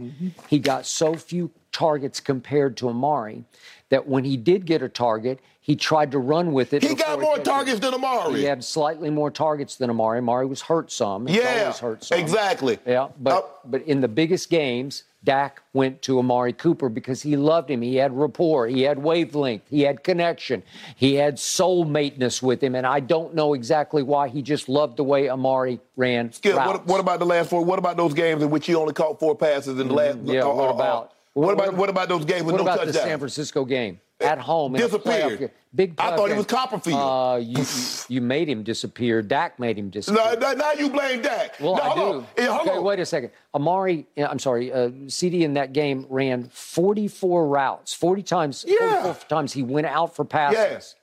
He got so few targets compared to Amari that when he did get a target, he tried to run with it. He got more it. targets than Amari. He had slightly more targets than Amari. Amari was hurt some. Yeah, always hurt some. exactly. Yeah, but but in the biggest games, Dak went to Amari Cooper because he loved him. He had rapport, he had wavelength, he had connection, he had soulmateness with him, and I don't know exactly why. He just loved the way Amari ran. Skip, what, what about the last four? What about those games in which he only caught four passes in the last? Mm-hmm. Yeah, uh, what uh, uh, about- What about what about those games with no? What no about the? San Francisco game at home? Disappeared. Big. I thought he was Copperfield. Uh, you, you you made him disappear. Dak made him disappear. No, no, now you blame Dak. Well, no, I hold do. on. Yeah, hold okay, on. wait a second. Amari, I'm sorry, uh, CeeDee in that game ran 44 routes. 40 times, Yeah. 44 times he went out for passes. Yes.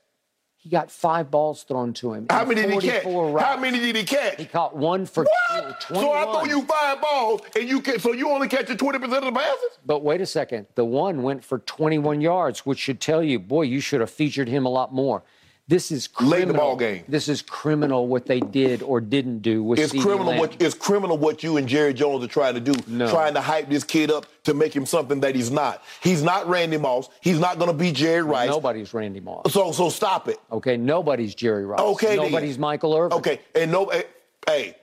He got five balls thrown to him. How many did he catch? 44 How many did he catch? He caught one for What? 21. So I throw you five balls, and you can, so you only catching twenty percent of the passes? But wait a second. The one went for 21 yards, which should tell you, boy, you should have featured him a lot more. This is criminal. Late in the ball game. This is criminal what they did or didn't do with It's criminal Lamb. what it's criminal what you and Jerry Jones are trying to do, No. trying to hype this kid up to make him something that he's not. He's not Randy Moss. He's not going to be Jerry Rice. Nobody's Randy Moss. So so stop it. Okay, nobody's Jerry Rice. Okay, then. Nobody's Michael Irvin. Okay, and no, hey, hey,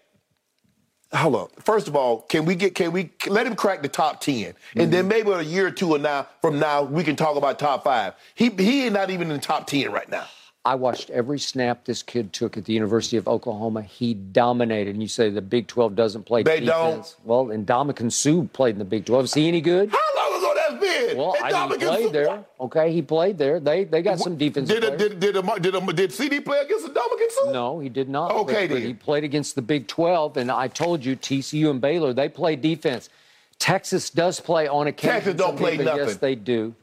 hold on. First of all, can we get can we let him crack the top 10 and mm-hmm. then maybe a year or two and now from now we can talk about top five. He he is not even in the top ten right now. I watched every snap this kid took at the University of Oklahoma. He dominated. And you say the Big 12 doesn't play They defense. Well, and Ndamukong Suh played in the Big 12. Is he any good? How long ago that's been? Well, And I mean, he played Sue- there. Okay, he played there. They they got some defensive Did a, did did a, did, a, did CeeDee play against the Ndamukong Suh? No, he did not. Okay, but, but he played against the Big 12, and I told you TCU and Baylor they play defense. Texas does play on occasion. Texas don't play defense. Yes, they do.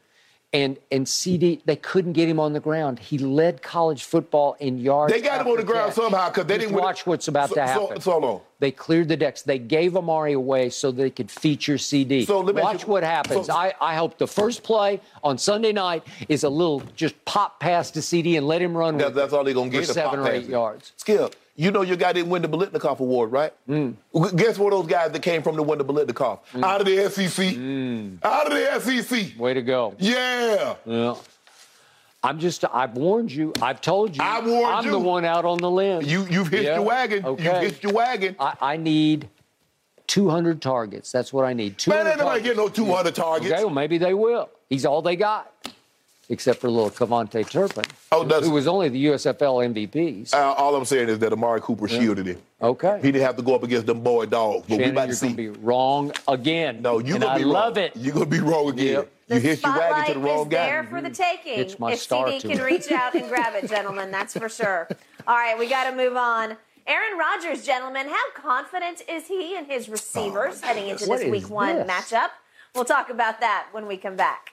And and CeeDee they couldn't get him on the ground. He led college football in yards. They got him on the ground catch. somehow because they Just didn't watch what's about so, to happen. So, on. They cleared the decks. They gave Amari away so they could feature CeeDee. So let me Watch you- what happens. so- I, I hope the first play on Sunday night is a little just pop pass to CeeDee and let him run That, with that's all they're gonna get. for the pop seven or eight passes. yards. Skip, you know your guy didn't win the Biletnikoff Award, right? Mm. Guess what? Those guys that came from the win the Biletnikoff out of the SEC, Mm. out of the SEC. Way to go. Yeah. Yeah. I'm just, I've warned you. I've told you. I warned I'm you. the one out on the limb. You you've hitched Yeah. your wagon. Okay. You've hitched your wagon. I, I need 200 targets. That's what I need. Man, 200 ain't nobody getting no 200 targets. Okay, well, maybe they will. He's all they got, except for little KaVontae Turpin, Oh, that's who was only the USFL MVP. uh, all I'm saying is that Amari Cooper shielded him. Okay. He didn't have to go up against them boy dogs. But we Shannon, about to you're see. going to be wrong again. no, you and gonna I be love wrong. it. You're gonna be wrong again. Yep. You The hitched your wagon to the wrong is there for the taking. It's my if star CeeDee can it. reach out and grab it, gentlemen, that's for sure. All right, we got to move on. Aaron Rodgers, gentlemen, how confident is he in his receivers heading into this is Week One this? matchup? We'll talk about that when we come back.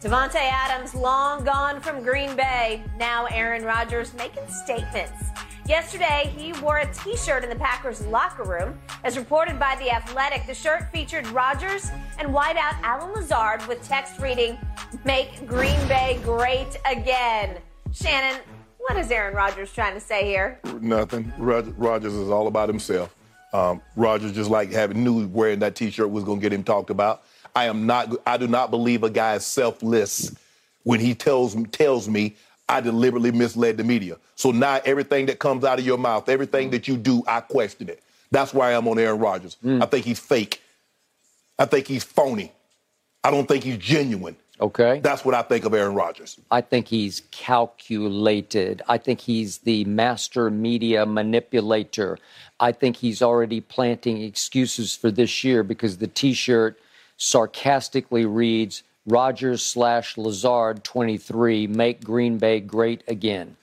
Davante Adams long gone from Green Bay. Now Aaron Rodgers making statements. Yesterday, he wore a t shirt in the Packers locker room. As reported by The Athletic, the shirt featured Rodgers and wideout Allen Lazard with text reading, Make Green Bay great again. Shannon, what is Aaron Rodgers trying to say here? Nothing. Rod- Rodgers is all about himself. Um, Rodgers just like having knew wearing that T-shirt was going to get him talked about. I am not. I do not believe a guy is selfless when he tells tells me I deliberately misled the media. So now everything that comes out of your mouth, everything that you do, I question it. That's why I'm on Aaron Rodgers. Mm. I think he's fake. I think he's phony. I don't think he's genuine. Okay. That's what I think of Aaron Rodgers. I think he's calculated. I think he's the master media manipulator. I think he's already planting excuses for this year because the t shirt sarcastically reads Rodgers slash Lazard 23, make Green Bay great again.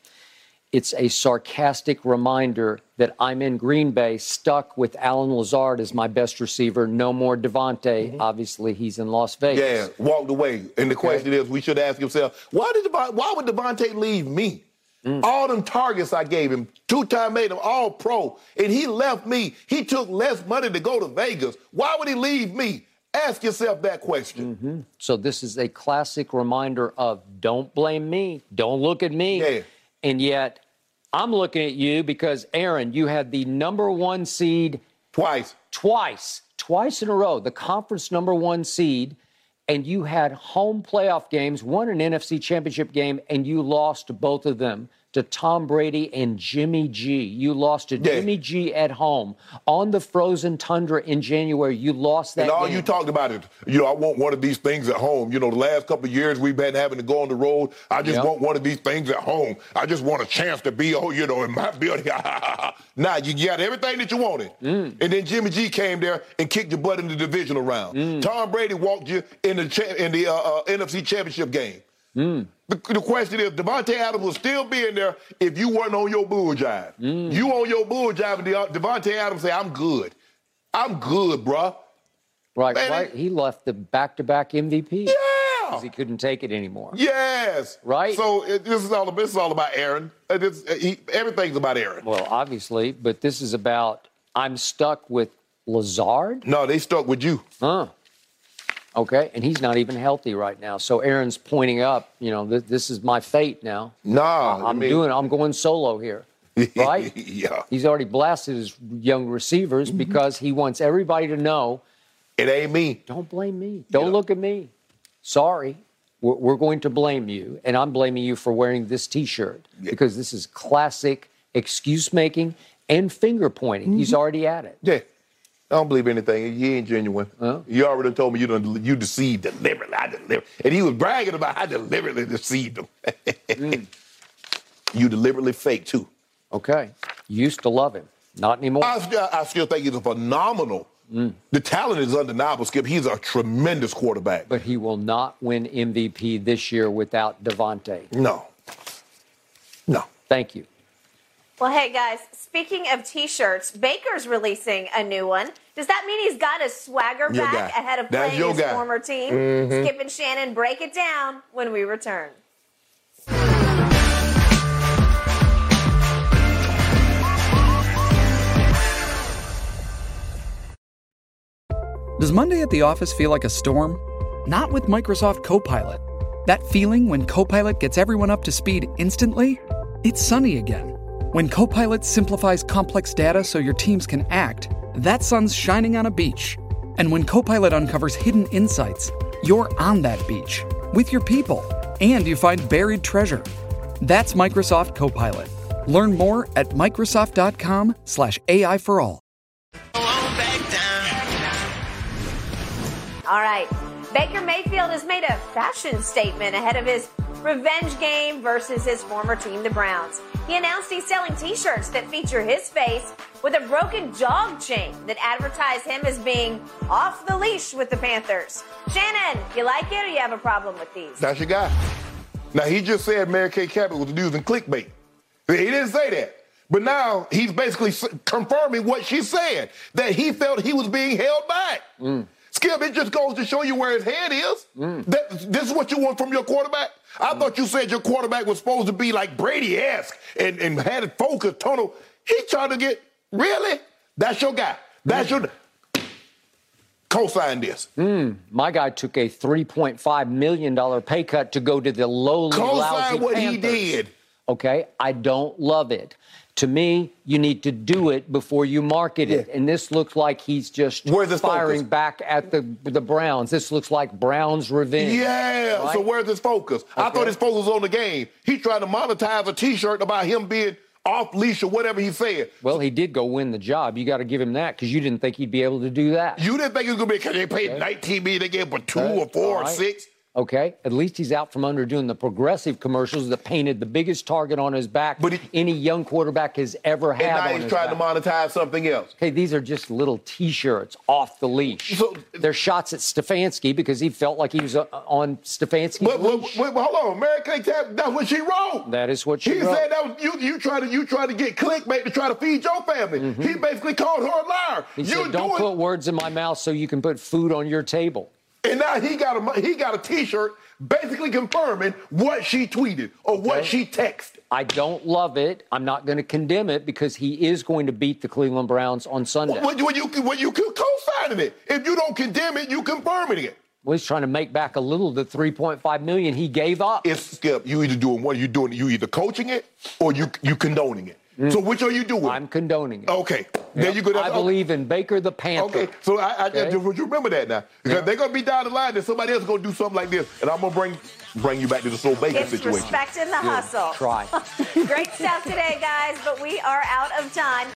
It's a sarcastic reminder that I'm in Green Bay stuck with Allen Lazard as my best receiver. No more Davante. Mm-hmm. Obviously, he's in Las Vegas. Yeah, walked away. And the question is, we should ask ourselves, why did Devon, why would Davante leave me? Mm. All them targets I gave him, two-time made him all pro, and he left me. He took less money to go to Vegas. Why would he leave me? Ask yourself that question. Mm-hmm. So this is a classic reminder of don't blame me, don't look at me. And yet I'm looking at you because Aaron, you had the number one seed twice. Twice. Twice in a row, the conference number one seed, and you had home playoff games, won an NFC championship game, and you lost both of them to Tom Brady and Jimmy G. You lost to Jimmy G at home on the frozen tundra in January. You lost that and all game. you talked about is, you know, I want one of these things at home. You know, the last couple of years we've been having to go on the road. I just Yep. want one of these things at home. I just want a chance to be, oh, you know, in my building. now you got everything that you wanted. Mm. And then Jimmy G came there and kicked your butt in the divisional round. Mm. Tom Brady walked you in the cha- in the uh, uh, NFC Championship game. Mm. The, the question is, Davante Adams will still be in there if you weren't on your bull jive. Mm. You on your bull jive, and De- Davante Adams say, "I'm good, I'm good, bruh." Right, Man, right. He left the back-to-back MVP. Yeah. Because he couldn't take it anymore. Yes. Right. So it, this is all. This is all about Aaron. Is- he, everything's about Aaron. Well, obviously, but this is about I'm stuck with Lazard. No, they stuck with you. Huh. Okay, and he's not even healthy right now. So Aaron's pointing up. You know, this, this is my fate now. Nah, I'm doing. I'm going solo here. Right? yeah. He's already blasted his young receivers mm-hmm. because he wants everybody to know it ain't me. Don't blame me. Don't look at me. Sorry. We're, we're going to blame you, and I'm blaming you for wearing this T-shirt because this is classic excuse making and finger pointing. He's mm-hmm. already at it. Yeah. I don't believe anything. He ain't genuine. You already told me you done, you deceived deliberately. I deliberately. And he was bragging about I deliberately deceived him. Mm. You deliberately fake too. Okay. You used to love him. Not anymore. I still, I still think he's a phenomenal. Mm. The talent is undeniable, Skip. He's a tremendous quarterback. But he will not win MVP this year without Davante. No. No. Thank you. Well, hey guys, speaking of t-shirts, Baker's releasing a new one. Does that mean he's got his swagger Your back guy. ahead of That's playing his guy. former team? Mhm. Skip and Shannon break it down when we return. Does Monday at the office feel like a storm? Not with Microsoft Copilot. That feeling when Copilot gets everyone up to speed instantly? It's sunny again. When Copilot simplifies complex data so your teams can act, that sun's shining on a beach. And when Copilot uncovers hidden insights, you're on that beach with your people and you find buried treasure. That's Microsoft Copilot. Learn more at Microsoft.com/slash AI for all. All right. Baker Mayfield has made a fashion statement ahead of his revenge game versus his former team, the Browns. He announced he's selling t-shirts that feature his face with a broken dog chain that advertise him as being off the leash with the Panthers. Shannon, you like it or you have a problem with these? That's your guy. Now he just said Mary Kay Cabot was using clickbait. He didn't say that. But now he's basically confirming what she said, that he felt he was being held back. Skip, it just goes to show you where his head is. Mm. That, this is what you want from your quarterback. I thought you said your quarterback was supposed to be like Brady-esque and, and had a focused, tunnel. He trying to get really. That's your guy. That's your. Co-sign this. Mm, my guy took a $3.5 million pay cut to go to the lowly, Co-sign lousy what he Panthers. did. Okay, I don't love it. To me, you need to do it before you market it. And this looks like he's just firing focus? back at the the Browns. This looks like Browns revenge. Yeah. right? So where's his focus? I thought his focus was on the game. He tried to monetize a T-shirt about him being off leash or whatever he said. Well, he did go win the job. You got to give him that because you didn't think he'd be able to do that. You didn't think it was gonna be because they paid 19 million, they gave him a two Okay, or four or six. Okay, at least he's out from under doing the progressive commercials that painted the biggest target on his back but any young quarterback has ever had. And now he's trying back. to monetize something else. Okay, these are just little T-shirts off the leash. They're shots at Stefanski because he felt like he was uh, on Stefanski's But, leash. but, but hold on, Mary Kay Tab, that's what she wrote. That is what she He wrote. said that was, you you try to you try to get clickbait to try to feed your family. He basically called her a liar. Mm-hmm. He you said, "Don't doing put words in my mouth so you can put food on your table." And now he got a he got a T-shirt basically confirming what she tweeted or what she texted. I don't love it. I'm not going to condemn it because he is going to beat the Cleveland Browns on Sunday. When, when you when you co-signing it, if you don't condemn it, you confirming it. Well, he's trying to make back a little of the 3.5 million he gave up. It's Skip. You either doing what you doing. You either coaching it or you you condoning it. So which are you doing? Mm. I'm condoning it. Okay, there you go. That's- I believe in Baker the Panther. Okay, so I, I Okay. just you remember that now because they're gonna be down the line that somebody else is gonna do something like this, and I'm gonna bring bring you back to the Soul Bacon It's situation. respect in the hustle. Try. Great stuff today, guys, but we are out of time.